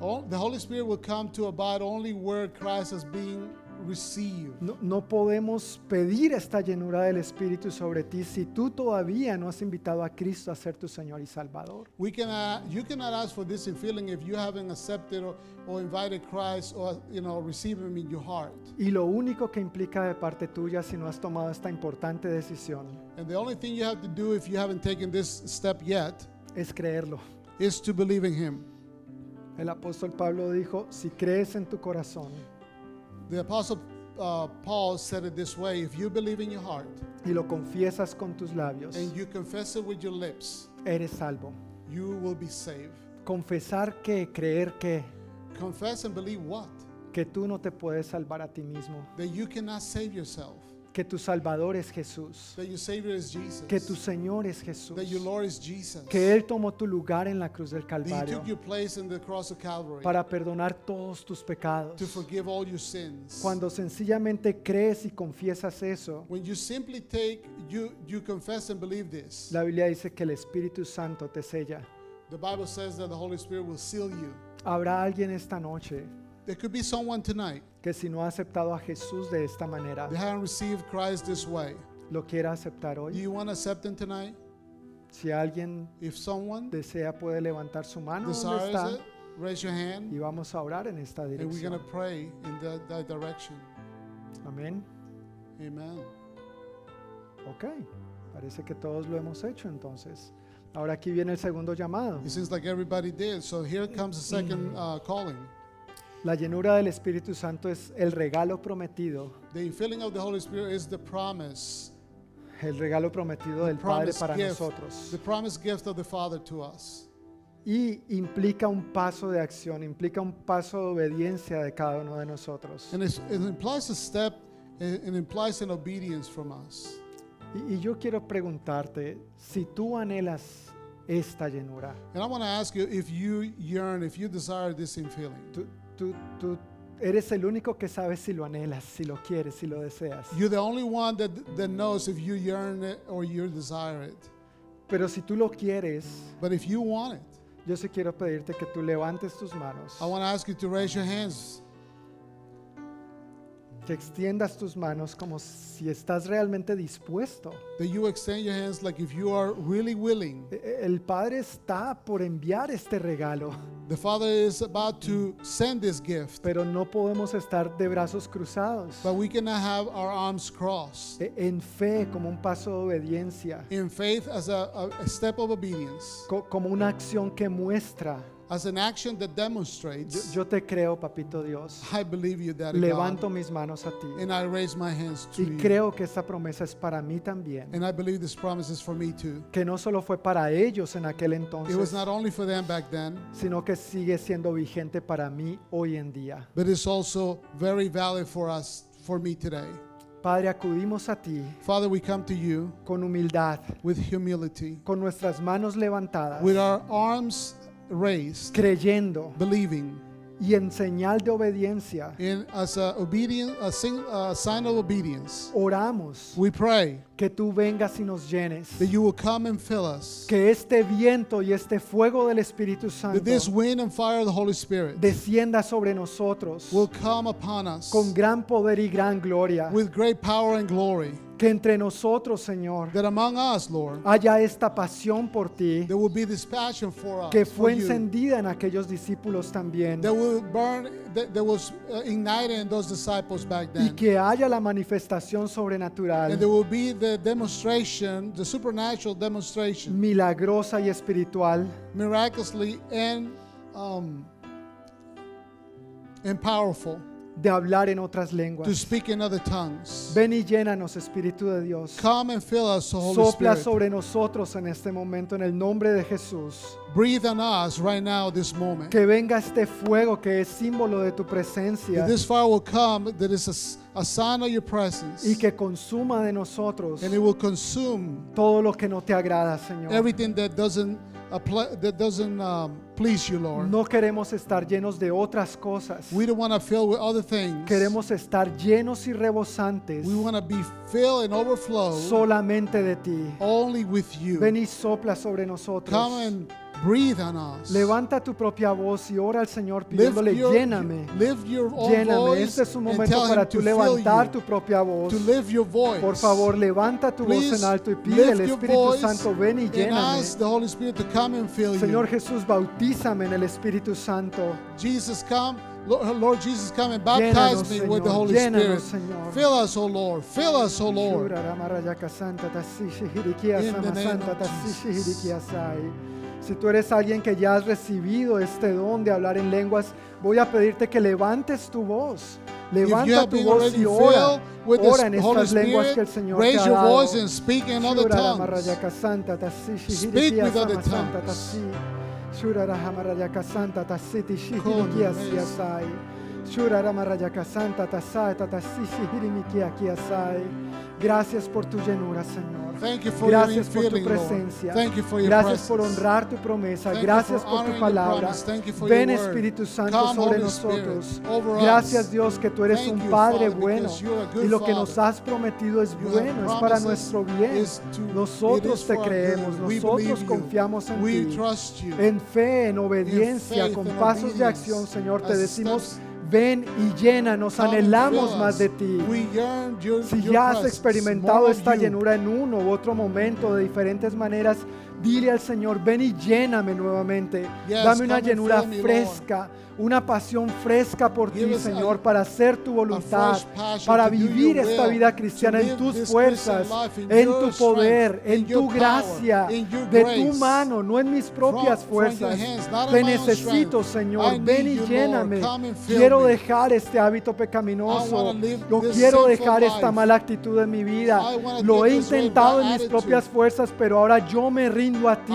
All, the Holy Spirit will come to abide only where Christ is being received. No, no podemos pedir esta llenura del Espíritu sobre ti si tú todavía no has invitado a Cristo a ser tu Señor y Salvador. We can, uh, you cannot ask for this infilling if you haven't accepted or, or invited Christ or you know received Him in your heart. Y lo único que implica de parte tuya si no has tomado esta importante decisión And the only thing you have to do if you haven't taken this step yet es creerlo. is to believe in Him. El apóstol Pablo dijo, si crees en tu corazón The Apostle uh, Paul said it this way: If you believe in your heart y lo confiesas con tus labios, and you confess it with your lips, eres salvo. you will be saved. Confesar que, creer que, Confess and believe what? que tú no te puedes salvar a ti mismo, That you cannot save yourself. Que tu Salvador es Jesús, That your Savior is Jesus. que tu Señor es Jesús, that your Lord is Jesus. que Él tomó tu lugar en la cruz del that He Calvario took your place in the cross of Calvary para perdonar todos tus pecados. to forgive all your sins. Cuando sencillamente crees y confiesas eso, when you simply take, you, you confess and believe this, la Biblia dice que el Espíritu Santo te sella. the Bible says that the Holy Spirit will seal you. Habrá alguien esta noche There could be someone tonight que si no ha aceptado a Jesús de esta manera, that haven't received Christ this way. lo quiera aceptar Do hoy. you want to accept Him tonight? Si alguien If someone desea puede levantar su mano donde desires está it, raise your hand y vamos a orar en esta and we're going dirección. to pray in that, that direction. Amén. Amen. Ok, parece que todos lo hemos hecho entonces. Ahora aquí viene el segundo llamado. It seems like everybody did. So here comes the second uh, calling. La llenura del Espíritu Santo es el regalo prometido, The infilling of the Holy Spirit is the promise, el regalo prometido del Padre para gift, nosotros. the promised gift of the Father to us. Y implica un paso de acción, implica un paso de obediencia de cada uno de nosotros. And it implies a step and it implies an obedience from us. Y, y yo quiero preguntarte si tú anhelas esta llenura. And I want to ask you if you yearn, if you desire this. Tú, tú- tú eres el único que sabes si lo anhelas, si lo quieres, si lo deseas. You're the only one that, that knows if you yearn it or you desire it. Pero si tú lo quieres, But if you want it, yo sí quiero pedirte que tú levantes tus manos, I want to ask you to raise your hands, que extiendas tus manos como si estás realmente dispuesto. that you extend your hands like if you are really willing. E- e- El Padre está por enviar este regalo, The Father is about to send this gift, pero no podemos estar de brazos cruzados. but we cannot have our arms crossed. E- En fe, como un paso de obediencia, In faith, as a, a, a step of obedience, co- como una acción que muestra, as an action that demonstrates, yo te creo, papito Dios. I believe you, Daddy Levanto God, mis manos a ti. and I raise my hands to Y you. creo que esta promesa es para mí también. And I believe this promise is for me too. Que no solo fue para ellos en aquel It was entonces, not only for them back then, sino que sigue siendo vigente para mí hoy en día. but it's also very valid for us, for me today. Padre, acudimos a ti Father, we come to you con humildad, with humility, con nuestras manos levantadas, with our arms raised, creyendo believing y en señal de obediencia, in as a obedient, a, sing, a sign of obedience. oramos We pray que tú vengas y nos llenes. that you will come and fill us. Que este viento y este fuego del Espíritu Santo That this wind and fire of the Holy Spirit descienda sobre nosotros will come upon us con gran poder y gran gloria. with great power and glory. Que entre nosotros, Señor, That among us, Lord, haya esta pasión por ti there will be this passion for us, que for fue you, encendida en aquellos discípulos también. that will burn, that, that was uh, ignited in those disciples back Y que haya la manifestación And sobrenatural, there will be the demonstration, the supernatural demonstration, milagrosa y espiritual miraculously and um, and powerful, de hablar en otras to lenguas. speak in other tongues. Ven y llénanos, Espíritu de Dios. Come and fill us, Holy Sopla Spirit. sobre nosotros en este momento en el nombre de Jesús. Breathe on us right now, this moment. Que venga este fuego que es símbolo de tu That presencia this fire will come, that is a, sign of your presence, y que consuma de nosotros and it will consume todo lo que no te agrada, Señor. everything that doesn't apply, that doesn't um, please you, Lord. No queremos estar llenos de otras cosas. We don't want to fill with other things. Queremos estar llenos y rebosantes We want to be filled and overflow solamente de ti. only with you. Ven y sopla sobre nosotros. Come and breathe on us. Levanta tu propia voz y ora al Señor pidiéndole, your, lléname, your own lléname. voice Este es un momento para tú levantar you, tu propia voz. to your voice. Por favor, levanta tu voz Please en alto y pide al Espíritu Santo, ven y lléname. the Holy Spirit to come and fill Señor you. Jesús, bautízame en el Espíritu Santo. Jesus, come. Lord, Lord Jesus, come and baptize Llénanos, me with the Holy llénanos, Spirit. Señor. Fill us, O Lord. Fill us, O Lord. Tasishi Hirikia In the name of Jesus. Si tú eres alguien que ya has recibido este don de hablar en lenguas, voy a pedirte que levantes tu voz. Levanta tu voz y ora. Ora en estas lenguas que el Señor te raise ha your dado. speak with other tongues. Shura Ramarayaka Santa Tasai Tatasishi Hirimikia Kiasai. Gracias por tu llenura, Señor. Thank you for your Gracias por tu presencia. Thank you for your Gracias por honrar tu promesa. Gracias por tu palabra. Ven. Espíritu Santo sobre nosotros. Gracias. Dios que tú eres un Padre bueno y lo que nos has prometido es bueno, es para nuestro bien. Nosotros te creemos, nosotros confiamos en ti. En fe, en obediencia, con pasos de acción, Señor, te decimos. Ven y llénanos, anhelamos más de ti. Si ya has experimentado esta llenura en uno u otro momento de diferentes maneras, dile al Señor, ven y lléname nuevamente. Dame una llenura fresca, una pasión fresca por ti, Señor, para hacer tu voluntad, para vivir esta vida cristiana en tus fuerzas, en tu poder, en tu gracia, de tu mano, no en mis propias fuerzas. Te necesito. Señor. Ven y lléname. Quiero dejar este hábito pecaminoso. this quiero dejar esta mala actitud en mi vida. Lo he intentado en mis propias fuerzas, pero ahora yo me rindo a ti.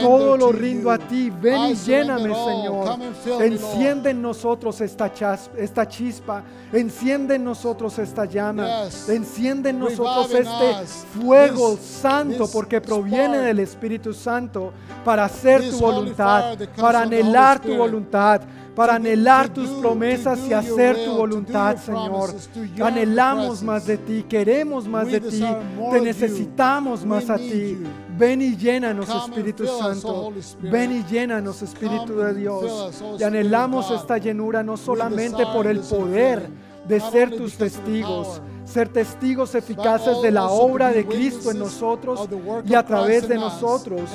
Todo lo rindo a ti. Ven y lléname. Señor. Come Enciende en nosotros esta, chas- esta chispa. Enciende en nosotros esta llama. Yes. Enciende en nosotros Revive este fuego this- santo this porque proviene spark. del Espíritu Santo para hacer This tu voluntad, para anhelar tu voluntad, para anhelar tus promesas y hacer tu voluntad, Señor. Anhelamos más de ti, queremos más de ti, te necesitamos más a ti. Ven y llénanos, Espíritu Santo. Ven y llénanos, Espíritu de Dios. Y anhelamos esta llenura no solamente por el poder de ser tus testigos, ser testigos eficaces de la obra de Cristo en nosotros y a través de nosotros.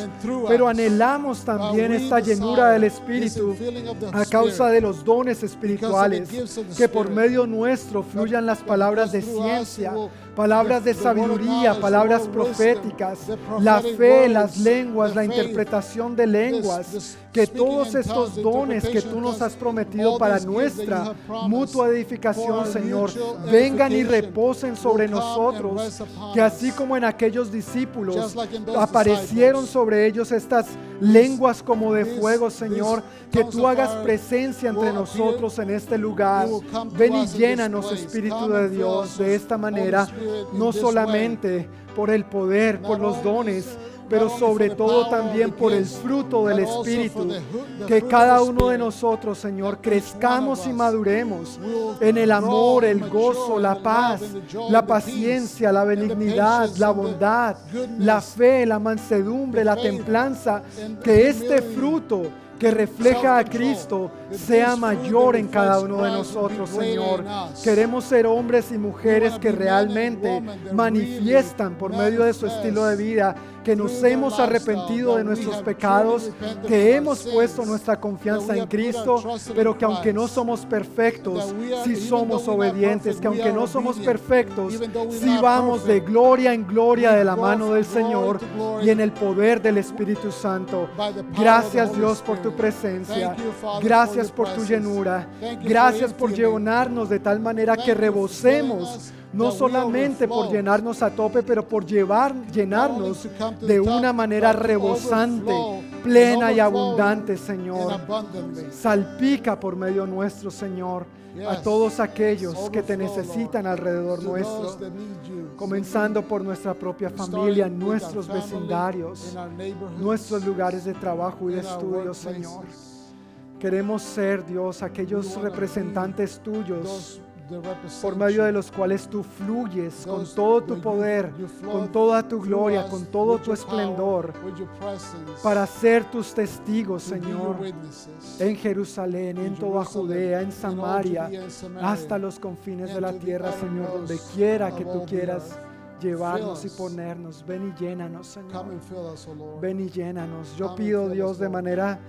Pero anhelamos también esta llenura del Espíritu a causa de los dones espirituales, que por medio nuestro fluyan las palabras de ciencia, palabras de sabiduría, palabras proféticas, la fe, las lenguas, la interpretación de lenguas, que todos estos dones que tú nos has prometido para nuestra mutua edificación, Señor, vengan y reposen sobre nosotros, que así como en aquellos discípulos aparecieron sobre ellos estas lenguas como de fuego, Señor, que tú hagas presencia entre nosotros en este lugar. Ven y llénanos. Espíritu de Dios, de esta manera, no solamente por el poder, por los dones, pero sobre todo también por el fruto del Espíritu. Que cada uno de nosotros, Señor, crezcamos y maduremos en el amor, el gozo, la paz, la paciencia, la benignidad, la bondad, la fe, la mansedumbre, la templanza. Que este fruto que refleja a Cristo sea mayor en cada uno de nosotros, Señor. Queremos ser hombres y mujeres que realmente manifiestan por medio de su estilo de vida que nos hemos arrepentido de nuestros pecados, que hemos puesto nuestra confianza en Cristo, pero que aunque no somos perfectos, are- sí somos obedientes, que aunque no somos perfectos, we're sí vamos de gloria en gloria de la mano del Señor y en el poder del Espíritu Santo. Gracias Dios por tu presencia. Gracias por tu llenura. Gracias por llenarnos de tal manera que rebosemos, no solamente por llenarnos a tope, pero por llevar, llenarnos de una manera rebosante, plena y abundante, Señor. Salpica por medio nuestro, Señor, a todos aquellos que te necesitan alrededor nuestro, comenzando por nuestra propia familia, nuestros vecindarios, nuestros lugares de trabajo y de estudio, Señor. Queremos ser, Dios, aquellos representantes tuyos por medio de los cuales tú fluyes con todo tu poder, con toda tu gloria, con todo tu esplendor, para ser tus testigos, Señor, en Jerusalén, en toda Judea, en Samaria, hasta los confines de la tierra, Señor, donde quiera que tú quieras llevarnos y ponernos. Ven y llénanos, Señor. Ven y llénanos. Yo pido, Dios, de manera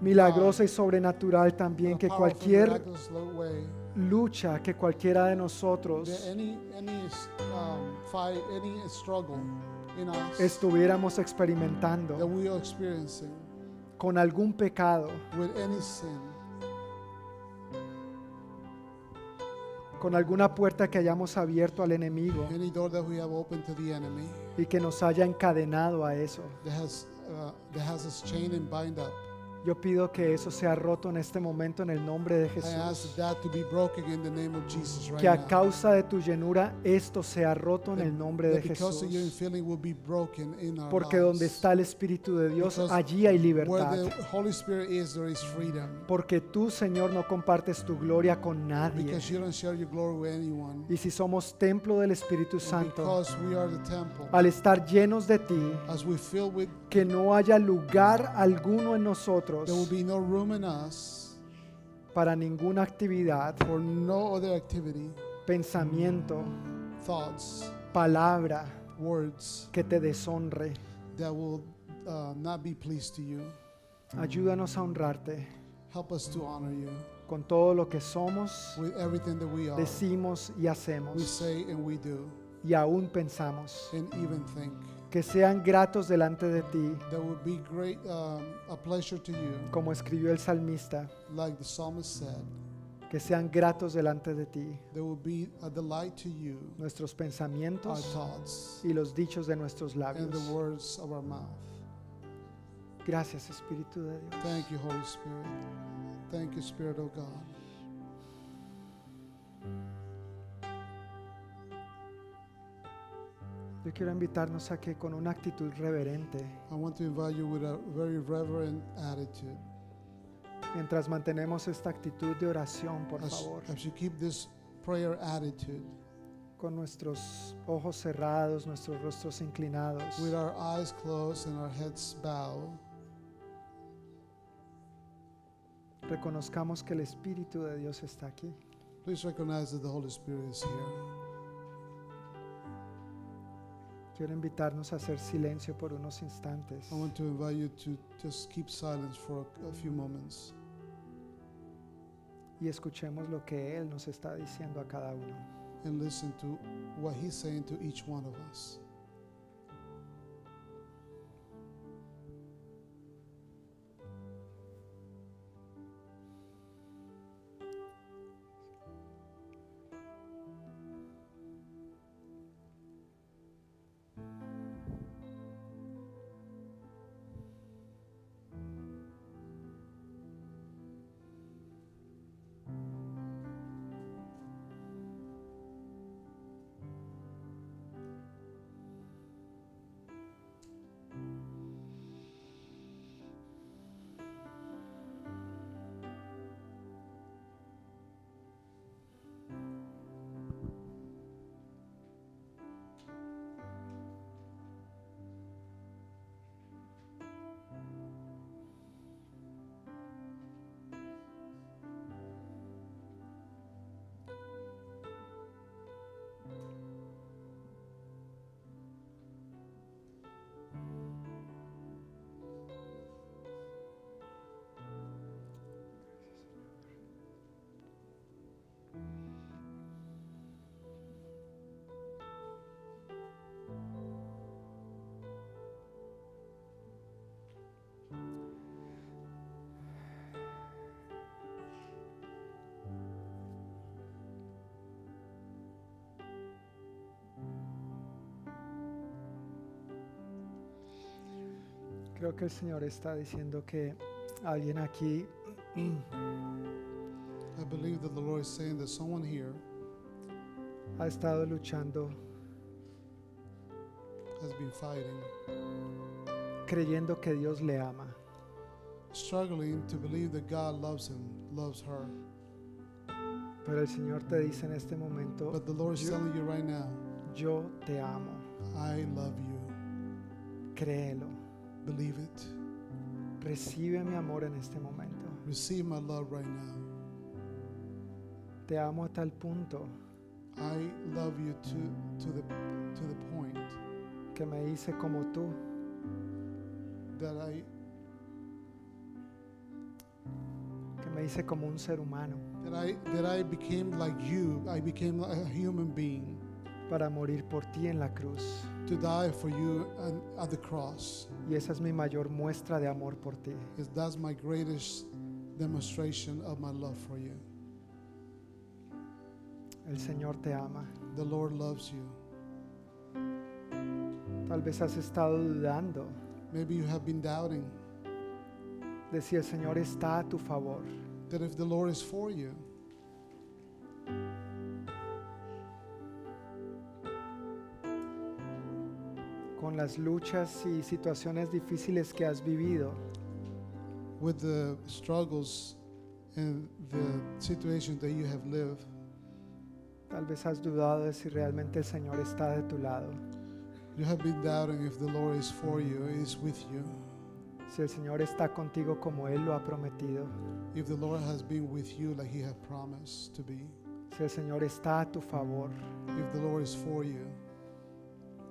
milagrosa y sobrenatural también que cualquier lucha que cualquiera de nosotros that any any um, fight, any struggle in us estuviéramos that experimentando we are experiencing con algún pecado, with any sin, con alguna puerta que hayamos abierto al enemigo any door that we have opened to the enemy y que nos haya encadenado a eso. that has uh, that has us chained and bind up. Yo pido que eso sea roto en este momento en el nombre de Jesús. Que a causa de tu llenura esto sea roto en el nombre de Jesús. Porque donde está el Espíritu de Dios, allí hay libertad. Porque tú, Señor, no compartes tu gloria con nadie. Because you don't share your glory with anyone. Y si somos templo del Espíritu Santo, because we are the temple, al estar llenos de ti, as we fill with, que no haya lugar alguno en nosotros there will be no room in us para ninguna actividad, for no other activity, pensamiento, thoughts, palabra words que te deshonre. that will uh, not be pleased to you. Ayúdanos a honrarte Help us to honor you con todo lo que somos, with everything that we are, decimos y we hacemos say and we do, y aún pensamos. and even think. Que sean gratos delante de ti, That would be great, um, a pleasure to you, como escribió el salmista, like the psalmist said. que sean gratos delante de ti will be a delight to you, nuestros our pensamientos thoughts, y los dichos de nuestros and the labios. words of our mouth. Gracias Espíritu de Dios. Thank you, Holy Spirit. Thank you, Spirit of God. Yo quiero invitarnos a que con una actitud reverente, I want to invite you with a very reverent attitude. mientras mantenemos esta actitud de oración, por As, favor, as you keep this prayer attitude, con nuestros ojos cerrados, nuestros rostros inclinados, with our eyes closed and our heads bowed, reconozcamos que el Espíritu de Dios está aquí. please recognize that the Holy Spirit is here. Quiero invitarnos a hacer silencio por unos instantes I want to invite you to just keep silence for a, few moments y escuchemos lo que Él nos está diciendo a cada uno. and listen to what He's saying to each one of us. Creo que el Señor está diciendo que alguien aquí I believe that the Lord is saying that someone here ha estado luchando, has been fighting, creyendo que Dios le ama, struggling to believe that God loves him, loves her. pero el Señor te dice en este momento, But the Lord is yo, telling you right now, yo te amo, I love you. créelo, Believe it. recibe mi amor en este momento. Receive my love right now. Te amo a tal punto I love you to, to, the, to the point que me hice como tú, that I, que me hice como un ser humano that I, that I became like you. I became a human being para morir por ti en la cruz. To die for you and, at the cross. Y esa es mi mayor muestra de amor por ti. Is that's my greatest demonstration of my love for you. El Señor te ama. The Lord loves you. Tal vez has estado dudando Maybe you have been doubting de si el Señor está a tu favor. that if the Lord is for you, con las luchas y situaciones difíciles que has vivido, with the struggles and the situation that you have lived, tal vez has dudado de si realmente el Señor está de tu lado, you have been doubting if the Lord is for you, is with you, si el Señor está contigo como Él lo ha prometido, if the Lord has been with you like He have promised to be, si el Señor está a tu favor. if the Lord is for you,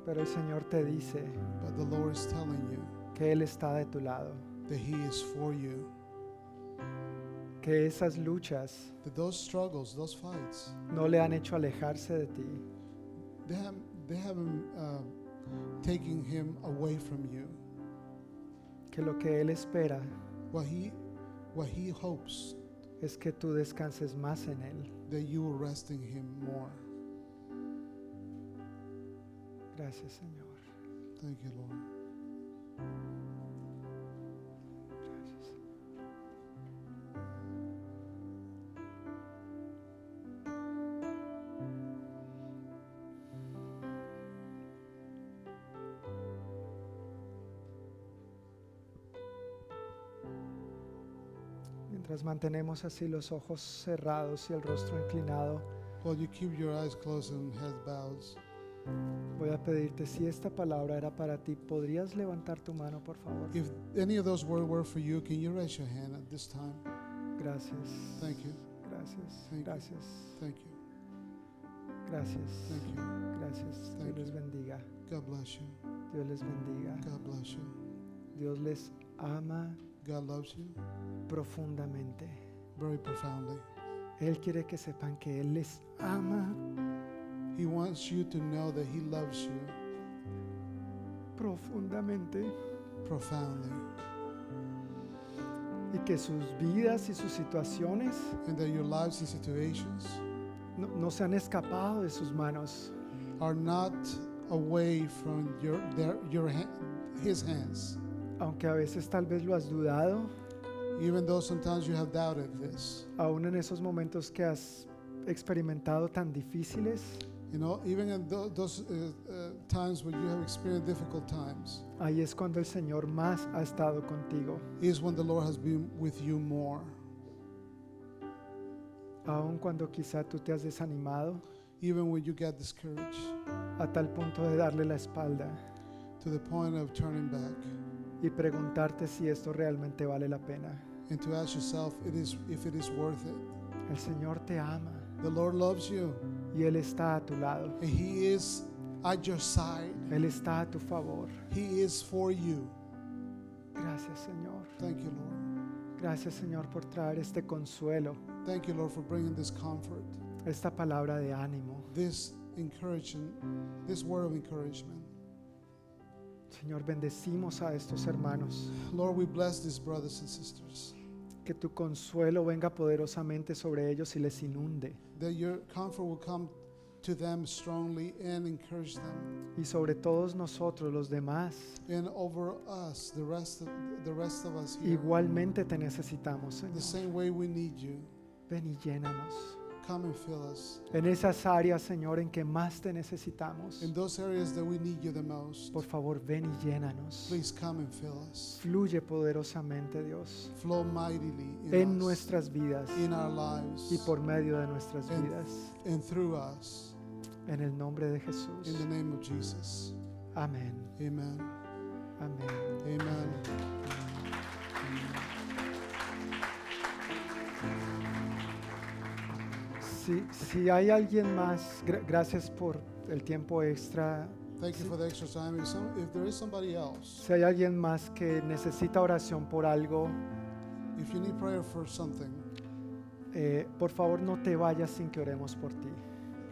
Pero el Señor te dice but the Lord is telling you que Él está de tu lado, that He is for you, que esas luchas that those struggles, those fights, no le han hecho alejarse de ti, they have they haven't uh, taken Him away from you. que lo que Él espera What He what He hopes es que tú descanses más en Él. that you will rest in Him more. Gracias, Señor. Thank you, Lord. Gracias. Mientras mantenemos así los ojos cerrados y el rostro inclinado, While you keep your eyes closed and head bows, voy a pedirte si esta palabra era para ti, ¿podrías levantar tu mano, por favor? if any of those words were for you, can you raise your hand at this time? Gracias. Thank you. Gracias. Thank you. Gracias. Thank you. Gracias. Thank you. Gracias. Thank Dios les bendiga. God bless you. Dios les bendiga. God bless you. Dios les ama God loves you profundamente. very profoundly. Él quiere que sepan que Él les ama He wants you to know that He loves you profundamente profoundly y que sus vidas y sus situaciones and that your lives and situations no, no se han escapado de sus manos. are not away from your, their, your His hands. Aunque a veces tal vez lo has dudado, Even though sometimes you have doubted this. aún en esos momentos que has experimentado tan difíciles, You know, even in tho- those uh, uh, times when you have experienced difficult times, ahí es cuando el Señor más ha estado contigo. is when the Lord has been with you more. Aún cuando quizá tú te has desanimado Even when you get discouraged a tal punto de darle la espalda to the point of turning back y preguntarte si esto realmente vale la pena. and to ask yourself it is, if it is worth it. El Señor te ama The Lord loves you y Él está a tu lado. He is at your side. Él está a tu favor. He is for you. Gracias Señor. Thank you, Lord. Gracias Señor por traer este consuelo, Thank you, Lord, for bringing this comfort, esta palabra de ánimo. this encouragement, this word of encouragement. Señor, bendecimos a estos hermanos. Lord, we bless these brothers and sisters. Que tu consuelo venga poderosamente sobre ellos y les inunde. That your comfort will come to them strongly and encourage them. Y sobre todos nosotros los demás, And over us, the rest of the rest of us here. igualmente te necesitamos, The Señor. same way we need you. Ven y llénanos. Come and fill us. En esas áreas, Señor, en que más te necesitamos. In those areas that we need you the most, Por favor, ven y llénanos. please come and fill us. Fluye poderosamente, Dios, Flow mightily in, en us, nuestras vidas in our lives, y por medio de nuestras And- vidas. and through us. En el nombre de In Jesús. the name of Jesus. Amén. Amen. Amén. Amen. Si, si hay alguien más, gra- gracias por el tiempo extra. Thank you for the extra time. If, some, if there is somebody else, Si hay alguien más que necesita oración por algo, if you need prayer for something, eh, por favor no te vayas sin que oremos por ti.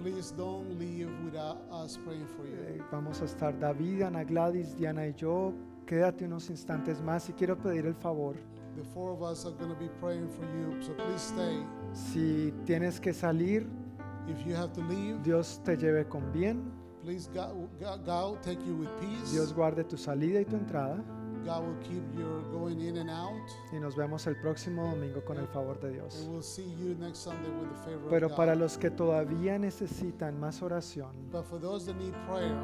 please don't leave without us praying for you. Eh, vamos a estar David, Ana Gladys, Diana y yo. Quédate unos instantes más y quiero pedir el favor. The four of us are going to be praying for you, so please stay. Si tienes que salir, If you have to leave, Dios te lleve con bien. please God, God, God will take you with peace. Dios guarde tu salida y tu entrada. God will keep your going in and out. Y nos vemos el próximo domingo con el favor de And Dios. we'll see you next Sunday with the favor Pero of God. para los que todavía necesitan más oración, but for those that need prayer,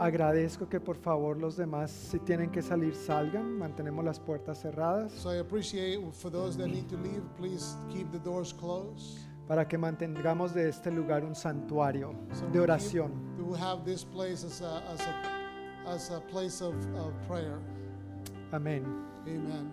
agradezco que por favor los demás, si tienen que salir, salgan. Mantenemos las puertas cerradas so I appreciate for those that need to leave, please keep the doors closed. para que mantengamos de este lugar un santuario So de we oración. keep- we will have this place as a, as a, as a place of, of prayer. Amén. Amen.